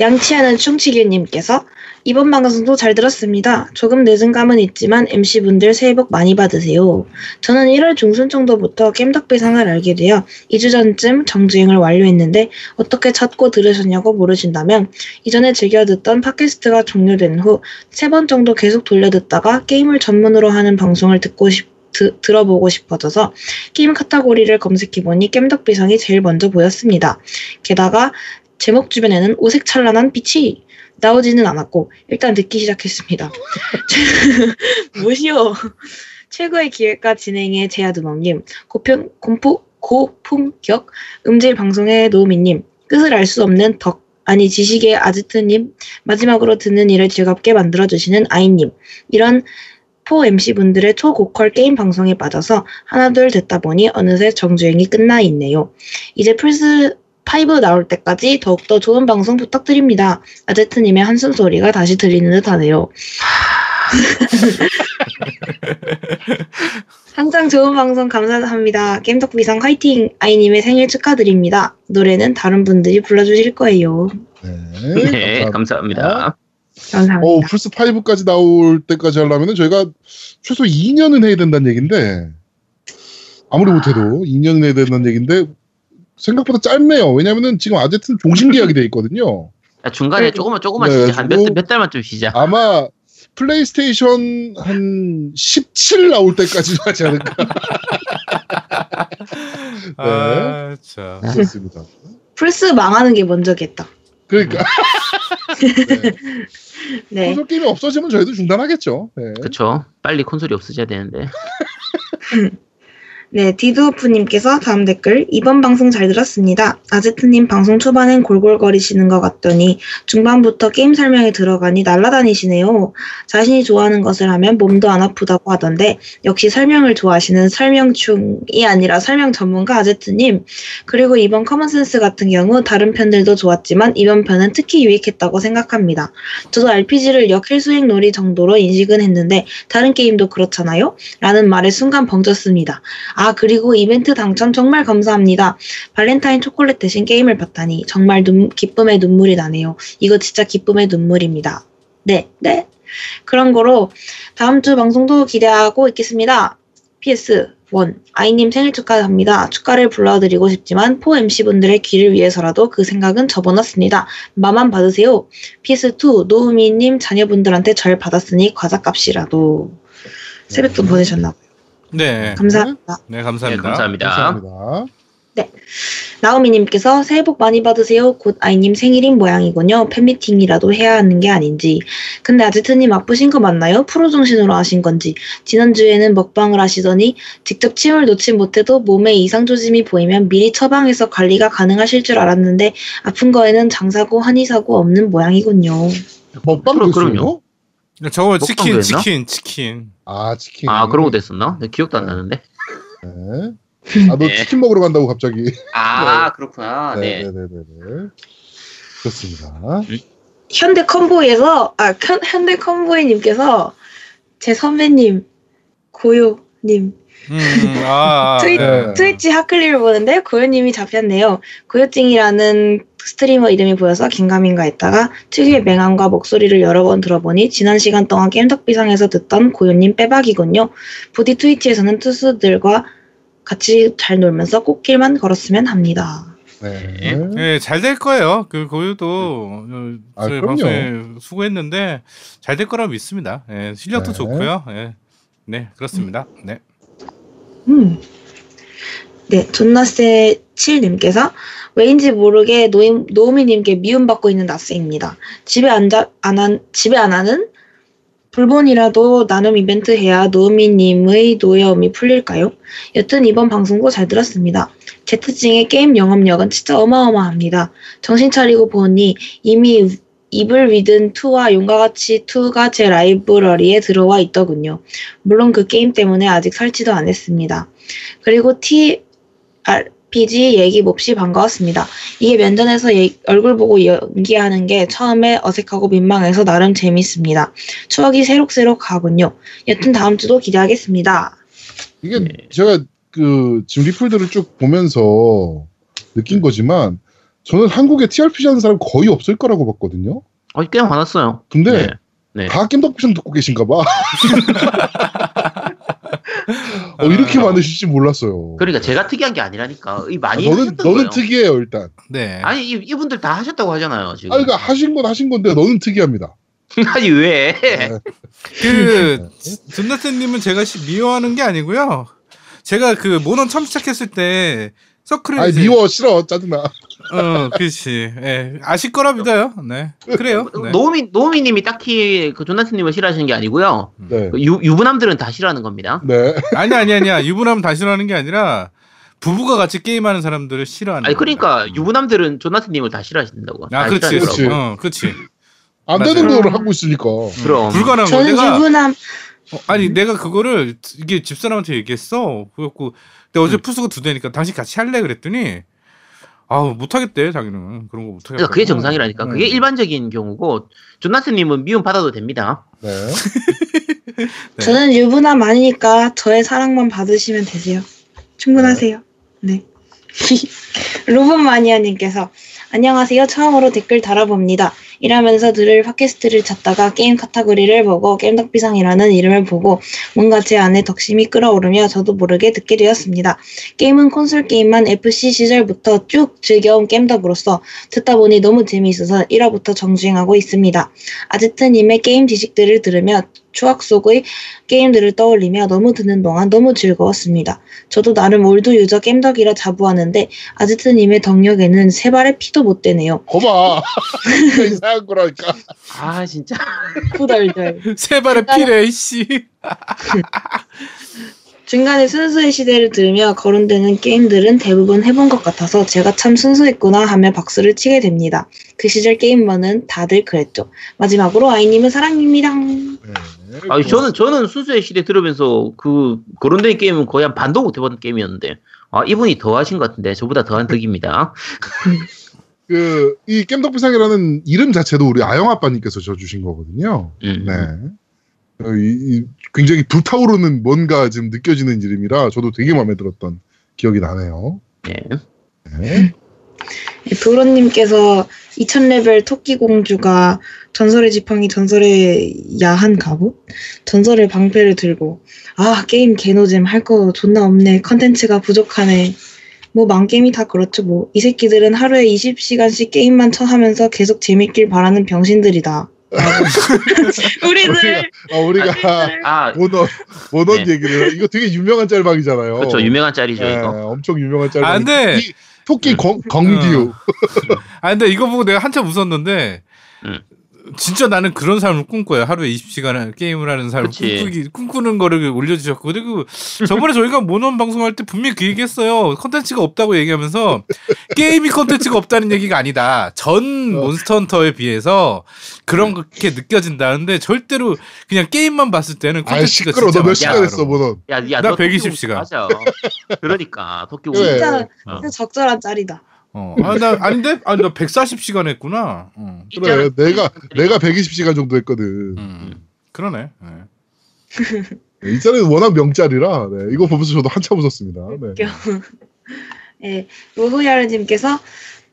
양치하는 충치기님께서 이번 방송도 잘 들었습니다. 조금 늦은 감은 있지만 MC분들 새해 복 많이 받으세요. 저는 1월 중순 정도부터 겜덕비상을 알게 되어 2주 전쯤 정주행을 완료했는데 어떻게 찾고 들으셨냐고 물으신다면 이전에 즐겨 듣던 팟캐스트가 종료된 후세번 정도 계속 돌려 듣다가 게임을 전문으로 하는 방송을 듣고 싶 드- 들어보고 싶어져서 게임 카테고리를 검색해보니 겜덕비상이 제일 먼저 보였습니다. 게다가 제목 주변에는 오색 찬란한 빛이 나오지는 않았고 일단 듣기 시작했습니다. 뭐시오? 최고의 기획과 진행의 제아두멍님, 고평, 공포, 고품격 음질 방송의 노미님, 끝을 알 수 없는 덕, 아니 지식의 아지트님, 마지막으로 듣는 일을 즐겁게 만들어주시는 아이님, 이런 포 MC분들의 초고퀄 게임 방송에 빠져서 하나둘 듣다 보니 어느새 정주행이 끝나 있네요. 이제 플스 5 나올 때까지 더욱더 좋은 방송 부탁드립니다. 아제트님의 한숨 소리가 다시 들리는 듯 하네요. 항상 좋은 방송 감사합니다. 겜덕비상 화이팅! 아이님의 생일 축하드립니다. 노래는 다른 분들이 불러주실 거예요. 네, 네, 감사합니다. 감사합니다. 어, 플스 5까지 나올 때까지 하려면 저희가 최소 2년은 해야 된다는 얘기인데 아무리 못해도 2년은 해야 된다는 얘기인데 생각보다 짧네요. 왜냐면은 지금 아제트는 종신 계약이 돼 있거든요. 야, 중간에 조금만 조금만 네, 쉬자. 한몇 달만 좀 쉬자. 아마 플레이스테이션 한 17 나올 때까지 하지 않을까. 아, 참. 그렇습니다. 플스 망하는 게 먼저겠다. 그러니까 네. 네. 콘솔 게임이 없어지면 저희도 중단하겠죠. 네. 그쵸. 빨리 콘솔이 없어져야 되는데. 네, 디드오프님께서 다음 댓글 이번 방송 잘 들었습니다. 아제트님 방송 초반엔 골골거리시는 것 같더니 중반부터 게임 설명에 들어가니 날라다니시네요. 자신이 좋아하는 것을 하면 몸도 안 아프다고 하던데 역시 설명을 좋아하시는 설명충이 아니라 설명 전문가 아제트님. 그리고 이번 common sense 같은 경우 다른 편들도 좋았지만 이번 편은 특히 유익했다고 생각합니다. 저도 RPG를 역할수행 놀이 정도로 인식은 했는데 다른 게임도 그렇잖아요? 라는 말에 순간 벙졌습니다. 아, 그리고 이벤트 당첨 정말 감사합니다. 발렌타인 초콜릿 대신 게임을 봤다니 정말 눈, 기쁨의 눈물이 나네요. 이거 진짜 기쁨의 눈물입니다. 네, 네. 그런 거로 다음 주 방송도 기대하고 있겠습니다. PS 1. 아이님 생일 축하합니다. 축가를 불러드리고 싶지만 포 MC분들의 귀를 위해서라도 그 생각은 접어놨습니다. 마만 받으세요. PS2. 노우미님 자녀분들한테 절 받았으니 과자값이라도. 세뱃돈 보내셨나 네. 감사합니다. 네, 네, 감사합니다. 감사합니다. 감사합니다. 나오미님께서 새해 복 많이 받으세요. 곧 아이님 생일인 모양이군요. 팬미팅이라도 해야 하는 게 아닌지. 근데 아제트님 아프신 거 맞나요? 프로 정신으로 하신 건지. 지난주에는 먹방을 하시더니 직접 침을 놓지 못해도 몸에 이상 조짐이 보이면 미리 처방해서 관리가 가능하실 줄 알았는데 아픈 거에는 장사고 한의사고 없는 모양이군요. 먹방도 그럼- 그럼요. 저거 치킨, 했나? 치킨, 치킨. 아 치킨. 아, 그런 거 됐었나? 내 기억도 안 나는데. 네. 아너 네. 치킨 먹으러 간다고 갑자기. 아, 그렇구나. 네. 네네네네. 좋습니다. 현대 컨보이에서 아 현- 현대 컨보이님께서 제 선배님 고요님 음, 아, 아, 트윗- 네. 트위치 하클리를 보는데 고요님이 잡혔네요. 고요찡이라는 스트리머 이름이 보여서 긴가민가 했다가 특유의 맹함과 목소리를 여러 번 들어보니 지난 시간 동안 겜덕비상에서 듣던 고요님 빼박이군요. 부디 트위치에서는 투수들과 같이 잘 놀면서 꽃길만 걸었으면 합니다. 네. 네, 잘될 거예요. 그 고유도 어, 아, 저희. 방송에 수고했는데 잘 될 거라 믿습니다. 예, 실력도 네. 좋고요. 예. 네, 그렇습니다. 네. 음. 네, 존나세 7님께서 왜인지 모르게 노임, 노우미님께 미움받고 있는 나스입니다. 집에 앉아, 안 한, 집에 안 하는 불본이라도 나눔 이벤트 해야 노우미님의 노여움이 풀릴까요? 여튼 이번 방송도 잘 들었습니다. 제트징의 게임 영업력은 진짜 어마어마합니다. 정신 차리고 보니 이미 Evil Within 2와 용과 같이 2가 제 라이브러리에 들어와 있더군요. 물론 그 게임 때문에 아직 설치도 안 했습니다. 그리고 TRPG 얘기 몹시 반가웠습니다. 이게 면전에서 예- 얼굴 보고 연기하는 게 처음에 어색하고 민망해서 나름 재밌습니다. 추억이 새록새록 가군요. 여튼 다음 주도 기대하겠습니다. 이게 네. 제가 그 지금 리플들을 쭉 보면서 느낀 거지만 저는 한국에 TRPG 하는 사람 거의 없을 거라고 봤거든요. 어, 꽤 많았어요. 근데 네. 네. 다 겜덕비상 듣고 계신가 봐. 어, 이렇게 아. 많으실지 몰랐어요. 그러니까 제가 특이한 게 아니라니까. 이 아, 많이 너는 하셨던 너는 거예요. 특이해요 일단. 네. 아니 이, 이분들 다 하셨다고 하잖아요 지금. 아 그러니까 하신 건 하신 건데 너는 특이합니다. 아니 왜? 네. 그 존나스님은 제가 시- 미워하는 게 아니고요. 제가 그 모넌 처음 시작했을 때 아니 이제- 미워 싫어 짜증나. 어, 그렇지. 예, 아실 거라 믿어요. 네, 그래요. 네. 노미 노미님이 딱히 그 조나스님을 싫어하시는 게 아니고요. 네. 그 유, 유부남들은 다 싫어하는 겁니다. 네. 아니 아니 아니야. 유부남 다 싫어하는 게 아니라 부부가 같이 게임하는 사람들을 싫어하는. 아니 그러니까 거야. 유부남들은 조나스님을 다 싫어하신다고. 아, 다 그렇지. 그렇지. 어, 그렇지. 안 맞아요. 되는 걸 하고 있으니까. 그럼. 불가능한 거. 내가 유부남 어, 아니 내가 그거를 이게 집사람한테 얘기했어. 그래갖고 근데 어제 음. 푸스가 두 대니까 당신 같이 할래 그랬더니 아우 못하겠대 자기는 그런 거 못하겠다. 그러니까 그게 정상이라니까. 그게 음. 일반적인 경우고 조나스님은 미움 받아도 됩니다. 네. 네. 저는 유부남 아니니까 저의 사랑만 받으시면 되세요. 충분하세요. 네. 로봇 마니아님께서 안녕하세요. 처음으로 댓글 달아봅니다. 일하면서 들을 팟캐스트를 찾다가 게임 카테고리를 보고 겜덕비상이라는 이름을 보고 뭔가 제 안에 덕심이 끓어오르며 저도 모르게 듣게 되었습니다. 게임은 콘솔 게임만 FC 시절부터 쭉 즐겨온 겜덕으로서 듣다 보니 너무 재미있어서 1화부터 정주행하고 있습니다. 아제트님의 게임 지식들을 들으며 추억 속의 게임들을 떠올리며 너무 듣는 동안 너무 즐거웠습니다. 저도 나름 old user 겜덕이라 자부하는데 아제트님의 덕력에는 새 발의 피도 못 되네요. 거봐. 이상한 거라니까. 아 진짜. 후덜덜. 세 발의 피래 씨. 중간에 순수의 시대를 들으며 거론되는 게임들은 대부분 해본 것 같아서 제가 참 순수했구나 하며 박수를 치게 됩니다. 그 시절 게임머는 다들 그랬죠. 마지막으로 아이님은 사랑입니다. 네. 아니 저는 저는 순수의 시대 들으면서 그 거론된 게임은 거의 한 반도 못 해본 게임이었는데 아 이분이 더 하신 것 같은데 저보다 더한 덕입니다. 그 이 겜덕비상이라는 이름 자체도 우리 아영 아빠님께서 지어주신 거거든요. 음. 네. 어, 이, 이 굉장히 불타오르는 뭔가 지금 느껴지는 이름이라 저도 되게 마음에 들었던 기억이 나네요. 네. 네. 도로님께서 2000레벨 토끼공주가 전설의 지팡이 전설의 야한 갑옷? 전설의 방패를 들고 아 게임 개노잼 할 거 존나 없네 컨텐츠가 부족하네 뭐 망게임이 다 그렇죠 뭐 이 새끼들은 하루에 20시간씩 게임만 쳐하면서 계속 재밌길 바라는 병신들이다. 우리들 아, 우리가 아 모넌 모넌 네. 얘기를 이거 되게 유명한 짤방이잖아요. 그렇죠 유명한 짤이죠 네, 이거. 엄청 유명한 짤방. 아, 근데- 이 토끼 건, 건듀. 아 근데 이거 보고 내가 한참 웃었는데 음. 진짜 나는 그런 삶을 꿈꿔요. 하루에 20시간 게임을 하는 삶을 그치. 꿈꾸기, 꿈꾸는 거를 올려주셨고 그리고 저번에 저희가 모넌 방송할 때 분명히 그 얘기했어요. 컨텐츠가 없다고 얘기하면서 게임이 컨텐츠가 없다는 얘기가 아니다. 전 Monster Hunter에 비해서 그런 그렇게 느껴진다는데 절대로 그냥 게임만 봤을 때는 아 컨텐츠가 시끄러. 진짜 너 몇 만다, 시간. 했어 모넌? 야야 나 120 시간. 맞아. 그러니까 도끼 그래. 우리. 진짜 어. 진짜 적절한 짤이다 어. 아, 나 아닌데? 아, 나 140시간 했구나. 어. 이 그래 내가. 내가 120시간 정도 했거든. 음. 그러네. 네. 이 짤은 워낙 명짤이라 네, 이거 보면서 저도 한참 웃었습니다. 네. 예, 로후야르님께서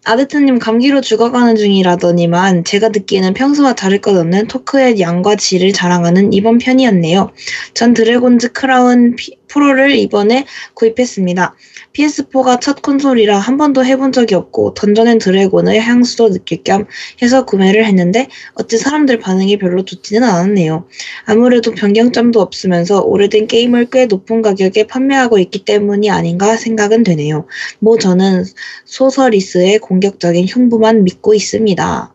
아드트님 감기로 죽어가는 중이라더니만 제가 듣기에는 평소와 다를 것 없는 토크의 양과 질을 자랑하는 이번 편이었네요. 전 드래곤즈 크라운 피- 프로를 이번에 구입했습니다. PS4가 첫 콘솔이라 한 번도 해본 적이 없고 던전 앤 드래곤의 향수도 느낄 겸 해서 구매를 했는데 어째 사람들 반응이 별로 좋지는 않았네요. 아무래도 변경점도 없으면서 오래된 게임을 꽤 높은 가격에 판매하고 있기 때문이 아닌가 생각은 되네요. 뭐 저는 소서리스의 공격적인 흉부만 믿고 있습니다.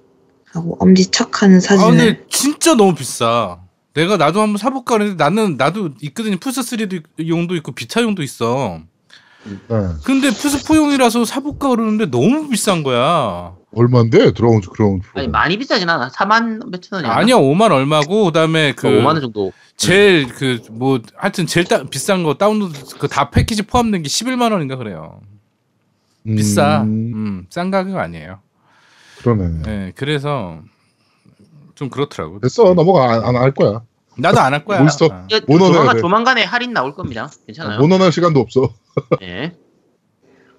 하고 엄지척하는 아 사진을 근데 진짜 너무 비싸. 내가 나도 한번 사볼까 그랬는데 나는 나도 있거든요. 플스 3도 용도 있고 비타용도 있어. 네. 근데 플스 4용이라서 사볼까 그러는데 너무 비싼 거야. 얼마인데 드라운 프로? 아니 많이 비싸진 않아. 4만 몇천 원이 아니야 5만 얼마고 그다음에 그 5만 원 정도. 제일 그 뭐 하여튼 제일 따, 비싼 거 다운로드 그 다 패키지 포함된 게 11만 원인가 그래요. 음, 비싸. 음, 싼 가격 아니에요. 그러네. 네, 그래서 좀 그렇더라고. 됐어 넘어가 안 할 거야. 나도 안 할 거야. 몬스터. 아. 뭐 모노는 조만간, 돼. 조만간에 할인 나올 겁니다. 괜찮아요. 모논할 시간도 없어. 예.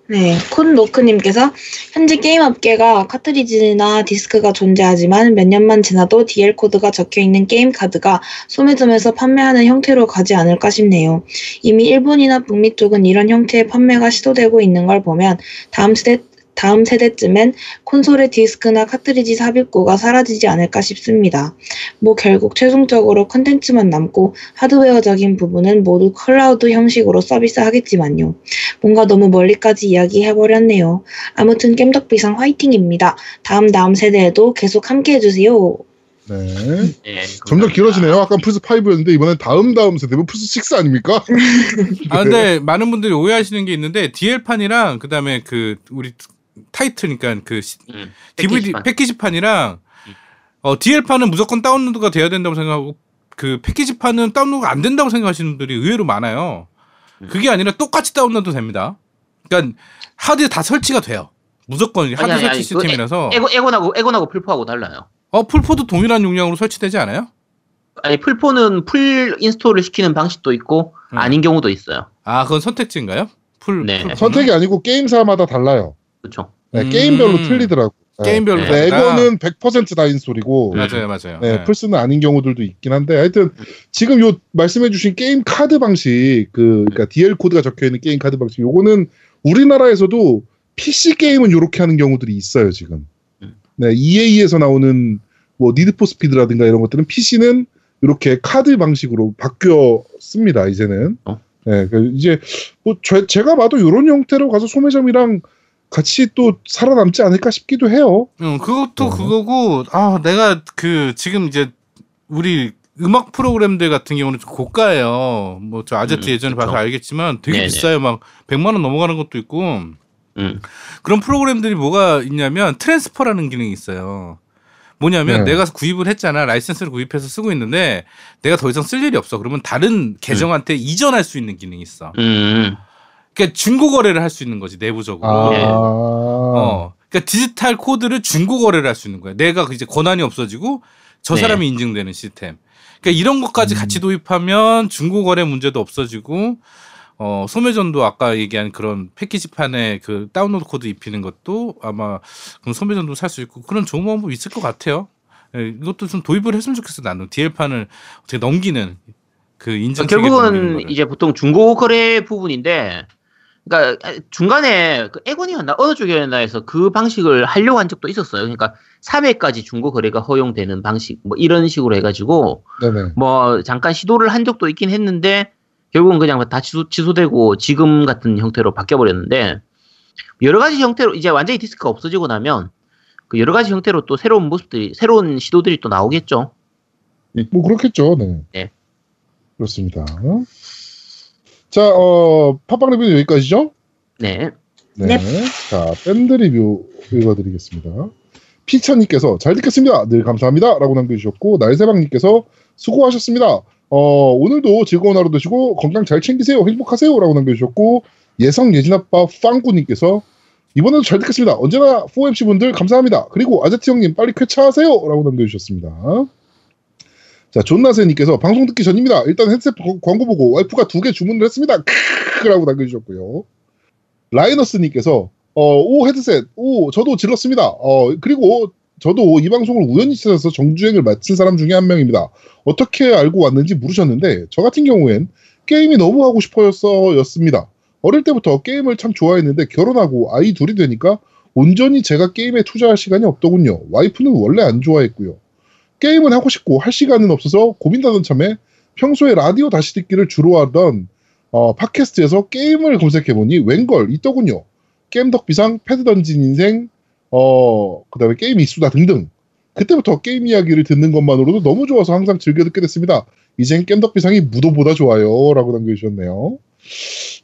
네, 콘노크님께서 현재 게임 업계가 카트리지나 디스크가 존재하지만 몇 년만 지나도 DL 코드가 적혀 있는 게임 카드가 소매점에서 판매하는 형태로 가지 않을까 싶네요. 이미 일본이나 북미 쪽은 이런 형태의 판매가 시도되고 있는 걸 보면 다음 세대 다음 세대쯤엔 콘솔의 디스크나 카트리지 삽입구가 사라지지 않을까 싶습니다. 뭐 결국 최종적으로 컨텐츠만 남고 하드웨어적인 부분은 모두 클라우드 형식으로 서비스하겠지만요. 뭔가 너무 멀리까지 이야기해버렸네요. 아무튼 겜덕비상 화이팅입니다. 다음 다음 세대에도 계속 함께해주세요. 네. 네, 점점. 길어지네요. 아까 플스 5였는데 이번엔 다음 다음 세대면 플스 6 아닙니까? 아 근데 많은 분들이 오해하시는 게 있는데 DL판이랑 그다음에 그 우리 타이틀니까 그 시- 음, DVD 패키지판. 패키지판 이랑 음. 어 DL판은 무조건 다운로드가 돼야 된다고 생각하고 그 패키지판은 다운로드가 안 된다고 생각하시는 분들이 의외로 많아요. 음. 그게 아니라 똑같이 다운로드 됩니다. 그러니까 하드에 다 설치가 돼요. 무조건 하드 아니, 아니, 설치 아니, 그 시스템이라서 엑원, 엑원하고 엑원하고 플포하고 달라요. 어 플포도 동일한 용량으로 설치되지 않아요? 아니 플포는 full install을 시키는 방식도 있고 음. 아닌 경우도 있어요. 아 그건 선택지인가요? 풀, 네. 플포는? 선택이 아니고 게임사마다 달라요. 그렇죠. 네, 음. 게임별로 틀리더라고. 네. 게임별로 네, 다르다. 엑원은 100%다 install이고 맞아요, 맞아요. 네, 네. 플스는 아닌 경우들도 있긴 한데 하여튼 지금 요 말씀해주신 게임 카드 방식 그 그러니까 DL 코드가 적혀 있는 게임 카드 방식 요거는 우리나라에서도 PC 게임은 요렇게 하는 경우들이 있어요 지금. 음. 네, EA에서 나오는 뭐 니드포 스피드라든가 이런 것들은 PC는 이렇게 카드 방식으로 바뀌었습니다 이제는. 어? 네, 그 이제 뭐 제, 제가 봐도 이런 형태로 가서 소매점이랑 같이 또 살아남지 않을까 싶기도 해요. 응, 그것도 어. 그거고, 아, 내가 그, 지금 이제, 우리 음악 프로그램들 같은 경우는 좀 고가예요. 뭐, 저 아제트 음, 예전에 그쵸. 봐서 알겠지만 되게 네네. 비싸요. 막, 100만 원 넘어가는 것도 있고, 음. 그런 프로그램들이 뭐가 있냐면, transfer라는 기능이 있어요. 뭐냐면, 네. 내가 구입을 했잖아. 라이센스를 구입해서 쓰고 있는데, 내가 더 이상 쓸 일이 없어. 그러면 다른 계정한테 이전할 수 있는 기능이 있어. 음. 그러니까 중고 거래를 할 수 있는 거지, 내부적으로. 아, 예. 어. 그러니까 디지털 코드를 중고 거래를 할 수 있는 거야. 내가 이제 권한이 없어지고 저 네. 사람이 인증되는 시스템. 그러니까 이런 것까지 음. 같이 도입하면 중고 거래 문제도 없어지고 어, 소매점도 아까 얘기한 그런 패키지판에 그 다운로드 코드 입히는 것도 아마 그럼 소매점도 살 수 있고 그런 좋은 방법 있을 것 같아요. 예, 이것도 좀 도입을 했으면 좋겠어 나는 DL판을 어떻게 넘기는 그 인증 결국은. 이제 보통 중고 거래 부분인데, 그러니까 중간에 그 엑원이었나 어느 쪽이었나 해서 그 방식을 하려고 한 적도 있었어요. 그러니까 3회까지 중고 거래가 허용되는 방식, 뭐 이런 식으로 해가지고 네네. 뭐 잠깐 시도를 한 적도 있긴 했는데 결국은 그냥 다 취소, 취소되고 지금 같은 형태로 바뀌어 버렸는데 여러 가지 형태로 이제 완전히 디스크가 없어지고 나면 그 여러 가지 형태로 또 새로운 모습들이 새로운 시도들이 또 나오겠죠. 뭐 그렇겠죠. 네. 네. 그렇습니다. 자, 어, 팟빵 리뷰는 여기까지죠? 네. 네. 네. 자, 밴드 리뷰 읽어드리겠습니다. 피차님께서 잘 듣겠습니다. 늘 감사합니다. 라고 남겨주셨고, 날새방님께서 수고하셨습니다. 어, 오늘도 즐거운 하루 되시고, 건강 잘 챙기세요. 행복하세요. 라고 남겨주셨고, 예성 예진아빠 빵구님께서 이번에도 잘 듣겠습니다. 언제나 4MC 분들 감사합니다. 그리고 아제트 형님 빨리 쾌차하세요. 라고 남겨주셨습니다. 자, 존나세님께서 방송 듣기 전입니다. 일단 헤드셋 광- 광고 보고 와이프가 두 개 주문을 했습니다. 크라고 남겨주셨고요. 라이너스님께서 어, 오 헤드셋, 오 저도 질렀습니다. 어 그리고 저도 이 방송을 우연히 찾아서 정주행을 마친 사람 중에 한 명입니다. 어떻게 알고 왔는지 물으셨는데 저 같은 경우엔 게임이 너무 하고 싶어서였습니다. 어릴 때부터 게임을 참 좋아했는데 결혼하고 아이 둘이 되니까 온전히 제가 게임에 투자할 시간이 없더군요. 와이프는 원래 안 좋아했고요. 게임은 하고 싶고 할 시간은 없어서 고민하던 참에 평소에 라디오 다시 듣기를 주로 하던 어, 팟캐스트에서 게임을 검색해보니 웬걸 있더군요. 겜덕비상, 패드 던진 인생, 어, 그 다음에 게임 이수다 등등. 그때부터 게임 이야기를 듣는 것만으로도 너무 좋아서 항상 즐겨 듣게 됐습니다. 이젠 겜덕비상이 무도보다 좋아요. 라고 남겨주셨네요.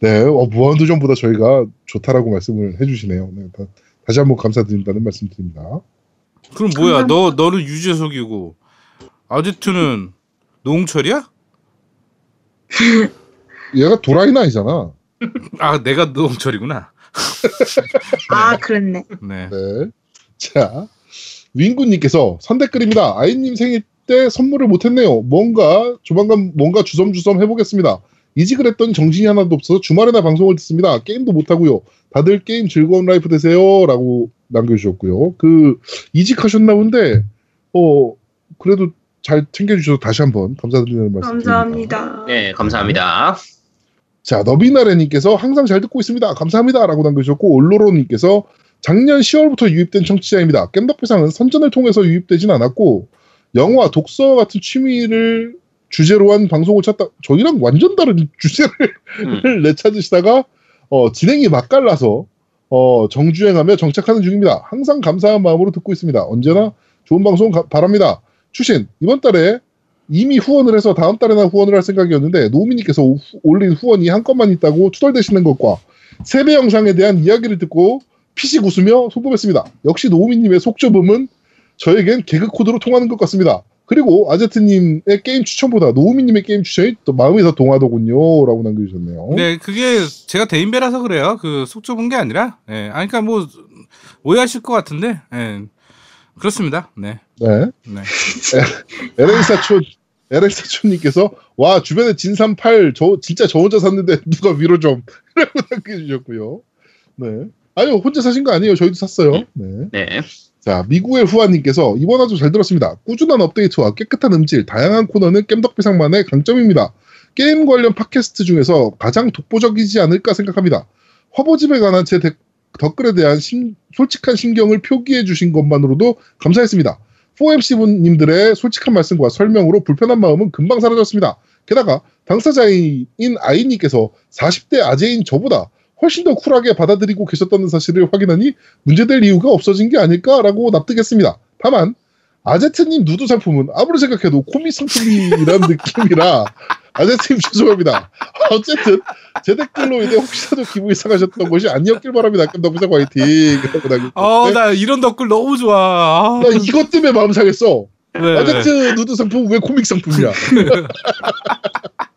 네, 어, 무한도전보다 저희가 좋다라고 말씀을 해주시네요. 네, 다, 다시 한번 감사드린다는 말씀 드립니다. 그럼 뭐야? 너 너는 유재석이고 아제트는 노홍철이야? 얘가 도라이는 아니잖아. 아 내가 노홍철이구나. 아, 그랬네. 네. 네. 자, 윙구님께서 선댓글입니다. 아이님 생일 때 선물을 못했네요. 뭔가 조만간 뭔가 주섬주섬 해보겠습니다. 이직을 했더니 정신이 하나도 없어서 주말에나 방송을 듣습니다. 게임도 못하고요. 다들 게임 즐거운 라이프 되세요. 라고 남겨주셨고요. 그, 이직하셨나 본데, 어, 그래도 잘 챙겨주셔서 다시 한번 감사드리는 말씀 드립니다. 감사합니다. 네, 감사합니다. 자, 너비나래님께서 항상 잘 듣고 있습니다. 감사합니다. 라고 남겨주셨고, 올로로님께서 작년 10월부터 유입된 청취자입니다. 겜덕비상은 선전을 통해서 유입되진 않았고, 영화, 독서 같은 취미를 주제로 한 방송을 찾다, 저희랑 완전 다른 주제를 음. 내찾으시다가, 어, 진행이 맛깔나서, 어, 정주행하며 정착하는 중입니다. 항상 감사한 마음으로 듣고 있습니다. 언제나 좋은 방송 가- 바랍니다. 추신, 이번 달에 이미 후원을 해서 다음 달에나 후원을 할 생각이었는데 노우미님께서 후- 올린 후원이 한 건만 있다고 투덜대시는 것과 세배 영상에 대한 이야기를 듣고 피식 웃으며 송금했습니다. 역시 노우미님의 속좁음은 저에겐 개그 코드로 통하는 것 같습니다. 그리고 아제트님의 게임 추천보다 노우미님의 게임 추천이 또 마음이 더 동하더군요. 라고 남겨주셨네요. 네, 그게 제가 대인배라서 그래요. 그 속 좁은 게 아니라. 예. 아니, 그러니까 뭐 오해하실 것 같은데. 예. 그렇습니다. 네. 네. 네. LA사촌, LA사촌님께서, 와, 주변에 진삼 8, 저, 진짜 저 혼자 샀는데 누가 위로 좀, 라고 남겨주셨고요. 네. 아니요, 혼자 사신 거 아니에요. 저희도 샀어요. 네. 네. 자, 미국의 후아님께서, 이번 화도 잘 들었습니다. 꾸준한 업데이트와 깨끗한 음질, 다양한 코너는 겜덕비상만의 강점입니다. 게임 관련 팟캐스트 중에서 가장 독보적이지 않을까 생각합니다. 화보집에 관한 제 데- 댓글에 대한 심- 솔직한 신경을 표기해 주신 것만으로도 감사했습니다. 4MC분님들의 솔직한 말씀과 설명으로 불편한 마음은 금방 사라졌습니다. 게다가 당사자인 아이님께서 40대 아재인 저보다 훨씬 더 쿨하게 받아들이고 계셨다는 사실을 확인하니 문제될 이유가 없어진 게 아닐까라고 납득했습니다. 다만 아제트님 누드 상품은 아무리 생각해도 코믹 상품이란 느낌이라 아제트님 죄송합니다. 어쨌든 제 댓글로 인해 혹시라도 기분이 상하셨던 것이 아니었길 바랍니다. 깜덕부장 화이팅. 라고 남겨주셨는데 어, 나 이런 댓글 너무 좋아. 아, 나 이것 때문에 마음 상했어. 네, 아제트 누드 상품 왜 코믹 상품이야?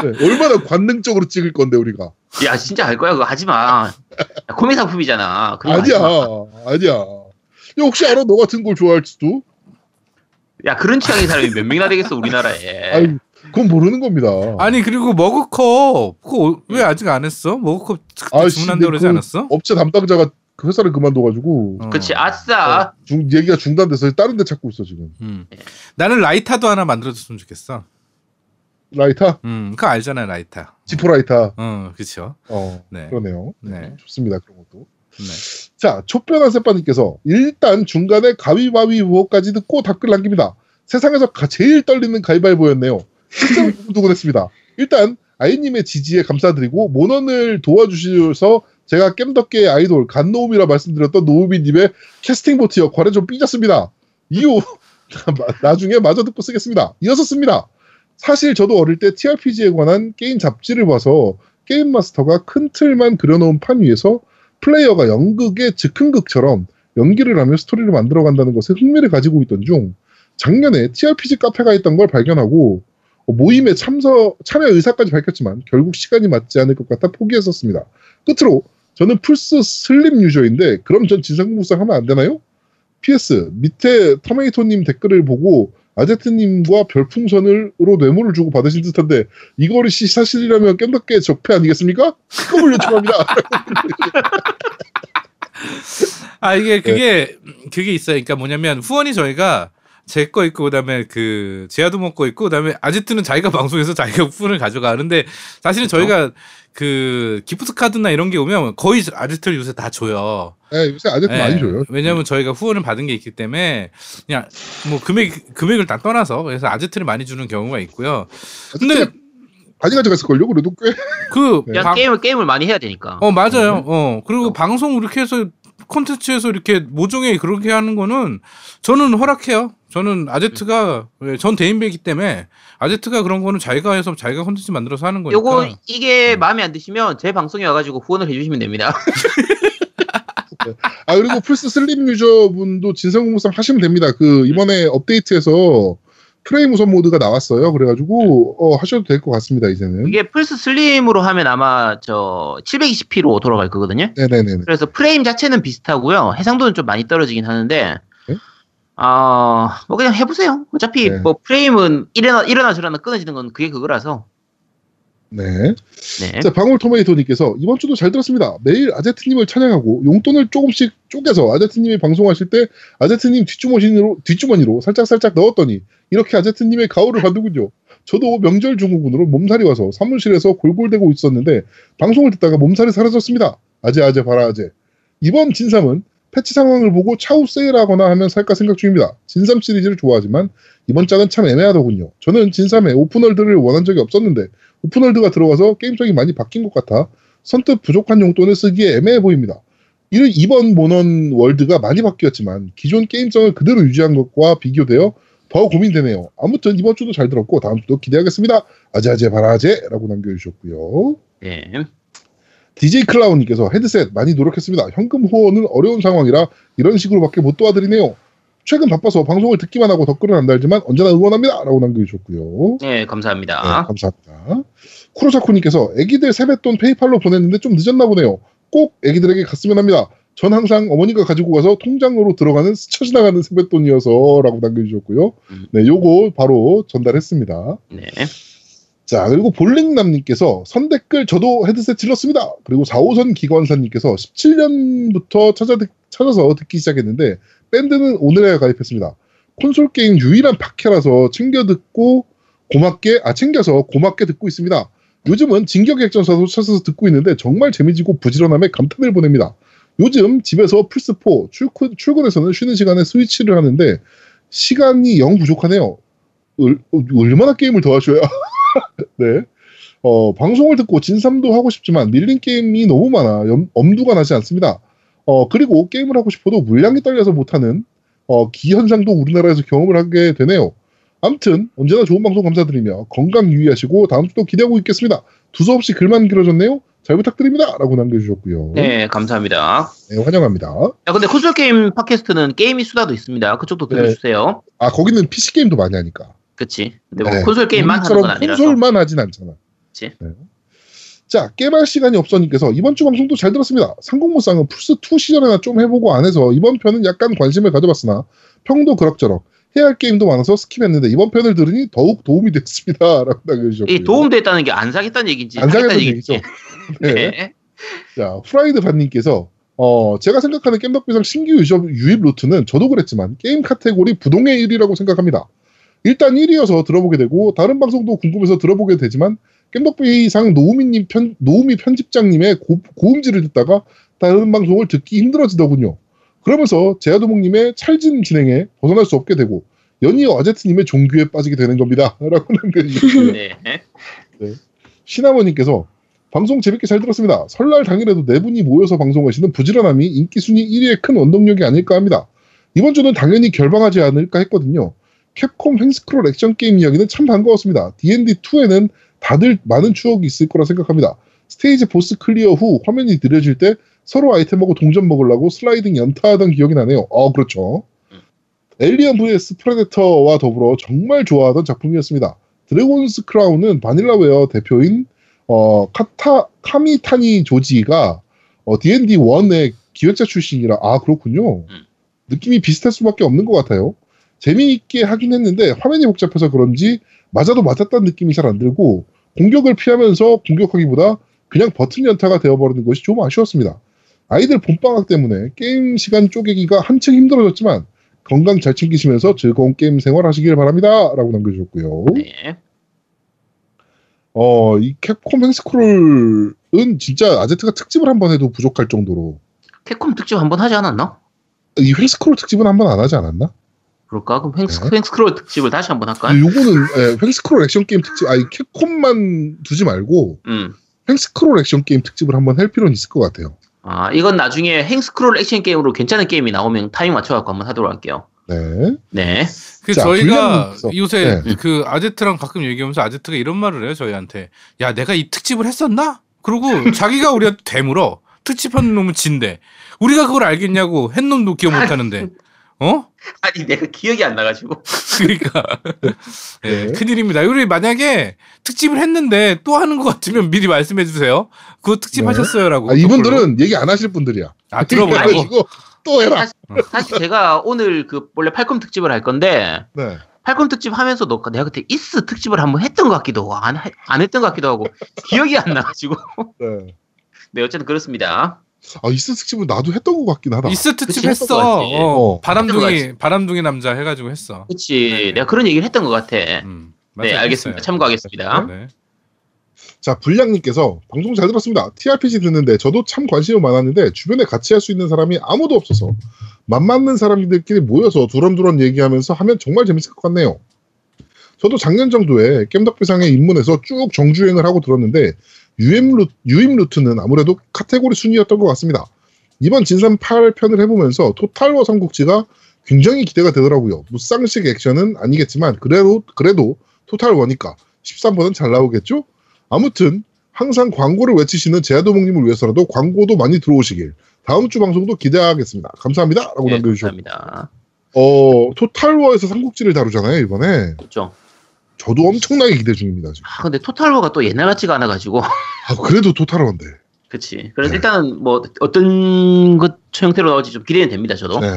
네, 얼마나 관능적으로 찍을 건데 우리가 야, 진짜 할 거야. 그거 하지 마. 야, 코믹 상품이잖아. 아니야 마. 아니야. 야, 혹시 알아 너 같은 걸 좋아할지도? 야, 그런 취향의 사람이 몇 명이나 되겠어, 우리나라에. 아니 그건 모르는 겁니다. 아니 그리고 머그컵 그거 왜 아직 안 했어? 머그컵 아, 주문한다 근데 그러지 그 않았어? 업체 담당자가 그 회사를 그만둬가지고 어. 그치, 아싸. 중, 얘기가 중단돼서 다른 데 찾고 있어 지금. 음. 나는 라이타도 하나 만들어줬으면 좋겠어. 라이터, 음, 그거 알잖아요, 라이타. 지포 라이터. 어, 그렇죠. 어 네. 그러네요. 네. 좋습니다 그런 것도. 네. 자, 촉변한 세빠님께서 일단 중간에 가위바위보까지 듣고 댓글 남깁니다. 세상에서 가- 제일 떨리는 가위바위보였네요. 진짜 두근했습니다. 일단 아이님의 지지에 감사드리고 모넌을 도와주셔서 제가 겜덕계의 아이돌 간노움이라 말씀드렸던 노우미님의 캐스팅 보트 역할에 좀 삐졌습니다. 이후 나중에 마저 듣고 쓰겠습니다. 이어서 씁니다. 사실 저도 어릴 때 TRPG에 관한 게임 잡지를 봐서 게임 마스터가 큰 틀만 그려놓은 판 위에서 플레이어가 연극의 즉흥극처럼 연기를 하며 스토리를 만들어 간다는 것에 흥미를 가지고 있던 중 작년에 TRPG 카페가 있던 걸 발견하고 어, 모임에 참석 참여 의사까지 밝혔지만 결국 시간이 맞지 않을 것 같아 포기했었습니다. 끝으로 저는 플스 슬림 유저인데 그럼 전 진삼국무쌍 하면 안 되나요? PS 밑에 터메이토님 댓글을 보고 아제트님과 별풍선으로 뇌물을 주고 받으신 듯한데 이것이 사실이라면 깸덕계 적폐 아니겠습니까? 특검을 요청합니다. 아 이게 네. 그게 그게 있어요. 그러니까 뭐냐면 후원이 저희가 제 거 있고 그다음에 그 제아도 먹고 있고 그다음에 아지트는 자기가 방송에서 자기가 후원을 가져가는데 사실은 저희가 그 기프트 카드나 이런 게 오면 거의 아지트를 요새 다 줘요. 네, 요새 아제트 예. 많이 줘요. 왜냐하면 저희가 후원을 받은 게 있기 때문에 그냥 뭐 금액 금액을 다 떠나서 그래서 아지트를 많이 주는 경우가 있고요. 근데 많이 가져갔을걸요? 그래도 꽤. 그 네. 방- 게임을, 게임을 많이 해야 되니까. 어 맞아요. 어 그리고 방송 이렇게 해서 콘텐츠에서 이렇게 모종에 그렇게 하는 거는 저는 허락해요. 저는 아제트가 예, 전 대인배이기 때문에 아제트가 그런 거는 자기가 해서 자기가 콘텐츠 만들어서 하는 거니까. 요거, 이게 마음에 안 드시면 제 방송에 와가지고 후원을 해주시면 됩니다. 아, 그리고 플스 슬림 유저분도 진삼국무쌍 하시면 됩니다. 그, 이번에 업데이트에서 프레임 우선 모드가 나왔어요. 그래가지고, 어, 하셔도 될 것 같습니다, 이제는. 이게 플스 슬림으로 하면 아마 저 720p로 돌아갈 거거든요. 네네네. 그래서 프레임 자체는 비슷하고요. 해상도는 좀 많이 떨어지긴 하는데, 네? 아, 뭐 그냥 해보세요. 어차피 네. 뭐 프레임은 이래나, 이러나 저러나 끊어지는 건 그게 그거라서. 네. 네. 자, 방울토마토님께서 이번 주도 잘 들었습니다. 매일 아제트님을 찬양하고 용돈을 조금씩 쪼개서 아제트님이 방송하실 때 아제트님 뒷주머니로, 뒷주머니로 살짝살짝 넣었더니 이렇게 아제트님의 가오를 받는군요. 저도 명절 증후군으로 몸살이 와서 사무실에서 골골대고 있었는데 방송을 듣다가 몸살이 사라졌습니다. 아재 아재 바라 아재. 이번 진삼은 패치 상황을 보고 차후 세일하거나 하면 살까 생각 중입니다. 진삼 시리즈를 좋아하지만 이번 짝은 참 애매하더군요. 저는 진삼에 오픈월드를 원한 적이 없었는데 오픈월드가 들어가서 게임성이 많이 바뀐 것 같아 선뜻 부족한 용돈을 쓰기에 애매해 보입니다. 이- 이번 모넌 월드가 많이 바뀌었지만 기존 게임성을 그대로 유지한 것과 비교되어 더 고민되네요. 아무튼 이번 주도 잘 들었고 다음 주도 기대하겠습니다. 아재아재 바라아재라고 남겨주셨고요. 네. DJ 클라우님께서 헤드셋 많이 노력했습니다. 현금 후원은 어려운 상황이라 이런 식으로밖에 못 도와드리네요. 최근 바빠서 방송을 듣기만 하고 댓글은 안 달지만 언제나 응원합니다. 라고 남겨주셨고요. 네, 네, 감사합니다. 감사합니다. 쿠로사쿠님께서 애기들 세뱃돈 페이팔로 보냈는데 좀 늦었나 보네요. 꼭 애기들에게 갔으면 합니다. 전 항상 어머니가 가지고 가서 통장으로 들어가는 스쳐 지나가는 세뱃돈이어서 라고 남겨주셨고요. 음. 네, 요거 바로 전달했습니다. 네. 자, 그리고 볼링남님께서 선댓글 저도 헤드셋 질렀습니다. 그리고 4호선 기관사님께서 17년부터 찾아, 듣- 찾아서 듣기 시작했는데 밴드는 오늘에 가입했습니다. 콘솔 게임 유일한 박해라서 챙겨 듣고 고맙게, 아, 챙겨서 고맙게 듣고 있습니다. 요즘은 진격액전사도 찾아서 듣고 있는데 정말 재미지고 부지런함에 감탄을 보냅니다. 요즘 집에서 플스4 출근, 출근해서는 쉬는 시간에 스위치를 하는데 시간이 영 부족하네요. 얼, 얼마나 게임을 더 하셔야 네. 어, 방송을 듣고 진삼도 하고 싶지만 밀린 게임이 너무 많아 염- 엄두가 나지 않습니다. 어, 그리고 게임을 하고 싶어도 물량이 딸려서 못하는 어, 기현상도 우리나라에서 경험을 하게 되네요. 아무튼 언제나 좋은 방송 감사드리며 건강 유의하시고 다음 주도 기대하고 있겠습니다. 두서없이 글만 길어졌네요. 잘 부탁드립니다. 라고 남겨주셨고요. 네, 감사합니다. 네, 환영합니다. 야, 근데 콘솔 게임 팟캐스트는 게임이 수다도 있습니다. 그쪽도 네. 들어주세요. 아, 거기는 PC 게임도 많이 하니까. 그치. 근데 뭐 네. 콘솔 게임만 하는 건 아니라서. 콘솔만 하진 않잖아. 그치. 네. 자, 게임할 시간이 없어님께서 이번 주 방송도 잘 들었습니다. 삼국무쌍은 플스2 시절에나 좀 해보고 안 해서 이번 편은 약간 관심을 가져봤으나 평도 그럭저럭 해야 할 게임도 많아서 skip했는데 이번 편을 들으니 더욱 도움이 됐습니다. 라고 남겨주셨고요. 이 도움됐다는 게 안 사겠다는 얘기인지 안 사겠다는 얘기죠. 네. 네. 자, 프라이드 반님께서 어, 제가 생각하는 겜덕비상 신규 유저 유입 루트는 저도 그랬지만 게임 카테고리 부동의 1위라고 생각합니다. 일단 1위여서 들어보게 되고 다른 방송도 궁금해서 들어보게 되지만 겜덕비상 노우미님 편 노우미 편집장님의 고, 고음질을 듣다가 다른 방송을 듣기 힘들어지더군요. 그러면서 제아도목님의 찰진 진행에 벗어날 수 없게 되고 연이어 아제트님의 종교에 빠지게 되는 겁니다. 라고 남겨주셨고요. 네. 신하모님께서 방송 재밌게 잘 들었습니다. 설날 당일에도 네 분이 모여서 방송하시는 부지런함이 인기 순위 1위의 큰 원동력이 아닐까 합니다. 이번 주는 당연히 결방하지 않을까 했거든요. 캡콤 횡스크롤 액션 게임 이야기는 참 반가웠습니다. D&D2에는 다들 많은 추억이 있을 거라 생각합니다. 스테이지 보스 클리어 후 화면이 느려질 때 서로 아이템하고 동전 먹으려고 슬라이딩 연타하던 기억이 나네요. 어, 그렇죠. 엘리언 vs 프레데터와 더불어 정말 좋아하던 작품이었습니다. Dragon's Crown은 바닐라웨어 대표인 어, 카타, 카미타니 조지가 어, D&D 1의 기획자 출신이라 아 그렇군요. 음. 느낌이 비슷할 수밖에 없는 것 같아요. 재미있게 하긴 했는데 화면이 복잡해서 그런지 맞아도 맞았다는 느낌이 잘 안 들고 공격을 피하면서 공격하기보다 그냥 버튼 연타가 되어버리는 것이 좀 아쉬웠습니다. 아이들 봄방학 때문에 게임 시간 쪼개기가 한층 힘들어졌지만 건강 잘 챙기시면서 즐거운 게임 생활 하시길 바랍니다. 라고 남겨주셨고요. 네. 어, 이 캡콤 횡스크롤은 진짜 아제트가 특집을 한 번 해도 부족할 정도로 캡콤 특집 한 번 하지 않았나? 이 횡스크롤 특집은 한 번 안 하지 않았나? 그럴까? 그럼 횡스, 네. 횡스크롤 특집을 다시 한번 할까? 근데 요거는 예, 횡스크롤 액션 게임 특집 아니 캡콤만 두지 말고 음. 횡스크롤 액션 게임 특집을 한번 할 필요는 있을 것 같아요. 아, 이건 나중에 횡스크롤 액션 게임으로 괜찮은 게임이 나오면 타이밍 맞춰갖고 한번 하도록 할게요. 네. 네. 그 자, 저희가 요새 네. 그 아제트랑 가끔 얘기하면서 아제트가 이런 말을 해요 저희한테 야 내가 이 특집을 했었나? 그리고 자기가 우리한테 되물어 특집한 놈은 자긴데 우리가 그걸 알겠냐고 했 놈도 기억 못하는데 어? 아니, 내가 기억이 안 나가지고. 그러니까 예, 네. 큰일입니다. 우리 만약에 특집을 했는데 또 하는 것 같으면 미리 말씀해 주세요. 그거 특집 네. 하셨어요라고. 아, 이분들은 얘기 안 하실 분들이야. 아 들어보라고. 그래가지고 또 해라. 사실, 사실 제가 오늘 그 원래 팔콤 특집을 할 건데 네. 팔콤 특집 하면서도 내가 그때 이스 특집을 한번 했던 것 같기도 하고 안, 해- 안 했던 것 같기도 하고 기억이 안 나가지고 네. 네 어쨌든 그렇습니다. 아 이스 특집은 나도 했던 것 같긴 하다. 이스 특집 그치, 했던 것 했어. 어, 어. 바람둥이 바람둥이 남자 해가지고 했어. 그렇지 네. 내가 그런 얘기를 했던 것 같아. 음, 네. 알겠습니다. 했어요. 참고하겠습니다. 네. 자 불량님께서 방송 잘 들었습니다. TRPG 듣는데 저도 참 관심이 많았는데 주변에 같이 할 수 있는 사람이 아무도 없어서 맘 맞는 사람들끼리 모여서 두런두런 얘기하면서 하면 정말 재밌을 것 같네요. 저도 작년 정도에 겜덕비상에 입문해서 쭉 정주행을 하고 들었는데 유입, 루, 유입 루트는 아무래도 카테고리 순위였던 것 같습니다. 이번 진삼 8편을 해보면서 Total War 삼국지가 굉장히 기대가 되더라고요. 무쌍식 액션은 아니겠지만 그래도 그래도 Total War니까 13번은 잘 나오겠죠? 아무튼 항상 광고를 외치시는 제야두목님을 위해서라도 광고도 많이 들어오시길 다음 주 방송도 기대하겠습니다. 감사합니다. 라고 네, 남겨주셨고 감사합니다. 어, 토탈워에서 삼국지를 다루잖아요 이번에 그렇죠. 저도 엄청나게 기대 중입니다 지금. 아 근데 토탈워가 또 옛날 같지가 않아가지고 아, 그래도 토탈워인데 그치. 그래서 네. 일단 뭐 어떤 것 형태로 나올지 좀 기대는 됩니다. 저도. 네.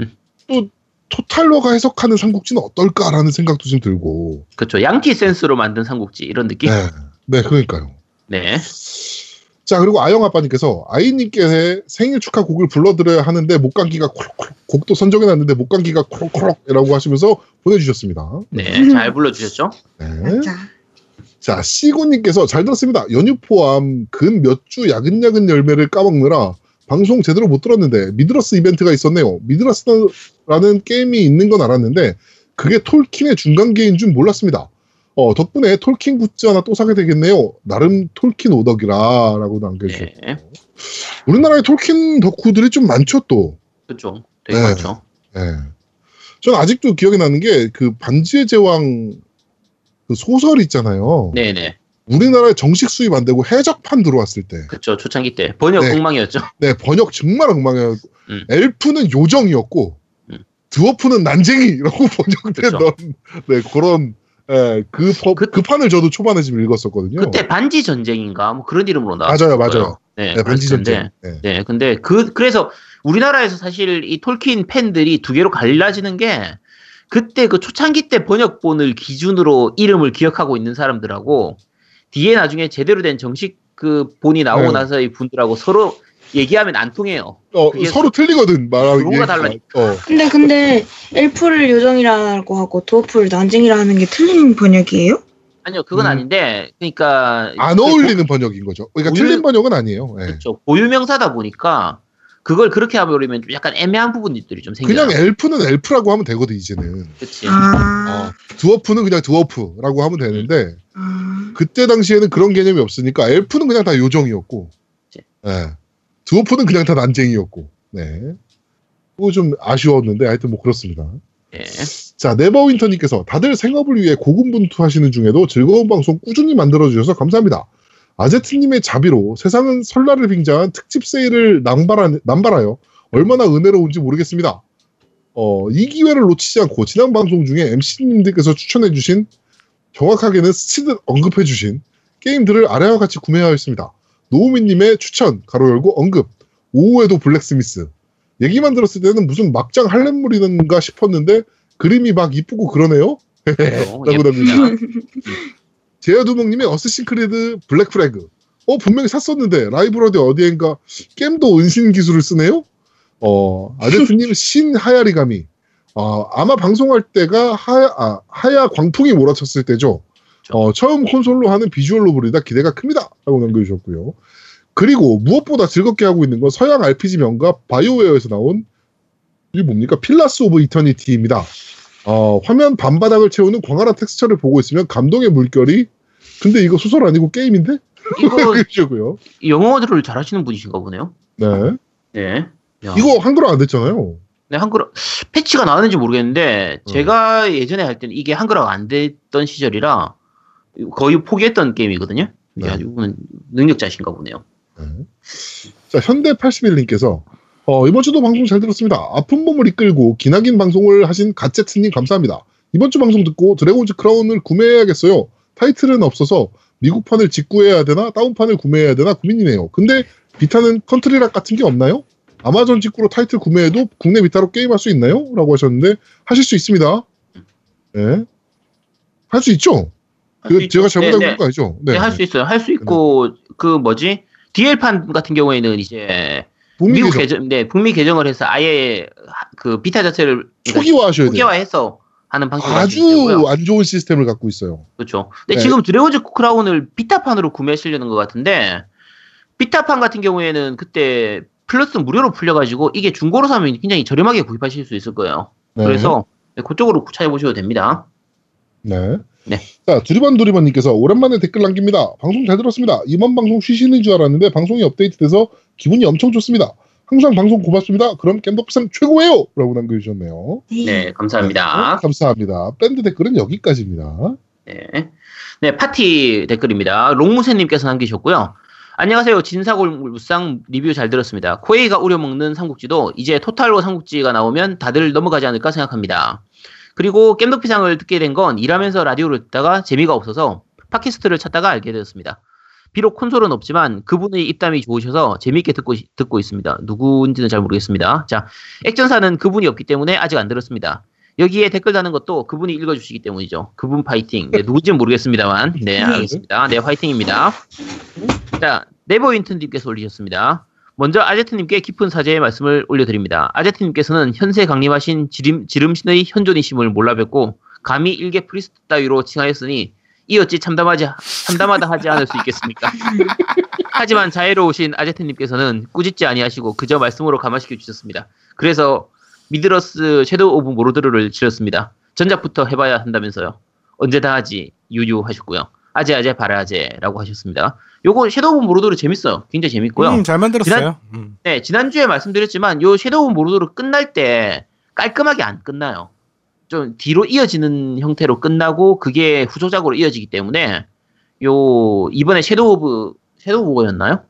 음. 또 토탈워가 해석하는 삼국지는 어떨까라는 생각도 좀 들고 그렇죠. 양키 센스로 만든 삼국지 이런 느낌. 네, 네 그러니까요. 네. 자 그리고 아영 아빠님께서 아이님께 생일 축하 곡을 불러드려야 하는데 목감기가 콜록콜록 곡도 선정해놨는데 목감기가 콜록콜록이라고 하시면서 보내주셨습니다. 네. 잘 불러주셨죠? 네. 자 시고님께서 잘 들었습니다. 연휴 포함 근 몇 주 야근야근 열매를 까먹느라 방송 제대로 못 들었는데 Middle-earth 이벤트가 있었네요. Middle-earth라는 게임이 있는 건 알았는데 그게 톨킨의 중간계인 줄 몰랐습니다. 어, 덕분에 톨킨 굿즈 하나 또 사게 되겠네요. 나름 톨킨 오덕이라 라고 남겨주셨고 네. 우리나라에 톨킨 덕후들이 좀 많죠 또. 그렇죠. 되게 네. 많죠. 예. 저는 아직도 기억이 나는 게 그 반지의 제왕 그 소설 있잖아요. 네네. 우리나라에 정식 수입 안 되고 해적판 들어왔을 때, 그렇죠. 초창기 때 번역 네. 엉망이었죠. 네 번역 정말 엉망이었고, 음. 엘프는 요정이었고, 음. 드워프는 난쟁이라고 번역된 그렇죠. 네 그런 예, 그, 버- 그- 그 판을 저도 초반에 지금 읽었었거든요. 그때 반지 전쟁인가 뭐 그런 이름으로 나. 맞아요, 맞아요. 네. 네, 반지 전쟁. 네. 네. 근데 그 그래서 우리나라에서 사실 이 톨킨 팬들이 두 개로 갈라지는 게 그때 그 초창기 때 번역본을 기준으로 이름을 기억하고 있는 사람들하고 뒤에 나중에 제대로 된 정식 그 본이 나오고 네. 나서 이 분들하고 서로 얘기하면 안 통해요. 어, 서로 틀리거든 말하는 용어가 게. 달라니까. 어, 근데 근데 엘프를 요정이라고 하고 도어프를 난징이라 하는 게 틀린 번역이에요? 아니요, 그건 음. 아닌데, 그러니까 안그 어울리는 번역인 거죠. 그러니까 오히려- 틀린 번역은 아니에요. 예. 그렇죠. 고유명사다 보니까 그걸 그렇게 해버리면 좀 약간 애매한 부분들이 좀 생겨요. 그냥 엘프는 엘프라고 하면 되거든 이제는. 그치. 아, 어, 드워프는 그냥 드워프라고 하면 되는데 아. 그때 당시에는 그런 개념이 없으니까 엘프는 그냥 다 요정이었고, 그치. 예. 드워프는 그냥 다 난쟁이였고, 네. 그거 좀 아쉬웠는데 하여튼 뭐 그렇습니다. 예. 자 네버윈터님께서 다들 생업을 위해 고군분투 하시는 중에도 즐거운 방송 꾸준히 만들어주셔서 감사합니다. 아제트님의 자비로 세상은 설날을 빙자한 특집 세일을 남발하, 남발하여 얼마나 은혜로운지 모르겠습니다. 어, 이 기회를 놓치지 않고 지난 방송 중에 MC님들께서 추천해주신 정확하게는 스치듯 언급해주신 게임들을 아래와 같이 구매하였습니다. 노우미님의 추천, 가로 열고 언급, 오후에도 블랙스미스. 얘기만 들었을 때는 무슨 막장 할렘물이던가 싶었는데 그림이 막 이쁘고 그러네요. 그렇죠. 라고. 남깁니다. 제야두목님의 어쌔신 크리드 블랙 프래그. 어, 분명히 샀었는데, 라이브러디 어디엔가 게임도 은신 기술을 쓰네요? 어, 아제트님 신 하야리가미. 어, 아마 방송할 때가 하야, 아, 하야 광풍이 몰아쳤을 때죠. 어, 처음 콘솔로 하는 비주얼 노블이다 기대가 큽니다. 라고 남겨주셨고요. 그리고 무엇보다 즐겁게 하고 있는 건 서양 RPG 명가 바이오웨어에서 나온 이게 뭡니까? Pillars of Eternity입니다. 어, 화면 반바닥을 채우는 광활한 텍스트를 보고 있으면 감동의 물결이 근데 이거 소설 아니고 게임인데? 이거. 영어를 잘하시는 분이신가 보네요. 네. 네. 야. 이거 한글화 안 됐잖아요. 네, 한글화 패치가 나왔는지 모르겠는데 음. 제가 예전에 할 때는 이게 한글화가 안 됐던 시절이라 거의 포기했던 게임이거든요. 네. 야, 이분은 능력자신가 보네요. 네. 자, 현대 81님께서 어, 이번 주도 방송 잘 들었습니다. 아픈 몸을 이끌고 기나긴 방송을 하신 갓제트님 감사합니다. 이번 주 방송 듣고 Dragon's Crown을 구매해야겠어요. 타이틀은 없어서 미국판을 직구해야 되나 다운판을 구매해야 되나 고민이네요. 근데 비타는 country lock 같은 게 없나요? 아마존 직구로 타이틀 구매해도 국내 비타로 게임할 수 있나요? 라고 하셨는데 하실 수 있습니다. 예. 할수 있죠. 할수 그. 제가 잘못한 네, 네. 거 아니죠? 네, 할 수 있어요. 할 수 있고 그 뭐지? DL판 같은 경우에는 이제 북미 미국 계정 계정, 네, 북미 계정을 해서 아예 하- 그 비타 자체를 그러니까 초기화하셔야 돼요. 초기화해서 하는 방식으로 아주. 안 좋은 시스템을 갖고 있어요. 그렇죠. 근데 네. 지금 드래곤즈 크라운을 비타판으로 구매하시려는 것 같은데 비타판 같은 경우에는 그때 플러스 무료로 풀려가지고 이게 중고로 사면 굉장히 저렴하게 구입하실 수 있을 거예요. 네. 그래서 그쪽으로 찾아보셔도 됩니다. 네. 네. 자, 두리번 두리번님께서 오랜만에 댓글 남깁니다. 방송 잘 들었습니다. 이번 방송 쉬시는 줄 알았는데 방송이 업데이트돼서 기분이 엄청 좋습니다. 항상 방송 고맙습니다. 그럼 겜덕비상 최고예요! 라고 남겨주셨네요. 네, 감사합니다. 네, 감사합니다. 밴드 댓글은 여기까지입니다. 네. 네, 팟티 댓글입니다. 롱무새님께서 남기셨고요. 안녕하세요. 진사골무쌍 리뷰 잘 들었습니다. 코에이가 우려먹는 삼국지도 이제 Total War 삼국지가 나오면 다들 넘어가지 않을까 생각합니다. 그리고 겜덕비상을 듣게 된 건 일하면서 라디오를 듣다가 재미가 없어서 팟캐스트를 찾다가 알게 되었습니다. 비록 콘솔은 없지만 그분의 입담이 좋으셔서 재미있게 듣고, 듣고 있습니다. 누구인지는 잘 모르겠습니다. 자, 액전사는 그분이 없기 때문에 아직 안 들었습니다. 여기에 댓글 다는 것도 그분이 읽어주시기 때문이죠. 그분 파이팅. 네, 누군지는 모르겠습니다만. 네, 알겠습니다. 네, 파이팅입니다. 자, 네버윈턴님께서 올리셨습니다. 먼저 아제트님께 깊은 사죄의 말씀을 올려드립니다. 아제트님께서는 현세 강림하신 지름, 지름신의 현존이심을 몰라뵙고 감히 일개 priest 따위로 칭하였으니 이 어찌 참담하지, 참담하다 하지 않을 수 있겠습니까? 하지만 자애로우신 아제트님께서는 꾸짖지 아니하시고 그저 말씀으로 감화시켜 주셨습니다. 그래서 Middle-earth Shadow of Mordor를 질렀습니다. 전작부터 해봐야 한다면서요. 언제 다 하지 유유 하셨고요. 아재 아재 바라 아재라고 하셨습니다. 요거 Shadow of Mordor를 재밌어요. 굉장히 재밌고요. 음, 잘 만들었어요. 음. 네, 지난주에 말씀드렸지만 요 Shadow Mordor 끝날 때 깔끔하게 안 끝나요. 좀 뒤로 이어지는 형태로 끝나고 그게 후속작으로 이어지기 때문에 요 이번에 Shadow of Shadow of War였나요?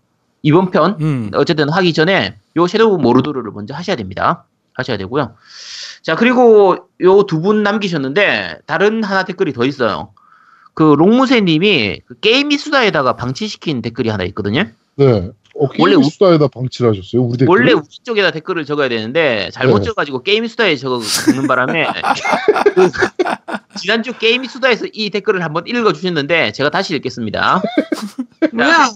이번 편 음. 어쨌든 하기 전에 요 Shadow of Mordor를 먼저 하셔야 됩니다. 하셔야 되고요. 자, 그리고 요 두 분 남기셨는데 다른 하나 댓글이 더 있어요. 그 롱무새 님이 그 게임이 수다에다가 방치시킨 댓글이 하나 있거든요. 네. 어, 원래 수다에다 방치를 하셨어요? 우리 댓글. 원래 우리 쪽에다 댓글을 적어야 되는데 잘못 네. 적어가지고 게임 수다에 적어 적는 바람에 그 지난주 게임 수다에서 이 댓글을 한번 읽어주셨는데 제가 다시 읽겠습니다. 뭐야?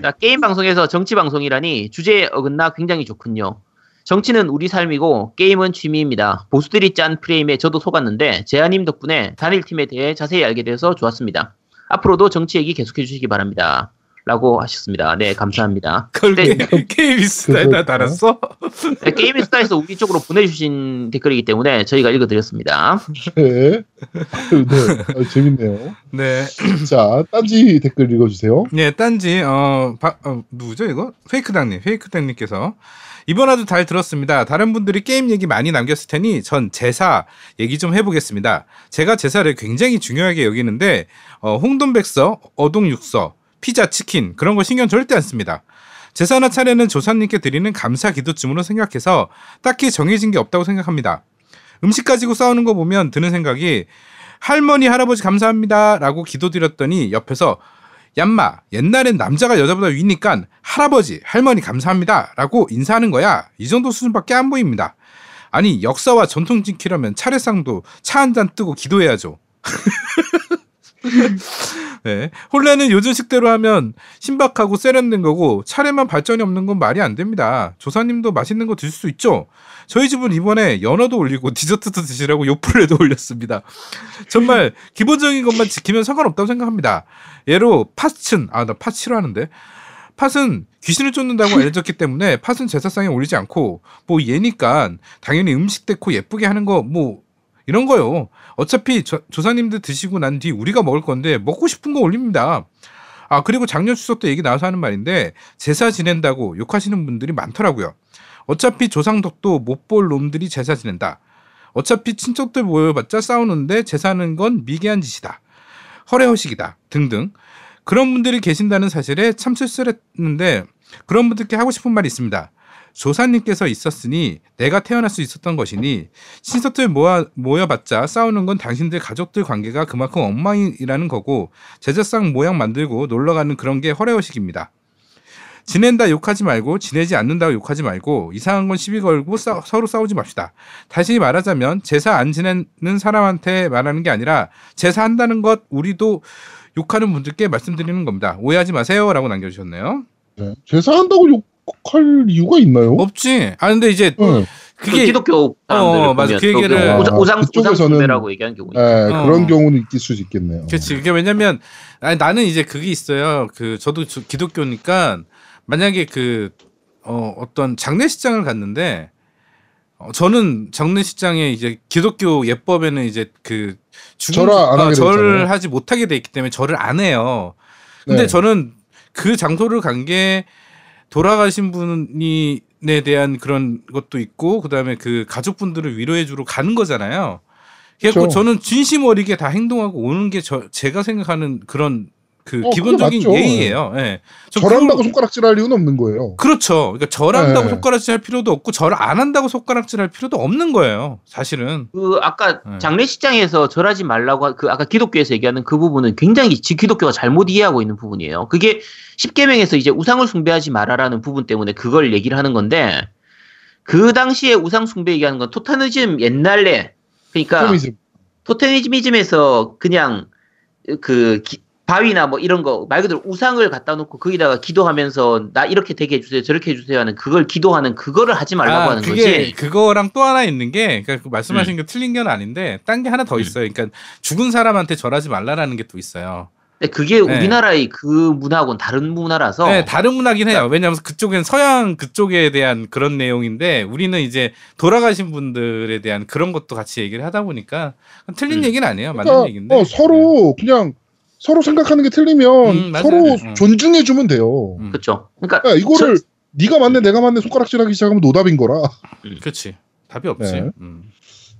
자, 게임 방송에서 정치 방송이라니 주제에 어긋나 굉장히 좋군요. 정치는 우리 삶이고 게임은 취미입니다. 보수들이 짠 프레임에 저도 속았는데 제아님 덕분에 단일 팀에 대해 자세히 알게 되어서 좋았습니다. 앞으로도 정치 얘기 계속해 주시기 바랍니다. 라고 하셨습니다. 네, 감사합니다. 그걸 네. 게- 게임이스타에다 그거- 달았어? 네, 게임 스타에서 우리 쪽으로 보내주신 댓글이기 때문에 저희가 읽어드렸습니다. 네. 네. 아, 재밌네요. 네. 자, 딴지 댓글 읽어주세요. 네, 딴지 어, 바- 어, 누구죠 이거? 페이크당님, 페이크당님께서 이번 화도 잘 들었습니다. 다른 분들이 게임 얘기 많이 남겼을 테니 전 제사 얘기 좀 해보겠습니다. 제가 제사를 굉장히 중요하게 여기는데 어, 홍돈백서, 어동육서, 피자, 치킨 그런 거 신경 절대 안 씁니다. 제사나 차례는 조사님께 드리는 감사 기도쯤으로 생각해서 딱히 정해진 게 없다고 생각합니다. 음식 가지고 싸우는 거 보면 드는 생각이 할머니 할아버지 감사합니다라고 기도드렸더니 옆에서 얌마 옛날엔 남자가 여자보다 위니까 할아버지 할머니 감사합니다 라고 인사하는 거야. 이 정도 수준밖에 안 보입니다. 아니 역사와 전통 지키려면 차례상도 차 한 잔 뜨고 기도해야죠 네. 혼례는 요즘 식대로 하면 신박하고 세련된 거고 차례만 발전이 없는 건 말이 안 됩니다. 조사님도 맛있는 거 드실 수 있죠? 저희 집은 이번에 연어도 올리고 디저트도 드시라고 요플레도 올렸습니다. 정말 기본적인 것만 지키면 상관없다고 생각합니다. 예로 팥은 아 나 팥 싫어하는데. 팥은 귀신을 쫓는다고 알려졌기 때문에 팥은 제사상에 올리지 않고 뭐 얘니까 당연히 음식 데코 예쁘게 하는 거 뭐 이런 거요. 어차피 조, 조사님들 드시고 난 뒤 우리가 먹을 건데 먹고 싶은 거 올립니다. 아 그리고 작년 추석 때 얘기 나와서 하는 말인데 제사 지낸다고 욕하시는 분들이 많더라고요. 어차피 조상덕도 못 볼 놈들이 제사 지낸다. 어차피 친척들 모여봤자 싸우는데 제사는 건 미개한 짓이다. 허례허식이다. 등등. 그런 분들이 계신다는 사실에 참 쓸쓸했는데 그런 분들께 하고 싶은 말이 있습니다. 조사님께서 있었으니 내가 태어날 수 있었던 것이니 친척들 모아, 모여봤자 싸우는 건 당신들 가족들 관계가 그만큼 엉망이라는 거고 제사상 모양 만들고 놀러가는 그런 게 허례허식입니다. 지낸다 욕하지 말고 지내지 않는다고 욕하지 말고 이상한 건 시비 걸고 싸- 서로 싸우지 맙시다. 다시 말하자면 제사 안 지내는 사람한테 말하는 게 아니라 제사 한다는 것 우리도 욕하는 분들께 말씀드리는 겁니다. 오해하지 마세요라고 남겨주셨네요. 네. 제사한다고 욕 할 이유가 있나요? 없지. 아 근데 이제 네. 그 그게 기독교 사람들 어, 맞아. 그 얘기를- 우상 우상 그쪽에서는- 우상숭배라고 얘기한 경우. 네, 어. 그런 경우는 있을 수 있겠네요. 그렇지. 그게 왜냐면 아니, 나는 이제 그게 있어요. 그 저도 저- 기독교니까 만약에 그 어, 어떤 장례식장을 갔는데 어, 저는 장례식장에 이제 기독교 예법에는 이제 그 죽은 절을 안 어, 하게 돼 절을. 하지 못하게 돼 있기 때문에 절을 안 해요. 근데 네. 저는 그 장소를 간게 돌아가신 분이 에 대한 그런 것도 있고 그다음에 그 가족분들을 위로해 주러 가는 거잖아요. 그래서 그렇죠. 저는 진심 어리게 다 행동하고 오는 게 저 제가 생각하는 그런 그 어, 기본적인. 예의예요. 예. 저 절한다고 그걸- 손가락질할 이유는 없는 거예요. 그렇죠. 그러니까 절한다고 네. 손가락질 할 필요도 없고 절 안 한다고 손가락질 할 필요도 없는 거예요. 사실은. 그 아까 네. 장례식장에서 절하지 말라고 하- 그 아까 기독교에서 얘기하는 그 부분은 굉장히 지- 기독교가 잘못 이해하고 있는 부분이에요. 그게 10계명에서 이제 우상을 숭배하지 말아라는 부분 때문에 그걸 얘기를 하는 건데 그 당시에 우상 숭배 얘기하는 건 토타니즘 옛날에 그러니까 토미즘. 토테미즘에서 그냥 그 기- 바위나 뭐 이런 거 말 그대로 우상을 갖다 놓고 거기다가 기도하면서 나 이렇게 되게 해주세요 저렇게 해주세요 하는 그걸 기도하는 그거를 하지 말라고 아, 하는 그게 거지. 그거랑 또 하나 있는 게 그러니까 그 말씀하신 게 틀린 건 아닌데 딴 게 하나 더 음. 있어요. 그러니까 죽은 사람한테 절하지 말라라는 게 또 있어요. 근데 그게 네. 우리나라의 그 문화하고는 다른 문화라서 네, 다른 문화긴 해요. 왜냐하면 그쪽엔 서양 그쪽에 대한 그런 내용인데 우리는 이제 돌아가신 분들에 대한 그런 것도 같이 얘기를 하다 보니까 틀린 음. 얘기는 아니에요. 맞는 그러니까 얘기인데. 어, 서로 그냥 서로 생각하는 게 틀리면 음, 맞아요. 서로 음. 존중해 주면 돼요. 음, 그렇죠. 그러니까 야, 이거를 네가 맞네 내가 맞네 손가락질하기 시작하면 노답인 거라. 그렇지. 답이 없지. 네. 음.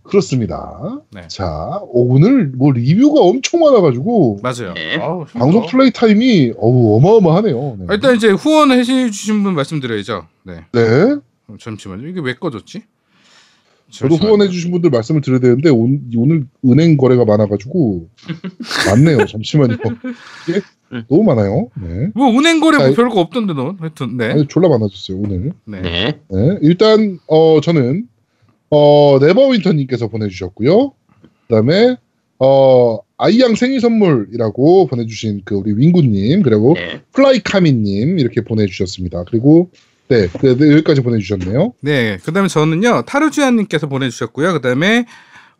그렇습니다. 네. 자 오늘 뭐 리뷰가 엄청 많아가지고 맞아요. 네. 아우, 방송. 플레이 타임이 어우 어마어마하네요. 네. 아, 일단 이제 후원 해 주신 분 말씀드려야죠. 네. 네. 어, 잠시만요. 이게 왜 꺼졌지? 저도. 후원해주신 분들 말씀을 드려야 되는데 온, 오늘 은행 거래가 많아가지고 많네요. 잠시만요. 이게 음. 너무 많아요. 네. 뭐 은행 거래 뭐 자, 별거 없던데 너. 하여튼 네. 아니, 졸라 많아졌어요 오늘. 네. 네. 네. 일단 어 저는 어 네버윈터님께서 보내주셨고요. 그다음에 어 아이양 생일 선물이라고 보내주신 그 우리 윙구님 그리고 네. 플라이카미님 이렇게 보내주셨습니다. 그리고 네, 그, 네, 여기까지 보내주셨네요. 네, 그 다음에 저는요 타르주안님께서 보내주셨고요. 그 다음에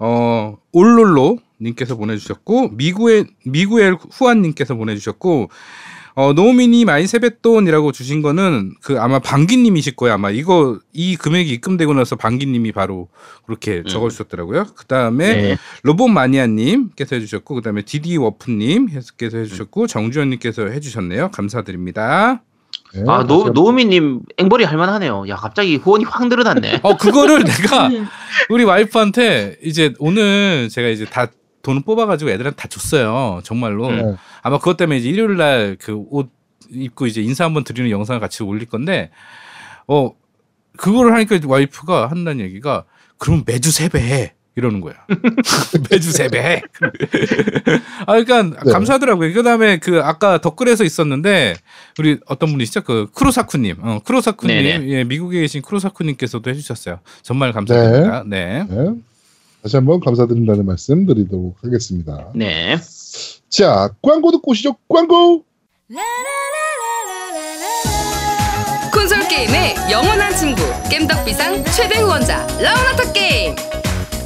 어 올롤로 님께서 보내주셨고 미구의 미구엘 후안님께서 보내주셨고 어 노미님 아이 세뱃돈이라고 주신 거는 그 아마 방기님이실 거예요. 아마 이거 이 금액이 입금되고 나서 방기님이 바로 그렇게 음. 적어주셨더라고요. 그 다음에 네. 로봇 마니아님께서 해주셨고 그 다음에 디디 워프님께서 해주셨고 정주현님께서 해주셨네요. 감사드립니다. 네, 아, 노, 한번- 노우미님 앵벌이 할만하네요. 야, 갑자기 후원이 확 늘어났네. 어 그거를 내가 우리 와이프한테 이제 오늘 제가 이제 다 돈을 뽑아가지고 애들한테 다 줬어요. 정말로. 네. 아마 아마 그것 때문에 이제 일요일 날 그 옷 입고 이제 인사 한번 드리는 영상을 같이 올릴 건데 어 그거를 하니까 와이프가 한다는 얘기가 그럼 매주 세배 해 이러는 거야. 매주 세배해. 아 그러니까 네. 감사하더라고요. 그다음에 그 아까 댓글에서 있었는데 우리 어떤 분이시죠? 그 크로사쿠님, 어, 크로사쿠님, 네네. 예, 미국에 계신 크로사쿠님께서도 해주셨어요. 정말 감사드립니다. 네. 네. 다시 한번 감사드린다는 말씀 드리도록 하겠습니다. 네. 자, 광고 듣고 오시죠. 광고! 콘솔 게임의 영원한 친구 겜덕비상 최대 후원자 라운하터 게임